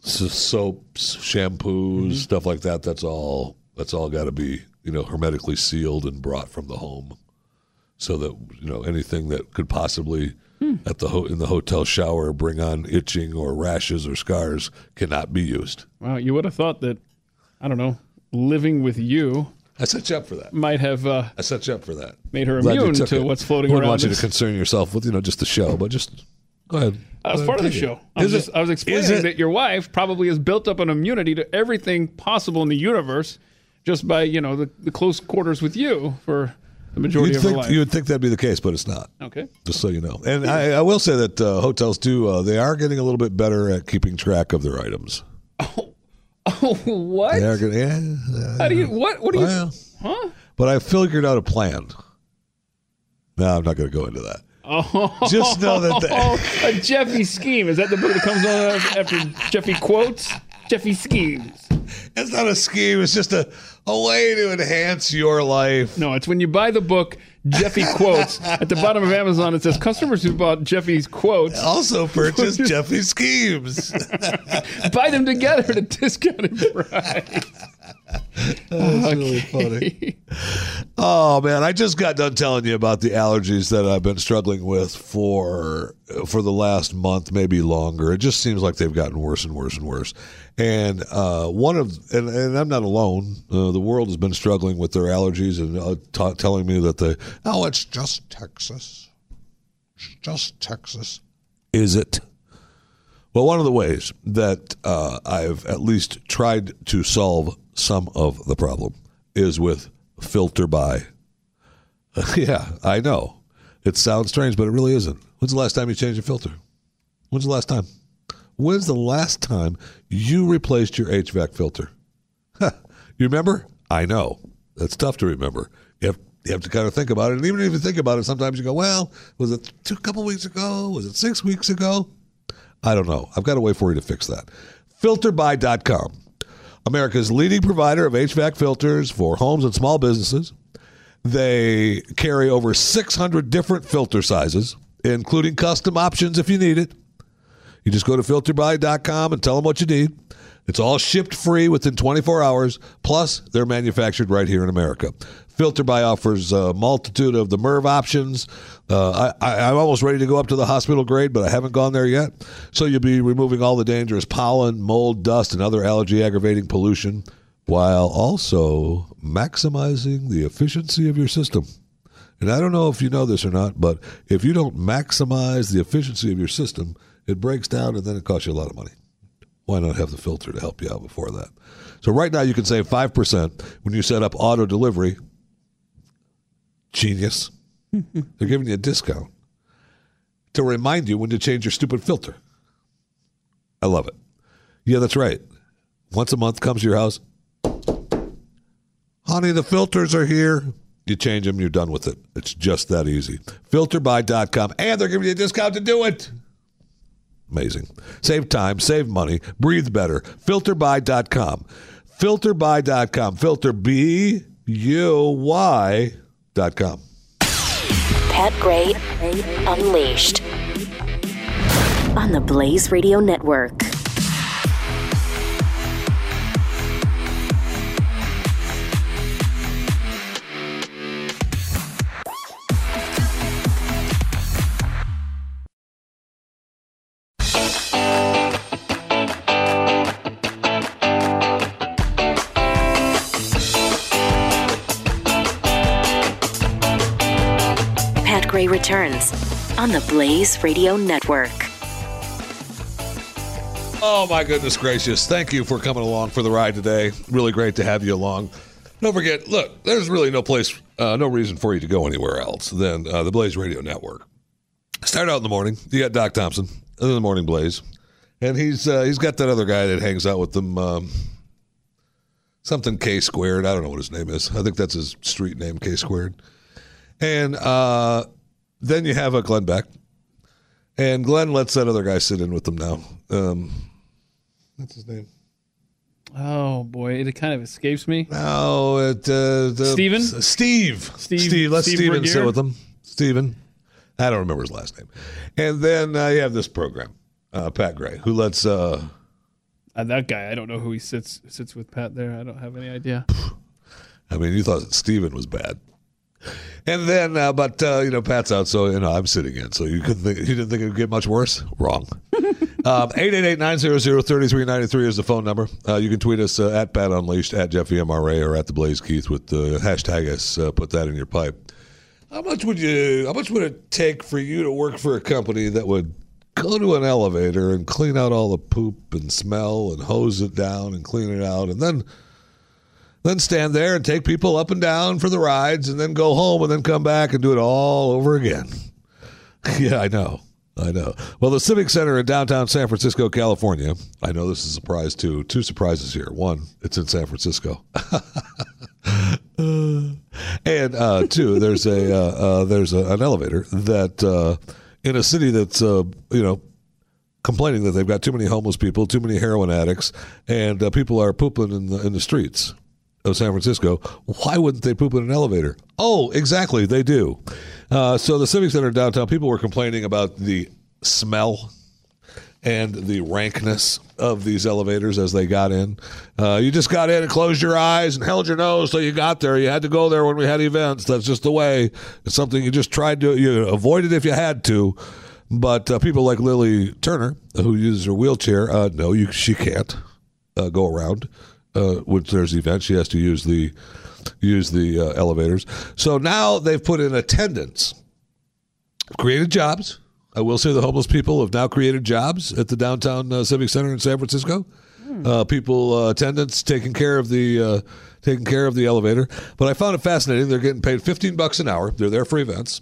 [SPEAKER 2] so soaps, shampoos, stuff like that. That's all. That's all got to be you know hermetically sealed and brought from the home, so that you know anything that could possibly at the ho- in the hotel shower bring on itching or rashes or scars cannot be used.
[SPEAKER 3] Wow, you would have thought that, I don't know, living with you.
[SPEAKER 2] I set you up for that.
[SPEAKER 3] Might have uh,
[SPEAKER 2] I set you up for that.
[SPEAKER 3] made her
[SPEAKER 2] Glad
[SPEAKER 3] immune to
[SPEAKER 2] it.
[SPEAKER 3] what's floating around.
[SPEAKER 2] Wouldn't
[SPEAKER 3] around.
[SPEAKER 2] want you to concern yourself with you know just the show, but just Go ahead.
[SPEAKER 3] That was part of the show. I was, just,
[SPEAKER 2] it-
[SPEAKER 3] I was explaining
[SPEAKER 2] it-
[SPEAKER 3] that your wife probably has built up an immunity to everything possible in the universe just by, you know, the, the close quarters with you for the majority
[SPEAKER 2] You'd
[SPEAKER 3] of her
[SPEAKER 2] think,
[SPEAKER 3] life.
[SPEAKER 2] you would think that'd be the case, but it's not.
[SPEAKER 3] Okay.
[SPEAKER 2] Just so you know. And I, I will say that uh, hotels do, uh, they are getting a little bit better at keeping track of their items.
[SPEAKER 3] Oh, *laughs* oh what?
[SPEAKER 2] They are getting, yeah,
[SPEAKER 3] How do you, what, what do you, huh?
[SPEAKER 2] but I figured out a plan. No, I'm not going to go into that.
[SPEAKER 3] Oh,
[SPEAKER 2] Just know that the- *laughs*
[SPEAKER 3] a Jeffy scheme. Is that the book that comes on after Jeffy quotes? Jeffy schemes.
[SPEAKER 2] It's not a scheme. It's just a, a way to enhance your life.
[SPEAKER 3] No, it's when you buy the book Jeffy quotes at the bottom of Amazon. It says customers who bought Jeffy's quotes
[SPEAKER 2] Also *laughs* purchase Jeffy schemes. *laughs*
[SPEAKER 3] buy them together at a discounted price. *laughs*
[SPEAKER 2] That's really funny. Oh man, I just got done telling you about the allergies that I've been struggling with for for the last month, maybe longer. It just seems like they've gotten worse and worse and worse. And uh, one of and, and I'm not alone. Uh, the world has been struggling with their allergies and uh, t- telling me that they oh it's just Texas, it's just Texas. Is it? Well, one of the ways that uh, I've at least tried to solve some of the problem is with FilterBuy. *laughs* yeah, I know. It sounds strange, but it really isn't. When's the last time you changed your filter? When's the last time? When's the last time you replaced your HVAC filter? *laughs* you remember? I know. That's tough to remember. You have, you have to kind of think about it. And even if you think about it, sometimes you go, well, was it two couple weeks ago? Was it six weeks ago? I don't know. I've got a way for you to fix that. FilterBuy.com, America's leading provider of HVAC filters for homes and small businesses. They carry over 600 different filter sizes, including custom options if you need it. You just go to FilterBuy.com and tell them what you need. It's all shipped free within 24 hours. Plus, they're manufactured right here in America. FilterBuy offers a multitude of the MERV options. Uh, I, I'm almost ready to go up to the hospital grade, but I haven't gone there yet. So you'll be removing all the dangerous pollen, mold, dust, and other allergy aggravating pollution while also maximizing the efficiency of your system. And I don't know if you know this or not, but if you don't maximize the efficiency of your system, it breaks down and then it costs you a lot of money. Why not have the filter to help you out before that? So right now you can save 5% when you set up auto delivery. Genius. They're giving you a discount to remind you when to change your stupid filter. I love it. Yeah, that's right. Once a month comes to your house. Honey, the filters are here. You change them, you're done with it. It's just that easy. FilterBuy.com. And they're giving you a discount to do it. Amazing. Save time, save money, breathe better. FilterBuy.com. FilterBuy.com. Filter B U Y.com.
[SPEAKER 1] Pat Gray Unleashed on the Blaze Radio Network. Returns on the Blaze Radio Network.
[SPEAKER 2] Oh, my goodness gracious. Thank you for coming along for the ride today. Really great to have you along. Don't forget, look, there's really no place, uh, no reason for you to go anywhere else than uh, the Blaze Radio Network. Start out in the morning. You got Doc Thompson in the Morning Blaze, and he's uh, he's got that other guy that hangs out with them, um, something K squared. I don't know what his name is. I think that's his street name, K squared. And uh, then you have a Glenn Beck, and Glenn lets that other guy sit in with them now. Um, what's his name?
[SPEAKER 3] Oh boy, it kind of escapes me.
[SPEAKER 2] No, it uh, the,
[SPEAKER 3] Steven?
[SPEAKER 2] Steve.
[SPEAKER 3] Steve-
[SPEAKER 2] Steve. Let
[SPEAKER 3] Steve
[SPEAKER 2] Steven sit with them. Steven. I don't remember his last name. And then uh, you have this program, uh, Pat Gray, who lets. Uh,
[SPEAKER 3] Uh, that guy, I don't know who he sits sits with Pat there. I don't have any idea.
[SPEAKER 2] I mean, you thought Steven was bad. And then, uh, but uh, you know, Pat's out, so you know, I'm sitting in. So you couldn't think, you didn't think it would get much worse? Wrong. *laughs* Um, Eight eight eight nine zero zero thirty three ninety three is the phone number. Uh, you can tweet us uh, at Pat Unleashed, at Jeffy MRA, or at the Blaze Keith with the hashtag us. Uh, put that in your pipe. How much would you? How much would it take for you to work for a company that would go to an elevator and clean out all the poop and smell and hose it down and clean it out and then then stand there and take people up and down for the rides and then go home and then come back and do it all over again. *laughs* yeah, I know. I know. Well, the Civic Center in downtown San Francisco, California. I know this is a surprise too. Two surprises here. One, it's in San Francisco. *laughs* and uh, two, there's a uh, uh, there's a, an elevator that uh, in a city that's uh, you know complaining that they've got too many homeless people, too many heroin addicts, and uh, people are pooping in the in the streets of San Francisco. Why wouldn't they poop in an elevator? Oh, exactly, they do. so the Civic Center downtown, people were complaining about the smell and the rankness of these elevators as they got in. Uh, you just got in and closed your eyes and held your nose till you got there. You had to go there when we had events. That's just the way. It's something you just tried to you avoid it if you had to. But uh, people like Lily Turner, who uses her wheelchair, uh, no, you, she can't uh, go around. Uh, when there's events, she has to use the use the uh, elevators. So now they've put in attendants, created jobs I will say the homeless people have now created jobs at the downtown uh, civic center in San Francisco. Uh, people, uh, attendants taking care of the uh, taking care of the elevator. But I found it fascinating. They're getting paid fifteen bucks an hour. They're there for events,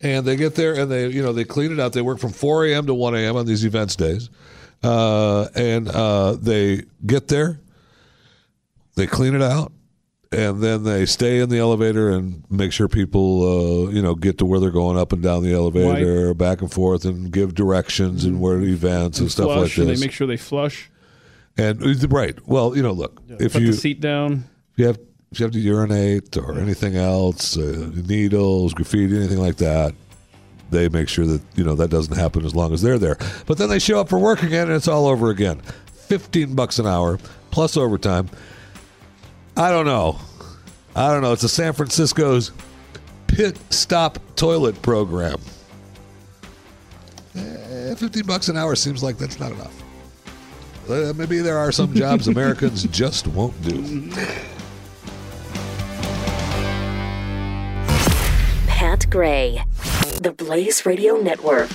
[SPEAKER 2] and they get there and they you know they clean it out. They work from four a.m. to one a.m. on these events days, uh, and uh, they get there. They clean it out and then they stay in the elevator and make sure people, uh, you know, get to where they're going up and down the elevator, back and forth, and give directions and where events and, and stuff
[SPEAKER 3] like
[SPEAKER 2] this.
[SPEAKER 3] They make sure they flush.
[SPEAKER 2] And uh, right, well, you know, look,
[SPEAKER 3] yeah.
[SPEAKER 2] if
[SPEAKER 3] Put
[SPEAKER 2] you
[SPEAKER 3] the seat down,
[SPEAKER 2] if you have if you have to urinate or anything else, uh, needles, graffiti, anything like that, they make sure that you know that doesn't happen as long as they're there. But then they show up for work again, and it's all over again. Fifteen bucks an hour plus overtime. I don't know. I don't know. It's a San Francisco's pit stop toilet program. Eh, 15 bucks an hour seems like that's not enough. Uh, maybe there are some jobs *laughs* Americans just won't do.
[SPEAKER 1] Pat Gray, the Blaze Radio Network.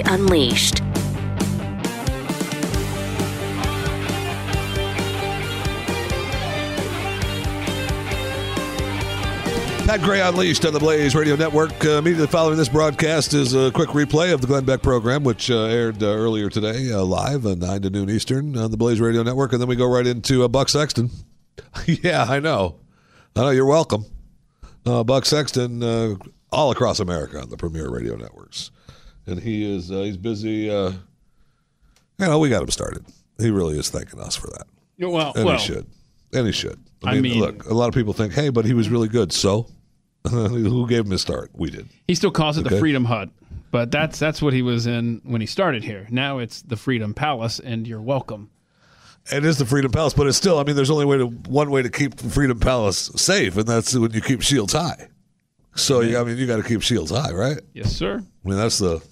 [SPEAKER 1] Unleashed.
[SPEAKER 2] Pat Gray Unleashed on the Blaze Radio Network. Uh, immediately following this broadcast is a quick replay of the Glenn Beck program, which uh, aired uh, earlier today, uh, live at 9 to noon Eastern on the Blaze Radio Network. And then we go right into uh, Buck Sexton. *laughs* yeah, I know. I know. You're welcome. Uh, Buck Sexton, all across America on the premier radio networks and he is uh, he's busy. Uh, you know, we got him started. He really is thanking us for that.
[SPEAKER 3] Well,
[SPEAKER 2] and
[SPEAKER 3] well,
[SPEAKER 2] he should, and he should. I mean,
[SPEAKER 3] I mean,
[SPEAKER 2] look, a lot of people think, hey, but he was really good. So, *laughs* who gave him a start? We did.
[SPEAKER 3] He still calls it
[SPEAKER 2] Okay.
[SPEAKER 3] the Freedom Hut, but that's that's what he was in when he started here. Now it's the Freedom Palace, and you're welcome.
[SPEAKER 2] It is the Freedom Palace, but it's still. I mean, there's only way to one way to keep the Freedom Palace safe, and that's when you keep shields high. So, you, I mean, you got to keep shields high, right?
[SPEAKER 3] Yes, sir.
[SPEAKER 2] I mean, that's the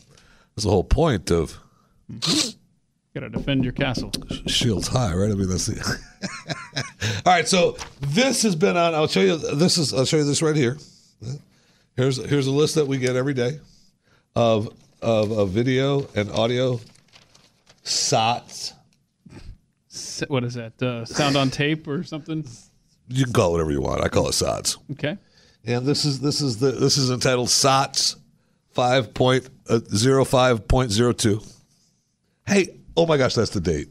[SPEAKER 2] that's the whole point of
[SPEAKER 3] Got to defend your castle.
[SPEAKER 2] shields high, right? I mean, that's the. *laughs* All right, so this has been on. I'll show you. This is. I'll show you this right here. Here's here's a list that we get every day of of, of video and audio SOTs.
[SPEAKER 3] What is that? Uh, sound on tape or something?
[SPEAKER 2] You can call it whatever you want. I call it SOTs.
[SPEAKER 3] Okay.
[SPEAKER 2] And this is this is the this is entitled SOTs five point uh, zero five point zero two. Hey, oh my gosh, that's the date.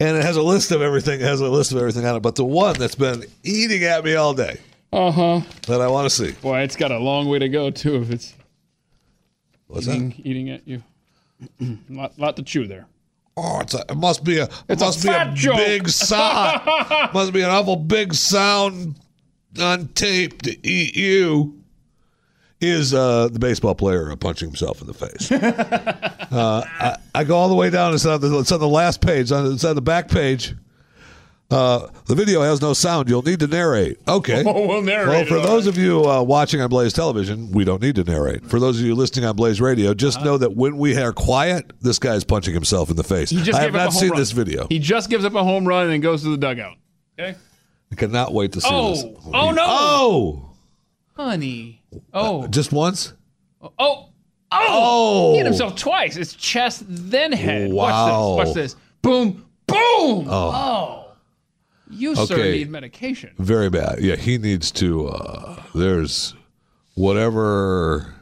[SPEAKER 2] And it has a list of everything. It has a list of everything on it. But the one that's been eating at me all day
[SPEAKER 3] Uh huh.
[SPEAKER 2] that I want to see.
[SPEAKER 3] Boy, it's got a long way to go too. If it's
[SPEAKER 2] What's
[SPEAKER 3] eating, eating at you, *clears throat* lot, lot to chew there.
[SPEAKER 2] Oh, it's a, it must be a it
[SPEAKER 3] It's a
[SPEAKER 2] must be a
[SPEAKER 3] joke.
[SPEAKER 2] big *laughs* sound. must be an awful big sound on tape to eat you. Is uh, the baseball player uh, punching himself in the face? *laughs* uh, I, I go all the way down. It's on the, it's on the last page. On, it's on the back page Uh, the video has no sound. You'll need to narrate. Okay.
[SPEAKER 3] Oh, *laughs* we'll narrate
[SPEAKER 2] Well, for those of you uh, watching on Blaze Television, we don't need to narrate. For those of you listening on Blaze Radio, just
[SPEAKER 3] Uh-huh.
[SPEAKER 2] know that when we are quiet, this guy is punching himself in the face.
[SPEAKER 3] He just
[SPEAKER 2] I have not seen
[SPEAKER 3] run.
[SPEAKER 2] this video.
[SPEAKER 3] He just gives up a home run and then goes to the dugout. Okay.
[SPEAKER 2] I cannot wait to see
[SPEAKER 3] Oh,
[SPEAKER 2] this.
[SPEAKER 3] oh no,
[SPEAKER 2] Oh,
[SPEAKER 3] honey. Oh,
[SPEAKER 2] just once.
[SPEAKER 3] oh, oh.
[SPEAKER 2] Oh.
[SPEAKER 3] He hit himself twice. It's chest, then head.
[SPEAKER 2] Wow.
[SPEAKER 3] Watch this. Watch this. Boom, boom. Oh. You, sir,
[SPEAKER 2] Okay.
[SPEAKER 3] need medication.
[SPEAKER 2] Very bad. Yeah, he needs to. Uh, there's whatever,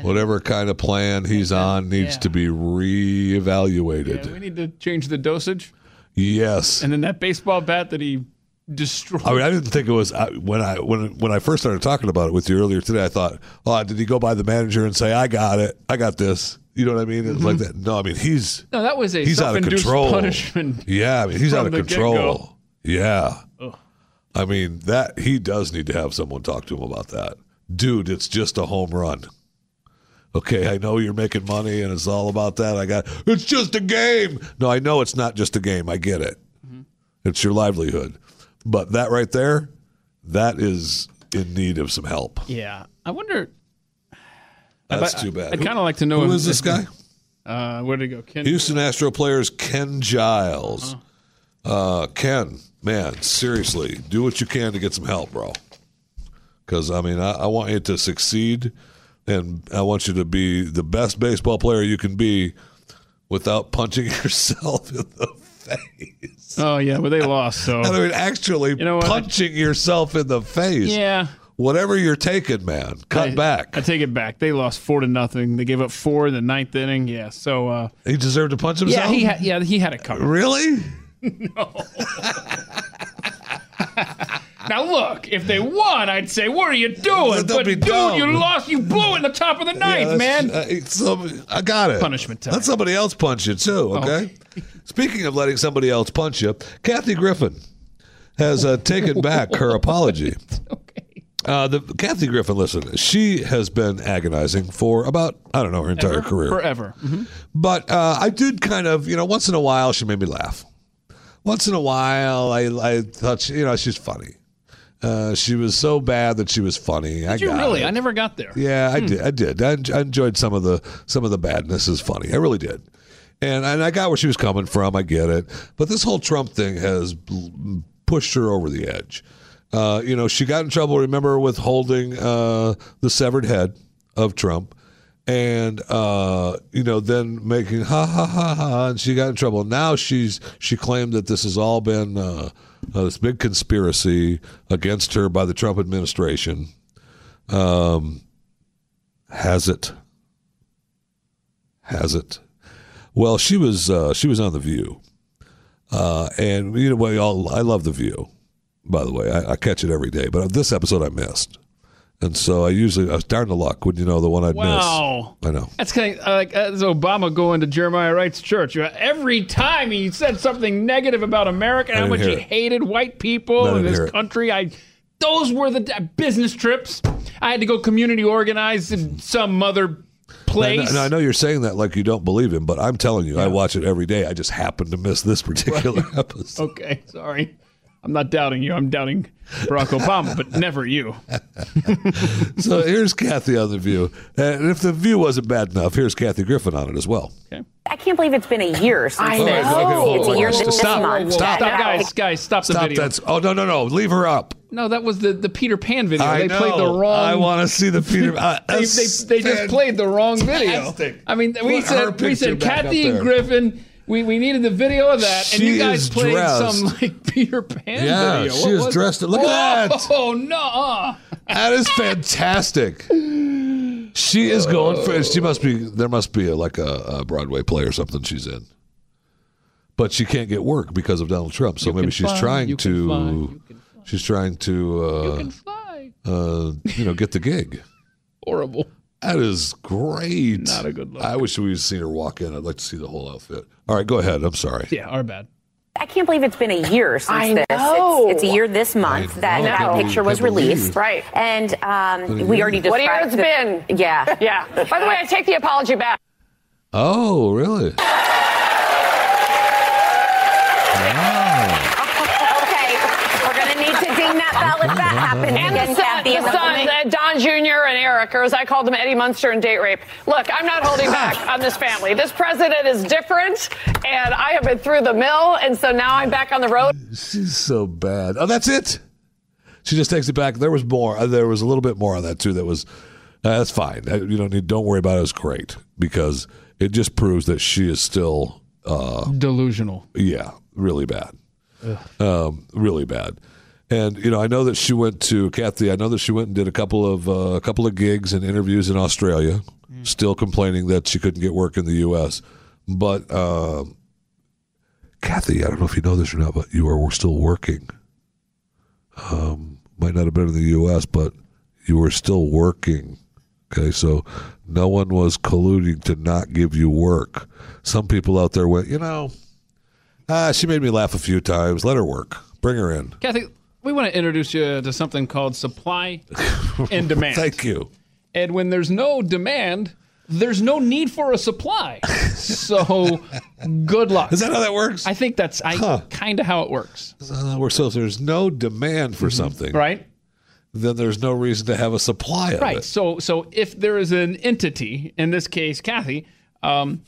[SPEAKER 2] whatever kind of plan he's on needs
[SPEAKER 3] yeah.
[SPEAKER 2] to be reevaluated.
[SPEAKER 3] Yeah, we need to change the dosage.
[SPEAKER 2] yes.
[SPEAKER 3] And then that baseball bat that he destroyed.
[SPEAKER 2] I mean, I didn't think it was I, when I when when I first started talking about it with you earlier today. I thought, oh, did he go by the manager and say, "I got it, I got this"? You know what I mean? It was like that. No, I mean he's
[SPEAKER 3] no, that was a
[SPEAKER 2] he's out of control.
[SPEAKER 3] punishment.
[SPEAKER 2] Yeah, I mean he's out of control.
[SPEAKER 3] get-go.
[SPEAKER 2] Yeah.
[SPEAKER 3] Ugh.
[SPEAKER 2] I mean that he does need to have someone talk to him about that. Dude, it's just a home run. Okay, I know you're making money and it's all about that. I got it's just a game. No, I know it's not just a game. I get it.
[SPEAKER 3] Mm-hmm.
[SPEAKER 2] It's your livelihood. But that right there, that is in need of some help.
[SPEAKER 3] Yeah, I wonder.
[SPEAKER 2] That's
[SPEAKER 3] I-
[SPEAKER 2] too bad.
[SPEAKER 3] I'd kind of like to know
[SPEAKER 2] Who
[SPEAKER 3] if-
[SPEAKER 2] is this guy?
[SPEAKER 3] Uh, where did he go? Ken.
[SPEAKER 2] Houston Astro players Ken Giles.
[SPEAKER 3] Uh-huh.
[SPEAKER 2] Uh, Ken, man, seriously, do what you can to get some help, bro. Because I mean, I, I want you to succeed, and I want you to be the best baseball player you can be without punching *laughs* yourself in the face.
[SPEAKER 3] Oh yeah, but they lost. So *laughs*
[SPEAKER 2] I mean, actually
[SPEAKER 3] know what?
[SPEAKER 2] punching yourself in the face.
[SPEAKER 3] yeah,
[SPEAKER 2] Whatever you're taking, man, cut
[SPEAKER 3] I-
[SPEAKER 2] back.
[SPEAKER 3] I take it back. They lost four to nothing. They gave up four in the ninth inning. Yeah. So uh,
[SPEAKER 2] he deserved to punch himself.
[SPEAKER 3] yeah, he had yeah he had it covered.
[SPEAKER 2] really. *laughs* No.
[SPEAKER 3] Now look, if they won, I'd say, "What are you doing?" But dude,
[SPEAKER 2] dumb.
[SPEAKER 3] you lost. You blew it in the top of the ninth,
[SPEAKER 2] Yeah,
[SPEAKER 3] man.
[SPEAKER 2] uh, some- I got it.
[SPEAKER 3] Punishment time.
[SPEAKER 2] Let somebody else punch you too. Okay. Speaking of letting somebody else punch you, Kathy Griffin has uh, taken back her *laughs* apology. *laughs*
[SPEAKER 3] okay.
[SPEAKER 2] Uh, the Kathy Griffin, listen, she has been agonizing for about I don't know her entire
[SPEAKER 3] Ever?
[SPEAKER 2] career.
[SPEAKER 3] Forever. Mhm.
[SPEAKER 2] But uh, I did kind of, you know, once in a while she made me laugh. Once in a while, I, I thought, she, you know, she's funny. Uh, she was so bad that she was funny. I
[SPEAKER 3] Did you really?
[SPEAKER 2] it.
[SPEAKER 3] I never got there.
[SPEAKER 2] Yeah, I did. I did. I, I enjoyed some of the some of the badness is funny. I really did. And and I got where she was coming from. I get it. But this whole Trump thing has pushed her over the edge. Uh, you know, she got in trouble. Remember with holding uh, the severed head of Trump, and uh, you know, then making ha ha ha ha, and she got in trouble. Now she's she claimed that this has all been uh, uh, this big conspiracy against her by the Trump administration. Um, has it? Has it? Well, she was uh, she was on the View, uh, and you know y'all- I love the View. By the way, I, I catch it every day, but this episode I missed, and so I usually I was darn the luck when you know the one I'd
[SPEAKER 3] Wow.
[SPEAKER 2] miss. I know.
[SPEAKER 3] That's kind of like as Obama going to Jeremiah Wright's church. Every time he said something negative about America and how much he
[SPEAKER 2] it.
[SPEAKER 3] hated white people in this country, I those were the business trips. I had to go community organize in some other place.
[SPEAKER 2] And I know you're saying that like you don't believe him, but I'm telling you, I watch it every day. I just happen to miss this particular *laughs* episode.
[SPEAKER 3] Okay, sorry. I'm not doubting you. I'm doubting Barack Obama, but never you. *laughs*
[SPEAKER 2] so here's Kathy on the View, and if the View wasn't bad enough, here's Kathy Griffin on it as well.
[SPEAKER 12] I can't believe it's been a year since
[SPEAKER 2] I
[SPEAKER 12] this.
[SPEAKER 2] know.
[SPEAKER 12] It's a year this
[SPEAKER 2] Stop.
[SPEAKER 12] month.
[SPEAKER 2] Stop.
[SPEAKER 3] Stop, guys, guys, stop the video.
[SPEAKER 2] that! Oh no, no, no! Leave her up.
[SPEAKER 3] No, that was the, the Peter Pan video.
[SPEAKER 2] I
[SPEAKER 3] they
[SPEAKER 2] know.
[SPEAKER 3] played the wrong.
[SPEAKER 2] I want to see the Peter. *laughs* Uh,
[SPEAKER 3] they, they, they just played the wrong video.
[SPEAKER 2] fantastic.
[SPEAKER 3] I mean, we
[SPEAKER 2] Put
[SPEAKER 3] said we said Kathy and. Griffin. We, we needed the video of that, and
[SPEAKER 2] She
[SPEAKER 3] you guys played
[SPEAKER 2] dressed.
[SPEAKER 3] some like Peter Pan
[SPEAKER 2] Yeah,
[SPEAKER 3] video.
[SPEAKER 2] she is dressed- It? look at that.
[SPEAKER 3] Oh no!
[SPEAKER 2] That is fantastic. She is going for. She must be. There must be a, like a, a Broadway play or something she's in. But she can't get work because of Donald Trump. So
[SPEAKER 3] You
[SPEAKER 2] maybe she's
[SPEAKER 3] fly,
[SPEAKER 2] trying
[SPEAKER 3] you can
[SPEAKER 2] to.
[SPEAKER 3] fly, you
[SPEAKER 2] She's trying to. Uh, Uh, you know, get the gig.
[SPEAKER 3] Horrible.
[SPEAKER 2] That is great.
[SPEAKER 3] Not a good look.
[SPEAKER 2] I wish we had seen her walk in. I'd like to see the whole outfit. All right, go ahead. I'm sorry.
[SPEAKER 3] Yeah, our bad.
[SPEAKER 12] I can't believe it's been a year since
[SPEAKER 13] I
[SPEAKER 12] this.
[SPEAKER 13] know.
[SPEAKER 12] It's, it's a year this month
[SPEAKER 2] I
[SPEAKER 12] that
[SPEAKER 2] know.
[SPEAKER 12] that picture was released.
[SPEAKER 13] Right.
[SPEAKER 12] And um, we already described
[SPEAKER 13] What a year
[SPEAKER 12] described
[SPEAKER 13] it's
[SPEAKER 12] the-
[SPEAKER 13] been.
[SPEAKER 12] Yeah.
[SPEAKER 13] Yeah. By the way, I take the apology back.
[SPEAKER 2] Oh, really? Wow.
[SPEAKER 12] Happens
[SPEAKER 13] And
[SPEAKER 12] again,
[SPEAKER 13] the, son,
[SPEAKER 12] Kathy,
[SPEAKER 13] the
[SPEAKER 12] the
[SPEAKER 13] sons,
[SPEAKER 12] morning.
[SPEAKER 13] uh, Don Jr. and Eric, or as I called them, Eddie Munster and date rape. Look, I'm not holding *laughs* back on this family. This president is different, and I have been through the mill, and so now I'm back on the road.
[SPEAKER 2] She's so bad. Oh, that's it. She just takes it back. There was more. uh, There was a little bit more on that too. That was uh, that's fine. Uh, You don't need. Don't worry about it. It's great because it just proves that she is still. Uh,
[SPEAKER 3] Delusional.
[SPEAKER 2] yeah, really bad. Um, really bad. And you know, I know that she went to Kathy. I know that she went and did a couple of uh, a couple of gigs and interviews in Australia. Still complaining that she couldn't get work in the U.S. But uh, Kathy, I don't know if you know this or not, but you are still working. Um, might not have been in the U.S., but you were still working. Okay, so no one was colluding to not give you work. Some people out there went, you know, ah, she made me laugh a few times. Let her work. Bring her in.
[SPEAKER 3] Kathy, we want to introduce you to something called supply *laughs* and demand.
[SPEAKER 2] Thank you.
[SPEAKER 3] And when there's no demand, there's no need for a supply. *laughs* So good luck.
[SPEAKER 2] Is that how that works?
[SPEAKER 3] I think that's I kind of how it works.
[SPEAKER 2] So if there's no demand for something,
[SPEAKER 3] Right?
[SPEAKER 2] then there's no reason to have a supply of
[SPEAKER 3] Right.
[SPEAKER 2] it.
[SPEAKER 3] So so if there is an entity, in this case Kathy, um,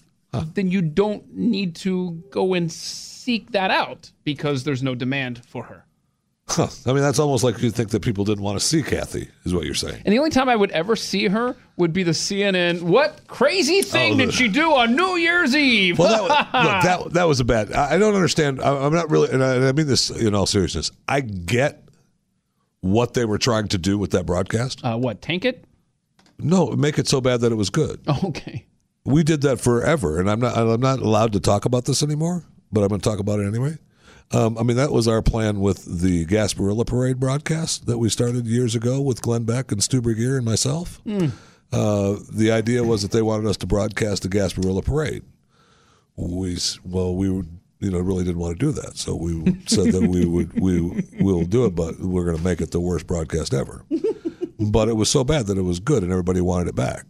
[SPEAKER 3] then you don't need to go and seek that out because there's no demand for her.
[SPEAKER 2] Huh. I mean, that's almost like you think that people didn't want to see Kathy, is what you're saying.
[SPEAKER 3] And the only time I would ever see her would be the CNN. What crazy thing
[SPEAKER 2] Oh,
[SPEAKER 3] did she do on New Year's Eve?
[SPEAKER 2] Well, that was, *laughs* look, that that was a bad. I, I don't understand. I, I'm not really, and I, and I mean this in all seriousness. I get what they were trying to do with that broadcast.
[SPEAKER 3] uh, what tank it?
[SPEAKER 2] No, make it so bad that it was good. *laughs*
[SPEAKER 3] Okay.
[SPEAKER 2] We did that forever, and I'm not. I'm not allowed to talk about this anymore. But I'm going to talk about it anyway. Um, I mean, that was our plan with the Gasparilla Parade broadcast that we started years ago with Glenn Beck and Stu Burguiere and myself.
[SPEAKER 3] Hmm.
[SPEAKER 2] Uh, the idea was that they wanted us to broadcast the Gasparilla Parade. We well, we you know really didn't want to do that, so we *laughs* said that we would we will do it, but we're going to make it the worst broadcast ever. *laughs* but it was so bad that it was good, and everybody wanted it back.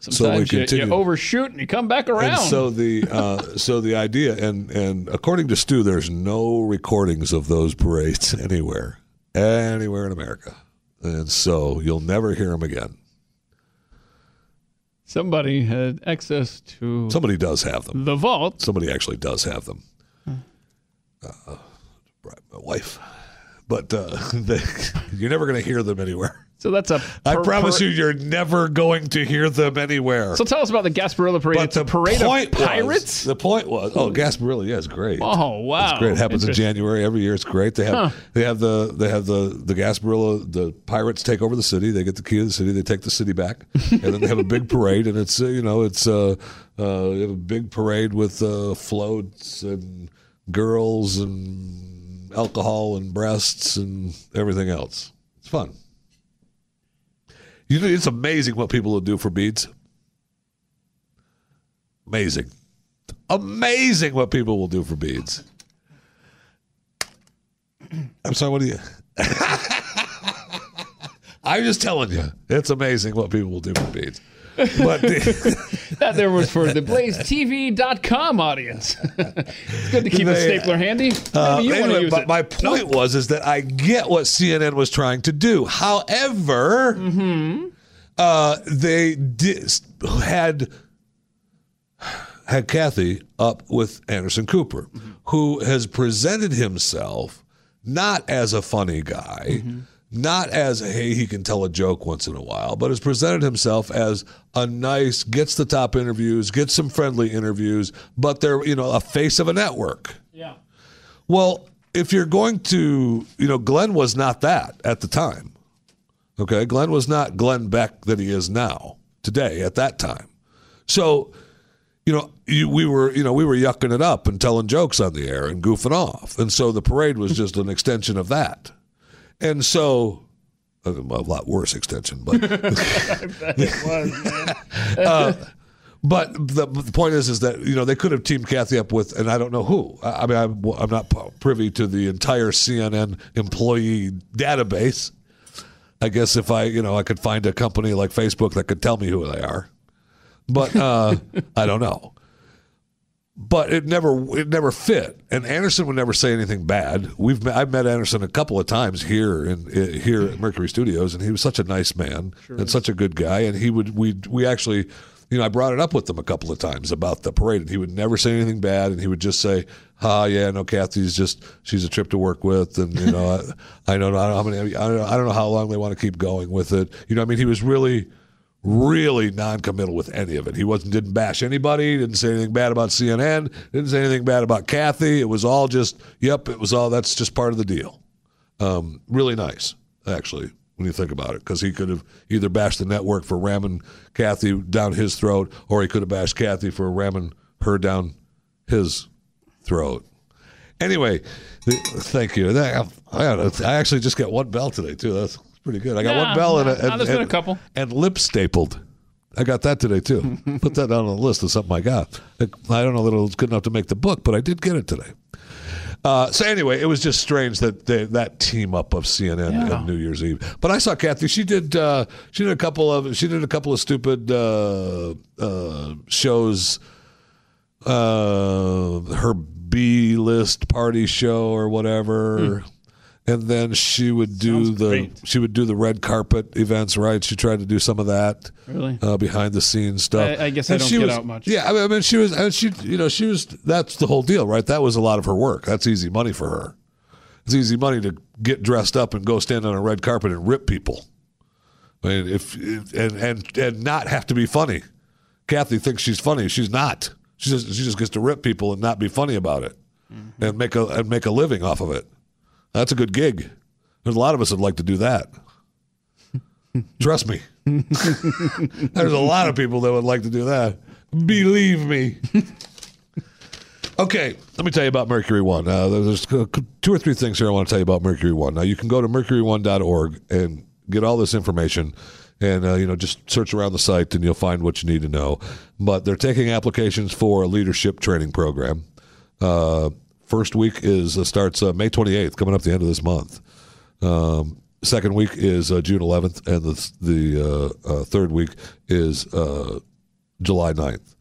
[SPEAKER 3] Sometimes you, you
[SPEAKER 2] continued.
[SPEAKER 3] overshoot and you come back around.
[SPEAKER 2] And so the uh, so the idea and and according to Stu, there's no recordings of those parades *laughs* anywhere, anywhere in America, and so you'll never hear them again.
[SPEAKER 3] Somebody had access to
[SPEAKER 2] Somebody does have them.
[SPEAKER 3] the vault.
[SPEAKER 2] Somebody actually does have them. Uh, my wife, but uh, *laughs* they, you're never going to hear them anywhere.
[SPEAKER 3] So that's a.
[SPEAKER 2] I
[SPEAKER 3] per-
[SPEAKER 2] promise
[SPEAKER 3] per-
[SPEAKER 2] you, you're never going to hear them anywhere.
[SPEAKER 3] So tell us about the Gasparilla Parade.
[SPEAKER 2] But
[SPEAKER 3] it's a parade of
[SPEAKER 2] point was-
[SPEAKER 3] pirates.
[SPEAKER 2] the point was, oh, Gasparilla, yeah, it's great.
[SPEAKER 3] Oh wow!
[SPEAKER 2] It's great. It happens in January every year. It's great. They have
[SPEAKER 3] Huh.
[SPEAKER 2] they have the they have the the Gasparilla. The pirates take over the city. They get the key to the city. They take the city back, *laughs* and then they have a big parade. And it's uh, you know it's uh, uh, they have a big parade with uh, floats and girls and alcohol and breasts and everything else. It's fun. You it's amazing what people will do for beads. Amazing. Amazing what people will do for beads. I'm sorry, what do you? *laughs* I'm just telling you, it's amazing what people will do for beads. But the, *laughs*
[SPEAKER 3] That there was for the BlazeTV.com audience. *laughs* it's good to keep a stapler handy.
[SPEAKER 2] uh, anyway,
[SPEAKER 3] use
[SPEAKER 2] but
[SPEAKER 3] it.
[SPEAKER 2] my point was is that I get what CNN was trying to do. However,
[SPEAKER 3] Mm-hmm.
[SPEAKER 2] uh, they did, had had Kathy up with Anderson Cooper,
[SPEAKER 3] Mm-hmm.
[SPEAKER 2] who has presented himself not as a funny guy,
[SPEAKER 3] Mm-hmm.
[SPEAKER 2] Not as hey he can tell a joke once in a while, but has presented himself as a nice, gets the top interviews, gets some friendly interviews, but they're you know a face of a network.
[SPEAKER 3] Yeah.
[SPEAKER 2] Well, if you're going to, you know, Glenn was not that at the time. Okay, Glenn was not Glenn Beck that he is now today at that time. So, you know, you, we were, you know, we were yucking it up and telling jokes on the air and goofing off, and so the parade was just an *laughs* extension of that. And so, a lot worse extension, but *laughs* *laughs* uh, but the, the point is, is that you know they could have teamed Kathy up with, and I don't know who. I, I mean, I'm, I'm not privy to the entire CNN employee database. I guess if I, you know, I could find a company like Facebook that could tell me who they are, but uh, *laughs* I don't know. But it never it never fit. And Anderson would never say anything bad. We've met, I've met Anderson a couple of times here in, in here at Mercury Studios, and he was such a nice man and such a good guy. And he would we we actually. You know, I brought it up with him a couple of times about the parade, and he would never say anything bad, and he would just say, "Ah, yeah, no, Kathy's just she's a trip to work with, and you know, *laughs* I, I don't know how many, I don't know, I don't know how long they want to keep going with it." You know, I mean, he was really, really non-committal with any of it. He wasn't didn't bash anybody, didn't say anything bad about CNN, didn't say anything bad about Kathy. It was all just, yep, it was all that's just part of the deal. Um, really nice, actually, when you think about it, because he could have either bashed the network for ramming Kathy down his throat, or he could have bashed Kathy for ramming her down his throat. Anyway, th- thank you. I, I actually just got one bell today too. That's pretty good. I got
[SPEAKER 3] Yeah,
[SPEAKER 2] one bell and, a, and,
[SPEAKER 3] there's a couple.
[SPEAKER 2] and lip stapled. I got that today too. *laughs* Put that down on the list of something I got. I don't know that it was good enough to make the book, but I did get it today. Uh, so anyway, it was just strange that they, that team up of CNN
[SPEAKER 3] Yeah.
[SPEAKER 2] and New Year's Eve. But I saw Kathy. She did. Uh, she did a couple of. She did a couple of stupid uh, uh, shows. Uh, her B list party show or whatever. And then she would do
[SPEAKER 3] Sounds
[SPEAKER 2] the
[SPEAKER 3] great.
[SPEAKER 2] she would do the red carpet events, right? She tried to do some of that,
[SPEAKER 3] Really?
[SPEAKER 2] uh, behind the scenes stuff.
[SPEAKER 3] I- I guess I don't
[SPEAKER 2] she
[SPEAKER 3] get
[SPEAKER 2] was-
[SPEAKER 3] out much.
[SPEAKER 2] Yeah, I mean, I mean, she was, and she, you know, she was. That's the whole deal, right? That was a lot of her work. That's easy money for her. It's easy money to get dressed up and go stand on a red carpet and rip people. I mean, if and and and not have to be funny. Kathy thinks she's funny. She's not. She just she just gets to rip people and not be funny about it,
[SPEAKER 3] Mm-hmm.
[SPEAKER 2] and make a and make a living off of it. That's a good gig. There's a lot of us that like to do that. Trust me. *laughs* There's a lot of people that would like to do that. Believe me. Okay, let me tell you about Mercury One. Uh, there's two or three things here I want to tell you about Mercury One. Now, you can go to mercury1.org and get all this information, and uh, you know just search around the site and you'll find what you need to know. But they're taking applications for a leadership training program. Uh, first week is uh, starts uh, May 28th, coming up the end of this month. Um, second week is uh, June 11th, and the the uh, uh, third week is uh, July 9th.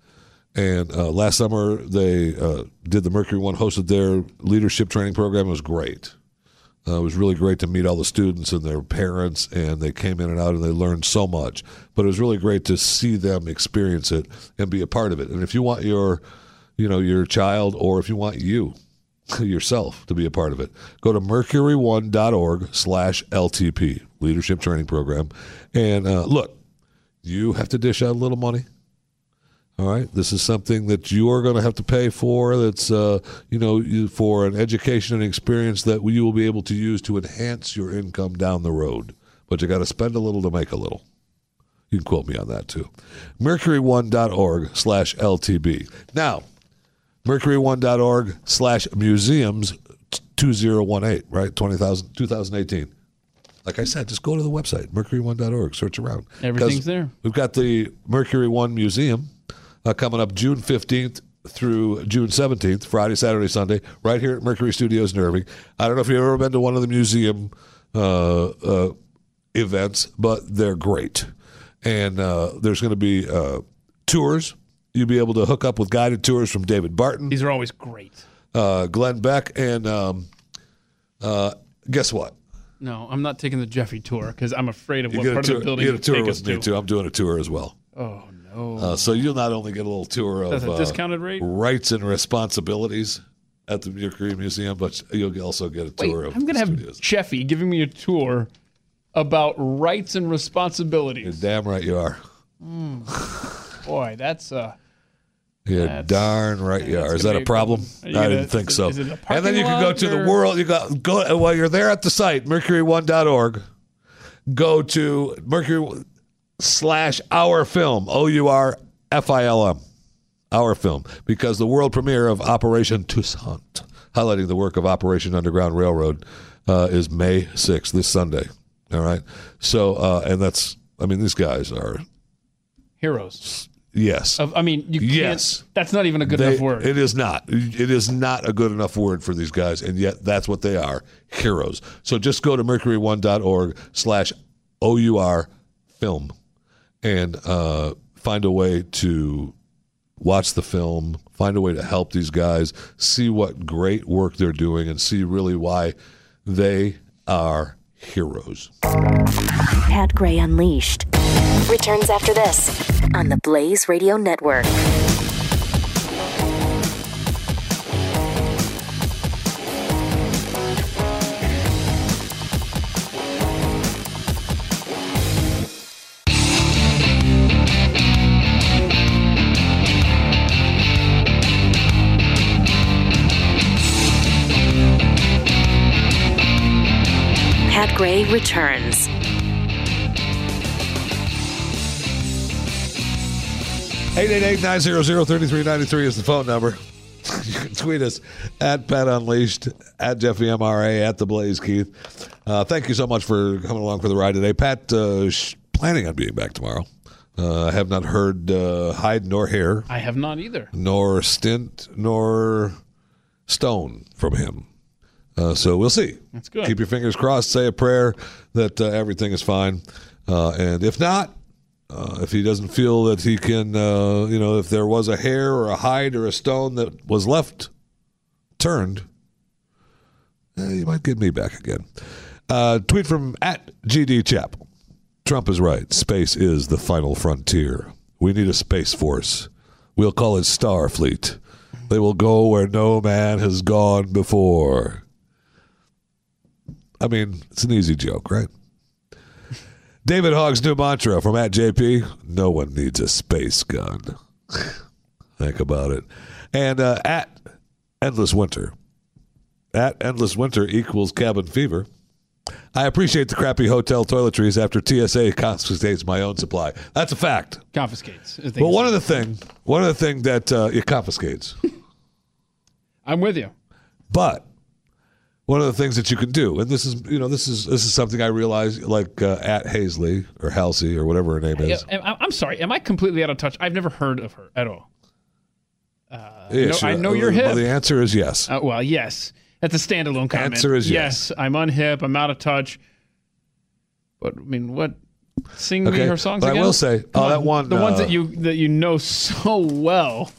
[SPEAKER 2] And last summer, they did the Mercury One, hosted their leadership training program. It was great. Uh, it was really great to meet all the students and their parents, and they came in and out and they learned so much. But it was really great to see them experience it and be a part of it. And if you want your, you know, your child, or if you want you *laughs* yourself to be a part of it, go to mercury1.org slash LTP, Leadership Training Program. And uh, look, you have to dish out a little money. All right, this is something that you are going to have to pay for. That's uh, you know for an education and experience that you will be able to use to enhance your income down the road. But you got to spend a little to make a little. You can quote me on that too. Mercury1.org slash LTB. Now, Mercury1.org slash museums 2018, right? 20,000 2018. Like I said, just go to the website, mercury1.org, search around.
[SPEAKER 3] Everything's there.
[SPEAKER 2] We've got the Mercury One Museum uh, coming up June 15th through June 17th, Friday, Saturday, Sunday, right here at Mercury Studios in Irving. I don't know if you've ever been to one of the museum uh, uh, events, but they're great. And uh, there's going to be uh, tours. You'll be able to hook up with guided tours from David Barton,
[SPEAKER 3] These are always great.
[SPEAKER 2] uh, Glenn Beck, and um, uh, guess what?
[SPEAKER 3] No, I'm not taking the Jeffy tour because I'm afraid of
[SPEAKER 2] You
[SPEAKER 3] what
[SPEAKER 2] get a
[SPEAKER 3] part
[SPEAKER 2] tour,
[SPEAKER 3] of the building
[SPEAKER 2] you get a tour
[SPEAKER 3] take us
[SPEAKER 2] with me
[SPEAKER 3] to.
[SPEAKER 2] too. I'm doing a tour as well.
[SPEAKER 3] Oh no!
[SPEAKER 2] Uh, so you'll not only get a little tour of
[SPEAKER 3] That's a
[SPEAKER 2] uh,
[SPEAKER 3] discounted rate?
[SPEAKER 2] rights and responsibilities at the Mercury Museum, but you'll also get a
[SPEAKER 3] Wait,
[SPEAKER 2] tour of
[SPEAKER 3] I'm gonna have Jeffy giving me a tour about rights and responsibilities.
[SPEAKER 2] You're damn right you are.
[SPEAKER 3] Mm. Boy, that's uh.
[SPEAKER 2] You're
[SPEAKER 3] That's-
[SPEAKER 2] darn right you are. Is that a
[SPEAKER 3] a
[SPEAKER 2] problem?
[SPEAKER 3] good one. Are you
[SPEAKER 2] I didn't think so.
[SPEAKER 3] a
[SPEAKER 2] and then you can go to the world. You got go while you're there at the site, mercury1.org. Go to Mercury slash our film O U R F I L M our film because the world premiere of Operation Toussaint, highlighting the work of Operation Underground Railroad, uh, is May 6th, this Sunday. All right. So, uh, and that's, I mean, these guys are,
[SPEAKER 3] Heroes.
[SPEAKER 2] Yes.
[SPEAKER 3] Of, I mean, you can't.
[SPEAKER 2] Yes.
[SPEAKER 3] That's not even a good
[SPEAKER 2] They-
[SPEAKER 3] enough word.
[SPEAKER 2] It is not. It is not a good enough word for these guys, and yet that's what they are heroes. So just go to mercury1.org slash OUR film and uh, find a way to watch the film, find a way to help these guys, see what great work they're doing, and see really why they are heroes.
[SPEAKER 1] Pat Gray Unleashed returns after this on the Blaze Radio Network. Pat Gray returns.
[SPEAKER 2] Eight eight eight nine zero zero thirty three ninety three is the phone number. *laughs* you can tweet us at Pat Unleashed, at Jeffy MRA, at The Blaze Keith. Uh, thank you so much for coming along for the ride today. Pat, uh, sh- planning on being back tomorrow. Uh, I have not heard uh, hide nor hair,
[SPEAKER 3] I have not either.
[SPEAKER 2] nor stint, nor stone from him. Uh, so we'll see.
[SPEAKER 3] That's good.
[SPEAKER 2] Keep your fingers crossed. Say a prayer that uh, everything is fine. Uh, and if not, uh, if he doesn't feel that he can, uh, you know, if there was a hair or a hide or a stone that was left turned, eh, you might get me back again. Uh, tweet from at GD Chapel. Trump is right. Space is the final frontier. We need a space force. We'll call it Starfleet. They will go where no man has gone before. I mean, it's an easy joke, right? David Hogg's new mantra from at JP No one needs a space gun. *laughs* Think about it. And uh, at Endless Winter. At Endless Winter equals cabin fever. I appreciate the crappy hotel toiletries after TSA confiscates my own supply. That's a fact.
[SPEAKER 3] Confiscates.
[SPEAKER 2] Well, one of the thing, one of the thing that uh, it confiscates, *laughs*
[SPEAKER 3] I'm with you.
[SPEAKER 2] but one of the things that you can do, and this is, you know, this is this is something I realize, like uh, at Hazley or Halsey or whatever her name is.
[SPEAKER 3] am- I'm sorry. Am I completely out of touch? I've never heard of her at all.
[SPEAKER 2] Yeah,
[SPEAKER 3] no,
[SPEAKER 2] sure.
[SPEAKER 3] I know you're
[SPEAKER 2] Well, the answer is yes.
[SPEAKER 3] Uh, well, yes. That's a standalone comment.
[SPEAKER 2] Answer is yes. yes.
[SPEAKER 3] I'm unhip. I'm out of touch. But I mean, what? Sing me her songs
[SPEAKER 2] but I
[SPEAKER 3] again.
[SPEAKER 2] will say,
[SPEAKER 3] Come
[SPEAKER 2] oh, that one,
[SPEAKER 3] the ones
[SPEAKER 2] uh,
[SPEAKER 3] that you that you know so well.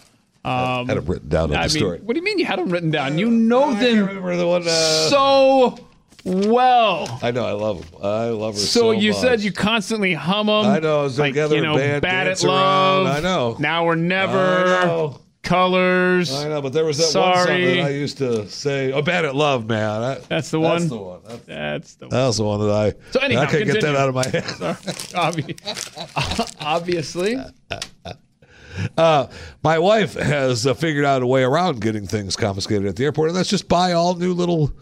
[SPEAKER 3] Um,
[SPEAKER 2] had it written down in
[SPEAKER 3] I
[SPEAKER 2] the
[SPEAKER 3] mean,
[SPEAKER 2] story.
[SPEAKER 3] what do you mean you had them written down? You know them
[SPEAKER 2] remember the one, uh,
[SPEAKER 3] so well.
[SPEAKER 2] I know, I love them. I love her.
[SPEAKER 3] So,
[SPEAKER 2] So,
[SPEAKER 3] you
[SPEAKER 2] much.
[SPEAKER 3] said you constantly hum them.
[SPEAKER 2] I know,
[SPEAKER 3] like
[SPEAKER 2] together
[SPEAKER 3] you know,
[SPEAKER 2] band,
[SPEAKER 3] bad at love.
[SPEAKER 2] around. I know.
[SPEAKER 3] Now or never.
[SPEAKER 2] I know.
[SPEAKER 3] Colors.
[SPEAKER 2] I know, but there was that one song that I used to say, "Oh, bad at love, man." That-
[SPEAKER 3] That's the one.
[SPEAKER 2] That's the one. That's,
[SPEAKER 3] That's the one.
[SPEAKER 2] that's the one that I.
[SPEAKER 3] So anyhow,
[SPEAKER 2] I can't get that out of my head. *laughs*
[SPEAKER 3] Obvi- *laughs* Obviously. *laughs*
[SPEAKER 2] Uh, my wife has uh, figured out a way around getting things confiscated at the airport, and that's just buy all new little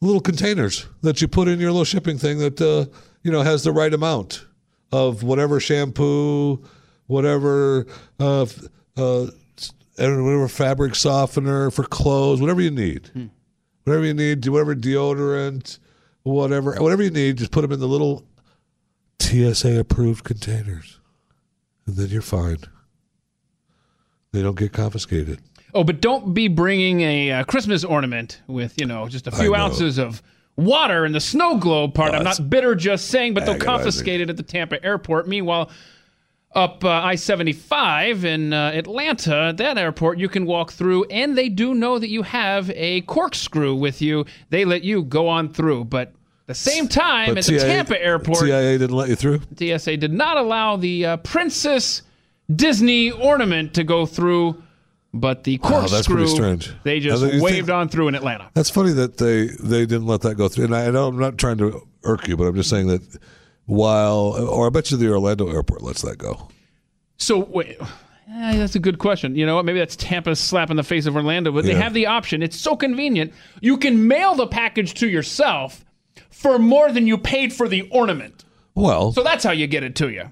[SPEAKER 2] little containers that you put in your little shipping thing that uh, you know has the right amount of whatever shampoo, whatever uh, uh, whatever fabric softener for clothes, whatever you need, whatever you need, do whatever deodorant, whatever whatever you need, just put them in the little TSA approved containers, and then you're fine. They don't get confiscated.
[SPEAKER 3] Oh, but don't be bringing a uh, Christmas ornament with, you know, just a few
[SPEAKER 2] know.
[SPEAKER 3] ounces of water in the snow globe part.
[SPEAKER 2] Oh,
[SPEAKER 3] I'm
[SPEAKER 2] that's
[SPEAKER 3] not bitter, just saying, but they'll confiscate it at the Tampa airport. Meanwhile, up uh, I 75 in uh, Atlanta, that airport, you can walk through, and they do know that you have a corkscrew with you. They let you go on through. But the same time,
[SPEAKER 2] But
[SPEAKER 3] at the Tampa airport,
[SPEAKER 2] TIA didn't let you through.
[SPEAKER 3] TSA did not allow the uh, Princess Disney ornament to go through, but the corkscrew
[SPEAKER 2] strange.
[SPEAKER 3] they just waved
[SPEAKER 2] think-
[SPEAKER 3] on through in Atlanta.
[SPEAKER 2] That's funny that they they didn't let that go through. And I, I know I'm not trying to irk you, but I'm just saying that while, or I bet you the Orlando airport lets that go.
[SPEAKER 3] So wait, eh, that's a good question. You know what? Maybe that's Tampa's slap in the face of Orlando, but they have the option. It's so convenient. You can mail the package to yourself for more than you paid for the ornament.
[SPEAKER 2] Well,
[SPEAKER 3] So that's how you get it to you.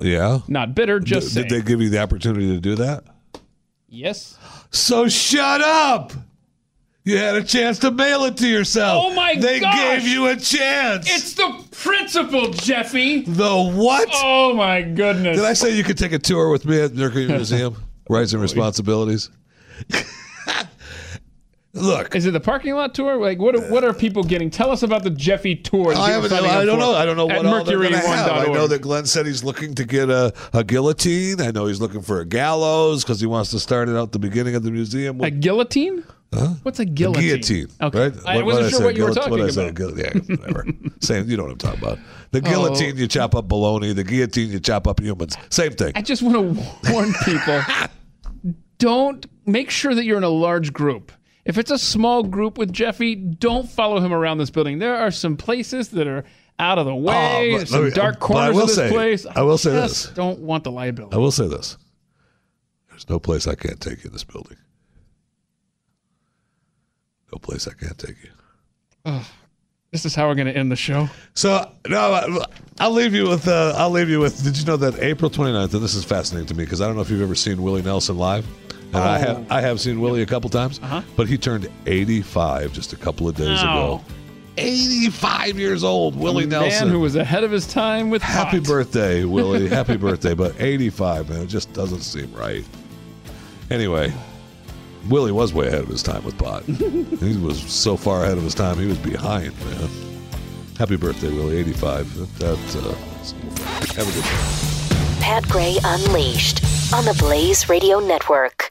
[SPEAKER 2] Yeah.
[SPEAKER 3] Not bitter,
[SPEAKER 2] D-
[SPEAKER 3] just
[SPEAKER 2] did
[SPEAKER 3] saying.
[SPEAKER 2] they give you the opportunity to do that?
[SPEAKER 3] yes.
[SPEAKER 2] So shut up. You had a chance to mail it to yourself.
[SPEAKER 3] Oh my god.
[SPEAKER 2] They
[SPEAKER 3] gosh.
[SPEAKER 2] gave you a chance.
[SPEAKER 3] It's the principle, Jeffy.
[SPEAKER 2] the what?
[SPEAKER 3] Oh my goodness.
[SPEAKER 2] Did I say you could take a tour with me at the Mercury Museum? *laughs* Rights and responsibilities. *laughs* Look,
[SPEAKER 3] is it the parking lot tour? Like, what? Are, what are people getting? Tell us about the Jeffy tour.
[SPEAKER 2] I, haven't, I don't know. I don't know
[SPEAKER 3] at
[SPEAKER 2] what all going to have. I know that Glenn said he's looking to get a, a guillotine. I know he's looking for a gallows because he wants to start it out the beginning of the museum.
[SPEAKER 3] a guillotine. Huh? What's a guillotine?
[SPEAKER 2] guillotine,
[SPEAKER 3] Okay.
[SPEAKER 2] right?
[SPEAKER 3] I
[SPEAKER 2] What-
[SPEAKER 3] wasn't
[SPEAKER 2] what
[SPEAKER 3] sure
[SPEAKER 2] say?
[SPEAKER 3] what you were talking
[SPEAKER 2] what I say?
[SPEAKER 3] about.
[SPEAKER 2] Guil- yeah, whatever. *laughs* Same. You know what I'm talking about. The
[SPEAKER 3] Oh.
[SPEAKER 2] guillotine, you chop up bologna. The guillotine, you chop up humans. Same thing.
[SPEAKER 3] I just want to warn people: *laughs* don't make sure that you're in a large group. If it's a small group with Jeffy, don't follow him around this building. There are some places that are out of the way,
[SPEAKER 2] Oh, but
[SPEAKER 3] some
[SPEAKER 2] me-
[SPEAKER 3] dark corners of this
[SPEAKER 2] say-
[SPEAKER 3] place.
[SPEAKER 2] I will say
[SPEAKER 3] just
[SPEAKER 2] this.
[SPEAKER 3] Don't want the liability.
[SPEAKER 2] I will say this: there's no place I can't take you in this building. No place I can't take you.
[SPEAKER 3] This is how we're going to end the show.
[SPEAKER 2] So no, I'll leave you with. Uh, I'll leave you with. Did you know that April 29th, and this is fascinating to me because I don't know if you've ever seen Willie Nelson live, and I
[SPEAKER 3] Oh.
[SPEAKER 2] have. I have seen Willie a couple times,
[SPEAKER 3] Uh-huh.
[SPEAKER 2] but he turned 85 just a couple of days
[SPEAKER 3] Oh.
[SPEAKER 2] ago. 85 years old, Willie
[SPEAKER 3] A
[SPEAKER 2] Nelson.
[SPEAKER 3] man who was ahead of his time with
[SPEAKER 2] Happy
[SPEAKER 3] pot.
[SPEAKER 2] birthday, Willie. *laughs* Happy birthday. But 85, man, it just doesn't seem right. Anyway, Willie was way ahead of his time with pot. *laughs* he was so far ahead of his time, he was behind, man. Happy birthday, Willie. 85. That, uh, have a good day.
[SPEAKER 1] Pat Gray Unleashed on the Blaze Radio Network.